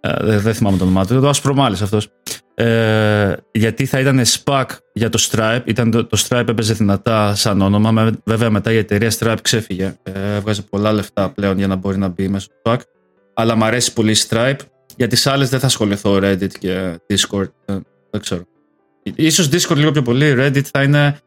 Ε, δεν, θυμάμαι το όνομά του, το ασπρομάλης αυτός. Ε, γιατί θα ήταν SPAC για το Stripe. Ήταν το, το Stripe έπαιζε δυνατά σαν όνομα. Βέβαια μετά η εταιρεία Stripe ξέφυγε. Ε, έβγαζε πολλά λεφτά πλέον για να μπορεί να μπει μέσα στο SPAC. Αλλά μου αρέσει πολύ Stripe. Για τις άλλες δεν θα ασχοληθώ Reddit και Discord. Ε, δεν ξέρω. Ίσως Discord λίγο πιο πολύ. Reddit θα είναι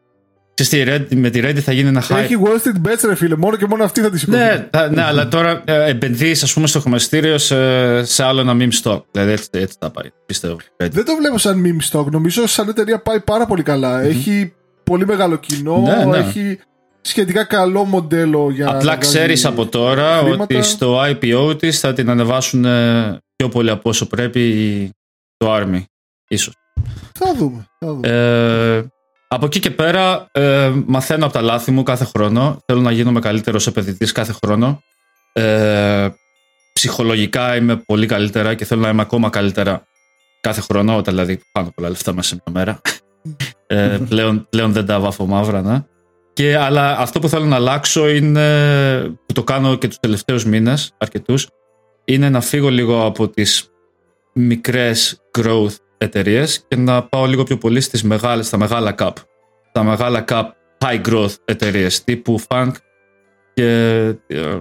με τη Reddit θα γίνει ένα hype. Έχει Wall Street Bets, ρε φίλε. Μόνο και μόνο αυτή θα τη σηκώσει. Ναι, ναι, αλλά τώρα ε, επενδύεις, ας πούμε, στο χρηματιστήριο σε, σε άλλο ένα meme stock. Δηλαδή έτσι, έτσι θα πάει, πιστεύω. Δεν το βλέπω σαν meme stock. Νομίζω σαν εταιρεία πάει πάρα πολύ Έχει πολύ μεγάλο κοινό. Ναι, ναι. Έχει σχετικά καλό μοντέλο για Απλά ξέρεις από τώρα χρήματα. ότι στο IPO της θα την ανεβάσουν ε, πιο πολύ από όσο πρέπει το Army. Ίσως. Θα δούμε. Θα δούμε. Ε, από εκεί και πέρα ε, μαθαίνω από τα λάθη μου κάθε χρόνο. Θέλω να γίνομαι καλύτερος επενδυτή κάθε χρόνο. Ε, ψυχολογικά είμαι πολύ καλύτερα και θέλω να είμαι ακόμα καλύτερα κάθε χρόνο, όταν δηλαδή πάνω πολλά λεφτά μέσα σε μια μέρα. Ε, πλέον, πλέον δεν τα βάφω μαύρα, ναι. Και, αλλά αυτό που θέλω να αλλάξω είναι, που το κάνω και τους τελευταίους μήνες, αρκετούς, είναι να φύγω λίγο από τις μικρές growth εταιρείες και να πάω λίγο πιο πολύ στις μεγάλες, στα μεγάλα cap. Τα μεγάλα cap high growth εταιρείες τύπου Funk και ε,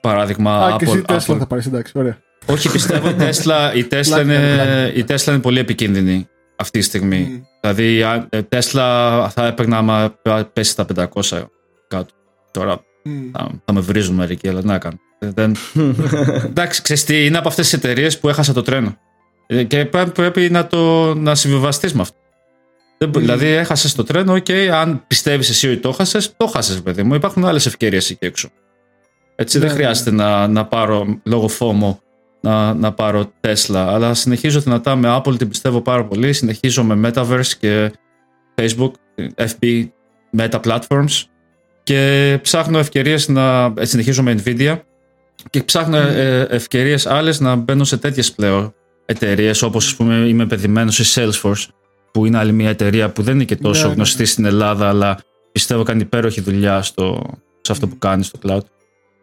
παράδειγμα Α, Apple. Και εσύ Tesla θα πάρεις, εντάξει, ωραία. Όχι, πιστεύω η Tesla, η Tesla, είναι, η Tesla είναι πολύ επικίνδυνη αυτή τη στιγμή. Δηλαδή η ε, Tesla θα έπαιρνα άμα πέσει τα 500 κάτω. Τώρα θα, θα, με βρίζουν μερικοί, αλλά να κάνω. Δεν... [laughs] Εντάξει, ξέρεις τι, είναι από αυτές τις εταιρείες που έχασα το τρένο. Ε, και πρέπει να, το, να συμβιβαστείς με αυτό. Mm. Δηλαδή, έχασες το τρένο, OK, αν πιστεύεις εσύ ότι το έχασες, το έχασες, παιδί μου. Υπάρχουν άλλες ευκαιρίες εκεί έξω. Έτσι, δεν ναι, ναι. χρειάζεται να, να πάρω λόγω φόμο να, να πάρω Tesla. Αλλά συνεχίζω δυνατά με Apple, την πιστεύω πάρα πολύ. Συνεχίζω με Metaverse και Facebook, FB, Meta Platforms. Και ψάχνω ευκαιρίες να. Ε, συνεχίζω με Nvidia. Και ψάχνω mm. ευκαιρίες άλλες να μπαίνω σε τέτοιες πλέον εταιρείες όπως ας πούμε είμαι παιδημένο σε Salesforce, που είναι άλλη μια εταιρεία που δεν είναι και τόσο ναι, γνωστή ναι. στην Ελλάδα, αλλά πιστεύω κάνει υπέροχη δουλειά στο, σε αυτό που κάνει στο cloud.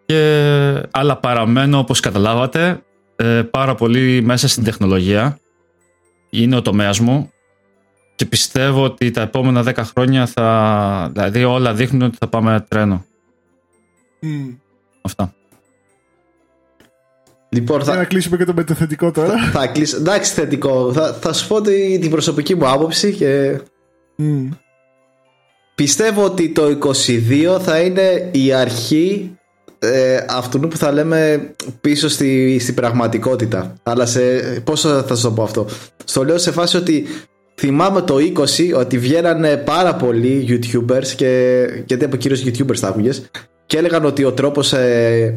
Και, αλλά παραμένω, όπως καταλάβατε, ε, πάρα πολύ μέσα στην τεχνολογία. Είναι ο τομέας μου και πιστεύω ότι τα επόμενα 10 χρόνια θα. Δηλαδή, όλα δείχνουν ότι θα πάμε τρένο. Αυτά. Λοιπόν, θα... να κλείσουμε και το μεταθετικό τώρα. Θα, θα κλείσω. Εντάξει, θετικό. Θα, θα σου πω την προσωπική μου άποψη και. Πιστεύω ότι το 22 θα είναι η αρχή ε, αυτού που θα λέμε πίσω στη, στη πραγματικότητα. Αλλά σε. Πώς θα σα το πω αυτό; Στο λέω σε φάση ότι θυμάμαι το 20 ότι βγαίνανε πάρα πολλοί YouTubers και. Γιατί από κυρίως YouTubers θα άκουγες. Και έλεγαν ότι ο τρόπος ε,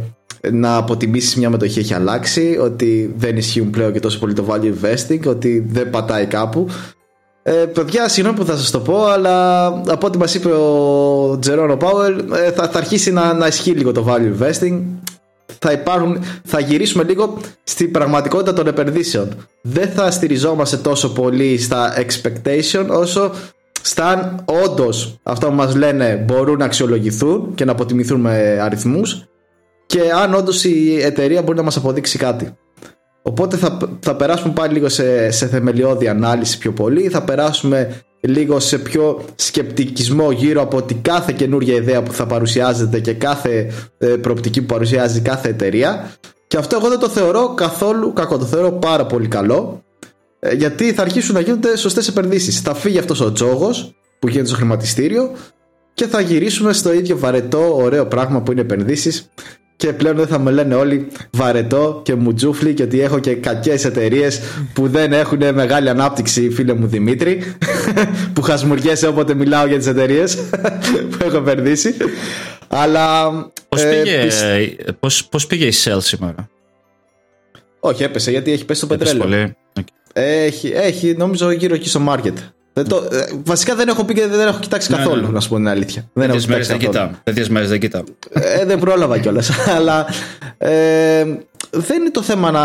να αποτιμήσεις μια μετοχή έχει αλλάξει, ότι δεν ισχύουν πλέον και τόσο πολύ το value investing, ότι δεν πατάει κάπου. Ε, παιδιά, συγγνώμη που θα σας το πω, αλλά από ό,τι μας είπε ο Τζερόνο Πάουελ, ε, θα, θα αρχίσει να, να ισχύει λίγο το value investing. Θα, υπάρχουν, θα γυρίσουμε λίγο στην πραγματικότητα των επενδύσεων. Δεν θα στηριζόμαστε τόσο πολύ στα expectation όσο στα αν όντως αυτά που μας λένε μπορούν να αξιολογηθούν και να αποτιμηθούν με αριθμούς και αν όντως η εταιρεία μπορεί να μας αποδείξει κάτι. Οπότε θα, θα περάσουμε πάλι λίγο σε, σε θεμελιώδη ανάλυση πιο πολύ, θα περάσουμε λίγο σε πιο σκεπτικισμό γύρω από τη κάθε καινούργια ιδέα που θα παρουσιάζεται και κάθε ε, προοπτική που παρουσιάζει κάθε εταιρεία. Και αυτό εγώ δεν το θεωρώ καθόλου κακό, το θεωρώ πάρα πολύ καλό. Ε, γιατί θα αρχίσουν να γίνονται σωστές επενδύσεις. Θα φύγει αυτός ο τζόγος που γίνεται στο χρηματιστήριο και θα γυρίσουμε στο ίδιο βαρετό, ωραίο πράγμα που είναι επενδύσεις και πλέον δεν θα με λένε όλοι βαρετό και μουτζούφλι και ότι έχω και κακές εταιρείες που δεν έχουν μεγάλη ανάπτυξη, φίλε μου Δημήτρη, [laughs] που χασμουριέσαι όποτε μιλάω για τις εταιρείες [laughs] που έχω επενδύσει. Αλλά. Πώς ε, πήγε, πώς, πώς πήγε η Shell σήμερα, Όχι, έπεσε γιατί έχει πέσει το πετρέλαιο. Έχει, έχει νομίζω γύρω εκεί στο market. Δεν το, ε, βασικά δεν έχω πει και δεν έχω κοιτάξει Ναι, καθόλου, ναι. να σου πω την αλήθεια. Δεν έχω Τέτοιες μέρες κοιτάξει δεν καθόλου. κοιτάω. Τέτοιες μέρες δεν κοιτάω. Ε, δεν πρόλαβα κιόλας. [laughs] αλλά ε, δεν είναι το θέμα να.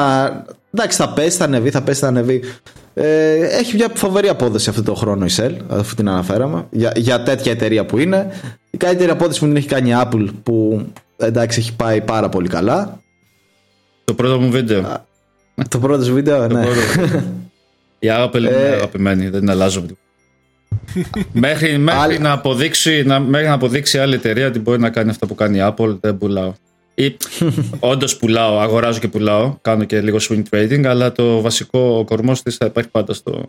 Εντάξει, θα πέσει, θα ανεβεί, θα πέσει, θα ανεβεί. Ε, έχει μια φοβερή απόδοση αυτό το χρόνο η Shell, αφού την αναφέραμε, για, για τέτοια εταιρεία που είναι. Η καλύτερη απόδοση που την έχει κάνει η Apple, που εντάξει έχει πάει πάρα πολύ καλά. Το πρώτο μου βίντεο. το πρώτο σου βίντεο, ναι. [laughs] Η Apple είναι Ε. αγαπημένη, δεν την αλλάζω. με τίποτα. [laughs] μέχρι μέχρι Άλλη- να, αποδείξει, να, μέχρι να αποδείξει άλλη εταιρεία ότι μπορεί να κάνει αυτά που κάνει η Apple, δεν πουλάω. Ή [laughs] όντως πουλάω, αγοράζω και πουλάω, κάνω και λίγο swing trading, αλλά το βασικό κορμό της θα υπάρχει πάντα στο.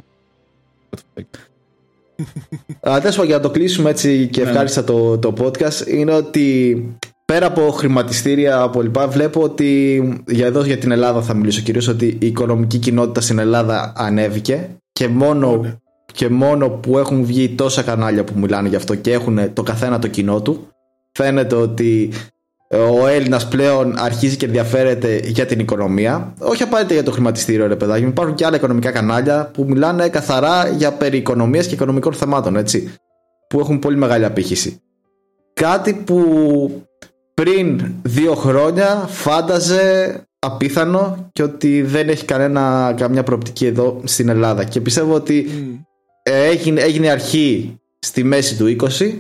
Αλλά τέλο πάντων, για να το κλείσουμε έτσι και Ναι, ευχάριστα το, το podcast, είναι ότι πέρα από χρηματιστήρια από λοιπά, βλέπω ότι για εδώ για την Ελλάδα θα μιλήσω κυρίως ότι η οικονομική κοινότητα στην Ελλάδα ανέβηκε και μόνο, Ναι. Και μόνο που έχουν βγει τόσα κανάλια που μιλάνε γι' αυτό και έχουν το καθένα το κοινό του, φαίνεται ότι ο Έλληνας πλέον αρχίζει και ενδιαφέρεται για την οικονομία. Όχι απαραίτητα για το χρηματιστήριο, ρε παιδάκι. μου. Υπάρχουν και άλλα οικονομικά κανάλια που μιλάνε καθαρά για περί οικονομίας και οικονομικών θεμάτων, έτσι. Που έχουν πολύ μεγάλη απήχηση. Κάτι που πριν δύο χρόνια φάνταζε απίθανο και ότι δεν έχει κανένα, καμιά προοπτική εδώ στην Ελλάδα. Και πιστεύω ότι Μμ. Ε, έγινε, έγινε αρχή στη μέση του 20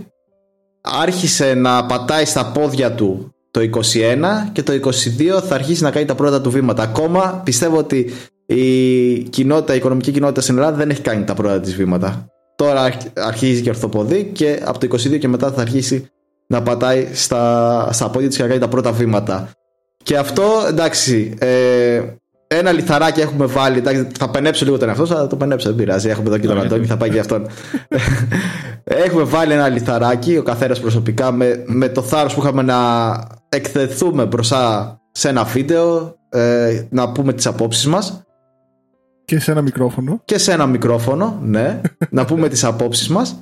άρχισε να πατάει στα πόδια του το 21 και το 22 θα αρχίσει να κάνει τα πρώτα του βήματα. Ακόμα πιστεύω ότι η κοινότητα, η οικονομική κοινότητα στην Ελλάδα δεν έχει κάνει τα πρώτα της βήματα. Τώρα αρχ- αρχίζει και ορθοποδεί και από το 22 και μετά θα αρχίσει να πατάει στα, στα πόδια της και να κάνει τα πρώτα βήματα. Και αυτό εντάξει ε, ένα λιθαράκι έχουμε βάλει. Εντάξει, θα πενέψω λίγο τον εαυτό, θα το πενέψω, δεν πειράζει. Έχουμε εδώ και τον Ωραία. Αντώνη, θα πάει και αυτόν. [laughs] έχουμε βάλει ένα λιθαράκι, ο καθένας προσωπικά, με, με το θάρρος που είχαμε να εκθεθούμε μπροστά σε ένα βίντεο, ε, να πούμε τις απόψεις μας Και σε ένα μικρόφωνο. και σε ένα μικρόφωνο, ναι, [laughs] να πούμε τις απόψεις μας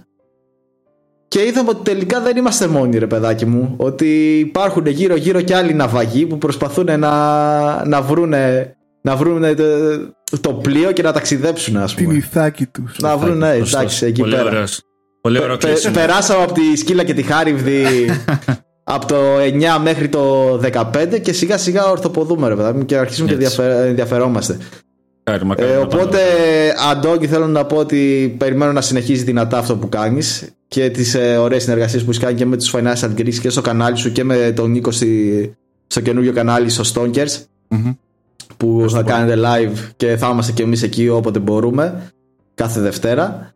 και είδαμε ότι τελικά δεν είμαστε μόνοι ρε παιδάκι μου ότι υπάρχουν γύρω γύρω και άλλοι ναυαγοί που προσπαθούν να, να βρούνε να βρούνε το, το πλοίο και να ταξιδέψουν ας Την πούμε ηθάκη τους. να βρουν ναι, Σωστός. εντάξει εκεί Πολύ πέρα ωραίος. Πολύ ωραίο Πε- κλείσιμο. περάσαμε από τη σκύλα και τη χάριβδη [laughs] από το 9 μέχρι το 15 και σιγά σιγά ορθοποδούμε ρε παιδάκι μου και αρχίζουμε και Έτσι. ενδιαφε- ενδιαφερόμαστε Μακάρι, μακάρι ε, να οπότε, Αντώνη, θέλω να πω ότι περιμένω να συνεχίζει δυνατά αυτό που κάνεις και τις ε, ωραίες συνεργασίες που έχεις κάνει και με τους Financial Greeks και στο κανάλι σου και με τον Νίκο στη, στο καινούριο κανάλι στο Stonkers Μμμ. Που θα κάνετε live και θα είμαστε και εμείς εκεί όποτε μπορούμε κάθε Δευτέρα.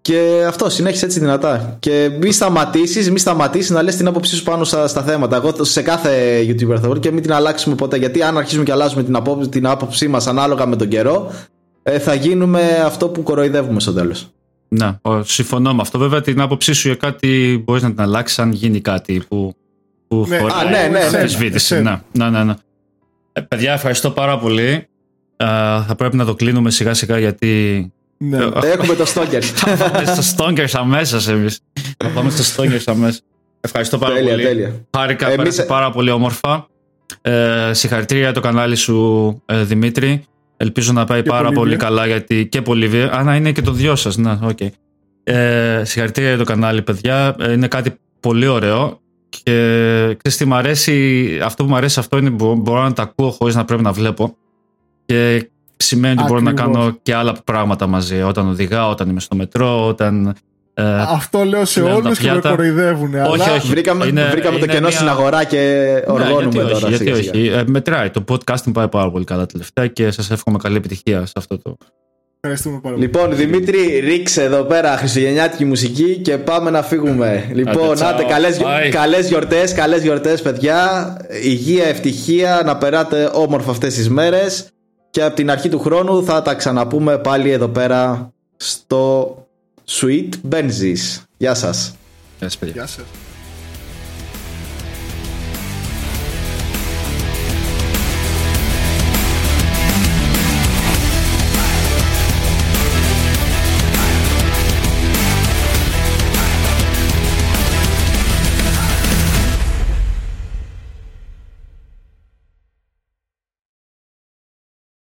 Και αυτό, συνέχισε έτσι δυνατά. Και μη σταματήσεις, μη σταματήσεις να λες την άποψή σου πάνω στα, στα θέματα. Εγώ σε κάθε YouTuber θα βρω και μην την αλλάξουμε ποτέ. Γιατί αν αρχίσουμε και αλλάζουμε την, απόψη, την άποψή μας ανάλογα με τον καιρό, ε, θα γίνουμε αυτό που κοροϊδεύουμε στο τέλος. Ναι, ο, συμφωνώ με αυτό. Βέβαια, την άποψή σου για κάτι μπορείς να την αλλάξεις αν γίνει κάτι που, που Ναι. χωράει Α, ναι, ναι, ναι. αμφισβήτηση. Εσένα. Ναι, ναι, ναι. Ναι. Ε, παιδιά, ευχαριστώ πάρα πολύ. Ε, θα πρέπει να το κλείνουμε σιγά σιγά γιατί. Ναι. Ε, Έχουμε το Stonkers. [laughs] θα πάμε στο Stonkers αμέσως εμείς. θα πάμε στο Stonkers αμέσως. Ευχαριστώ πάρα τέλεια, πολύ. τέλεια. Χάρηκα, Εμείς- πέρασε πάρα πολύ όμορφα. Ε, συγχαρητήρια για το κανάλι σου, ε, Δημήτρη. Ελπίζω να πάει Και πάρα Πολύβια. πολύ καλά γιατί και πολύ Α, να είναι και το δυο σας. Ναι, οκ. Ε, συγχαρητήρια για το κανάλι, παιδιά. Ε, είναι κάτι πολύ ωραίο. Και ξέρεις τι μ' αρέσει, αυτό που μου αρέσει αυτό είναι που μπορώ να τα ακούω χωρίς να πρέπει να βλέπω. Και σημαίνει ότι μπορώ να Ακριβώς. κάνω και άλλα πράγματα μαζί. Όταν οδηγάω, όταν είμαι στο μετρό, όταν. ε, Αυτό λέω σε Πλέον τα όλους και με πιάτα. κοροϊδεύουν. Όχι, αλλά όχι. βρήκαμε Είναι- βρήκαμε το είναι κενό μια- στην αγορά και Ναι, οργώνουμε γιατί τώρα. όχι, γιατί σιγά σιγά. όχι. Ε, μετράει. Το podcasting πάει πάρα πολύ καλά τελευταία και σας εύχομαι καλή επιτυχία σε αυτό το. Ευχαριστούμε πάρα πολύ. Λοιπόν, Δημήτρη, ρίξε εδώ πέρα χριστουγεννιάτικη μουσική και πάμε να φύγουμε. Λοιπόν, τσάω. άντε, καλές, Bye. καλές γιορτές, καλές γιορτές, παιδιά. Υγεία, ευτυχία, να περάτε όμορφα αυτές τις μέρες. Και από την αρχή του χρόνου θα τα ξαναπούμε πάλι εδώ πέρα στο Sweet Benzis. Γεια σας. Γεια σας, παιδιά. Γεια σας.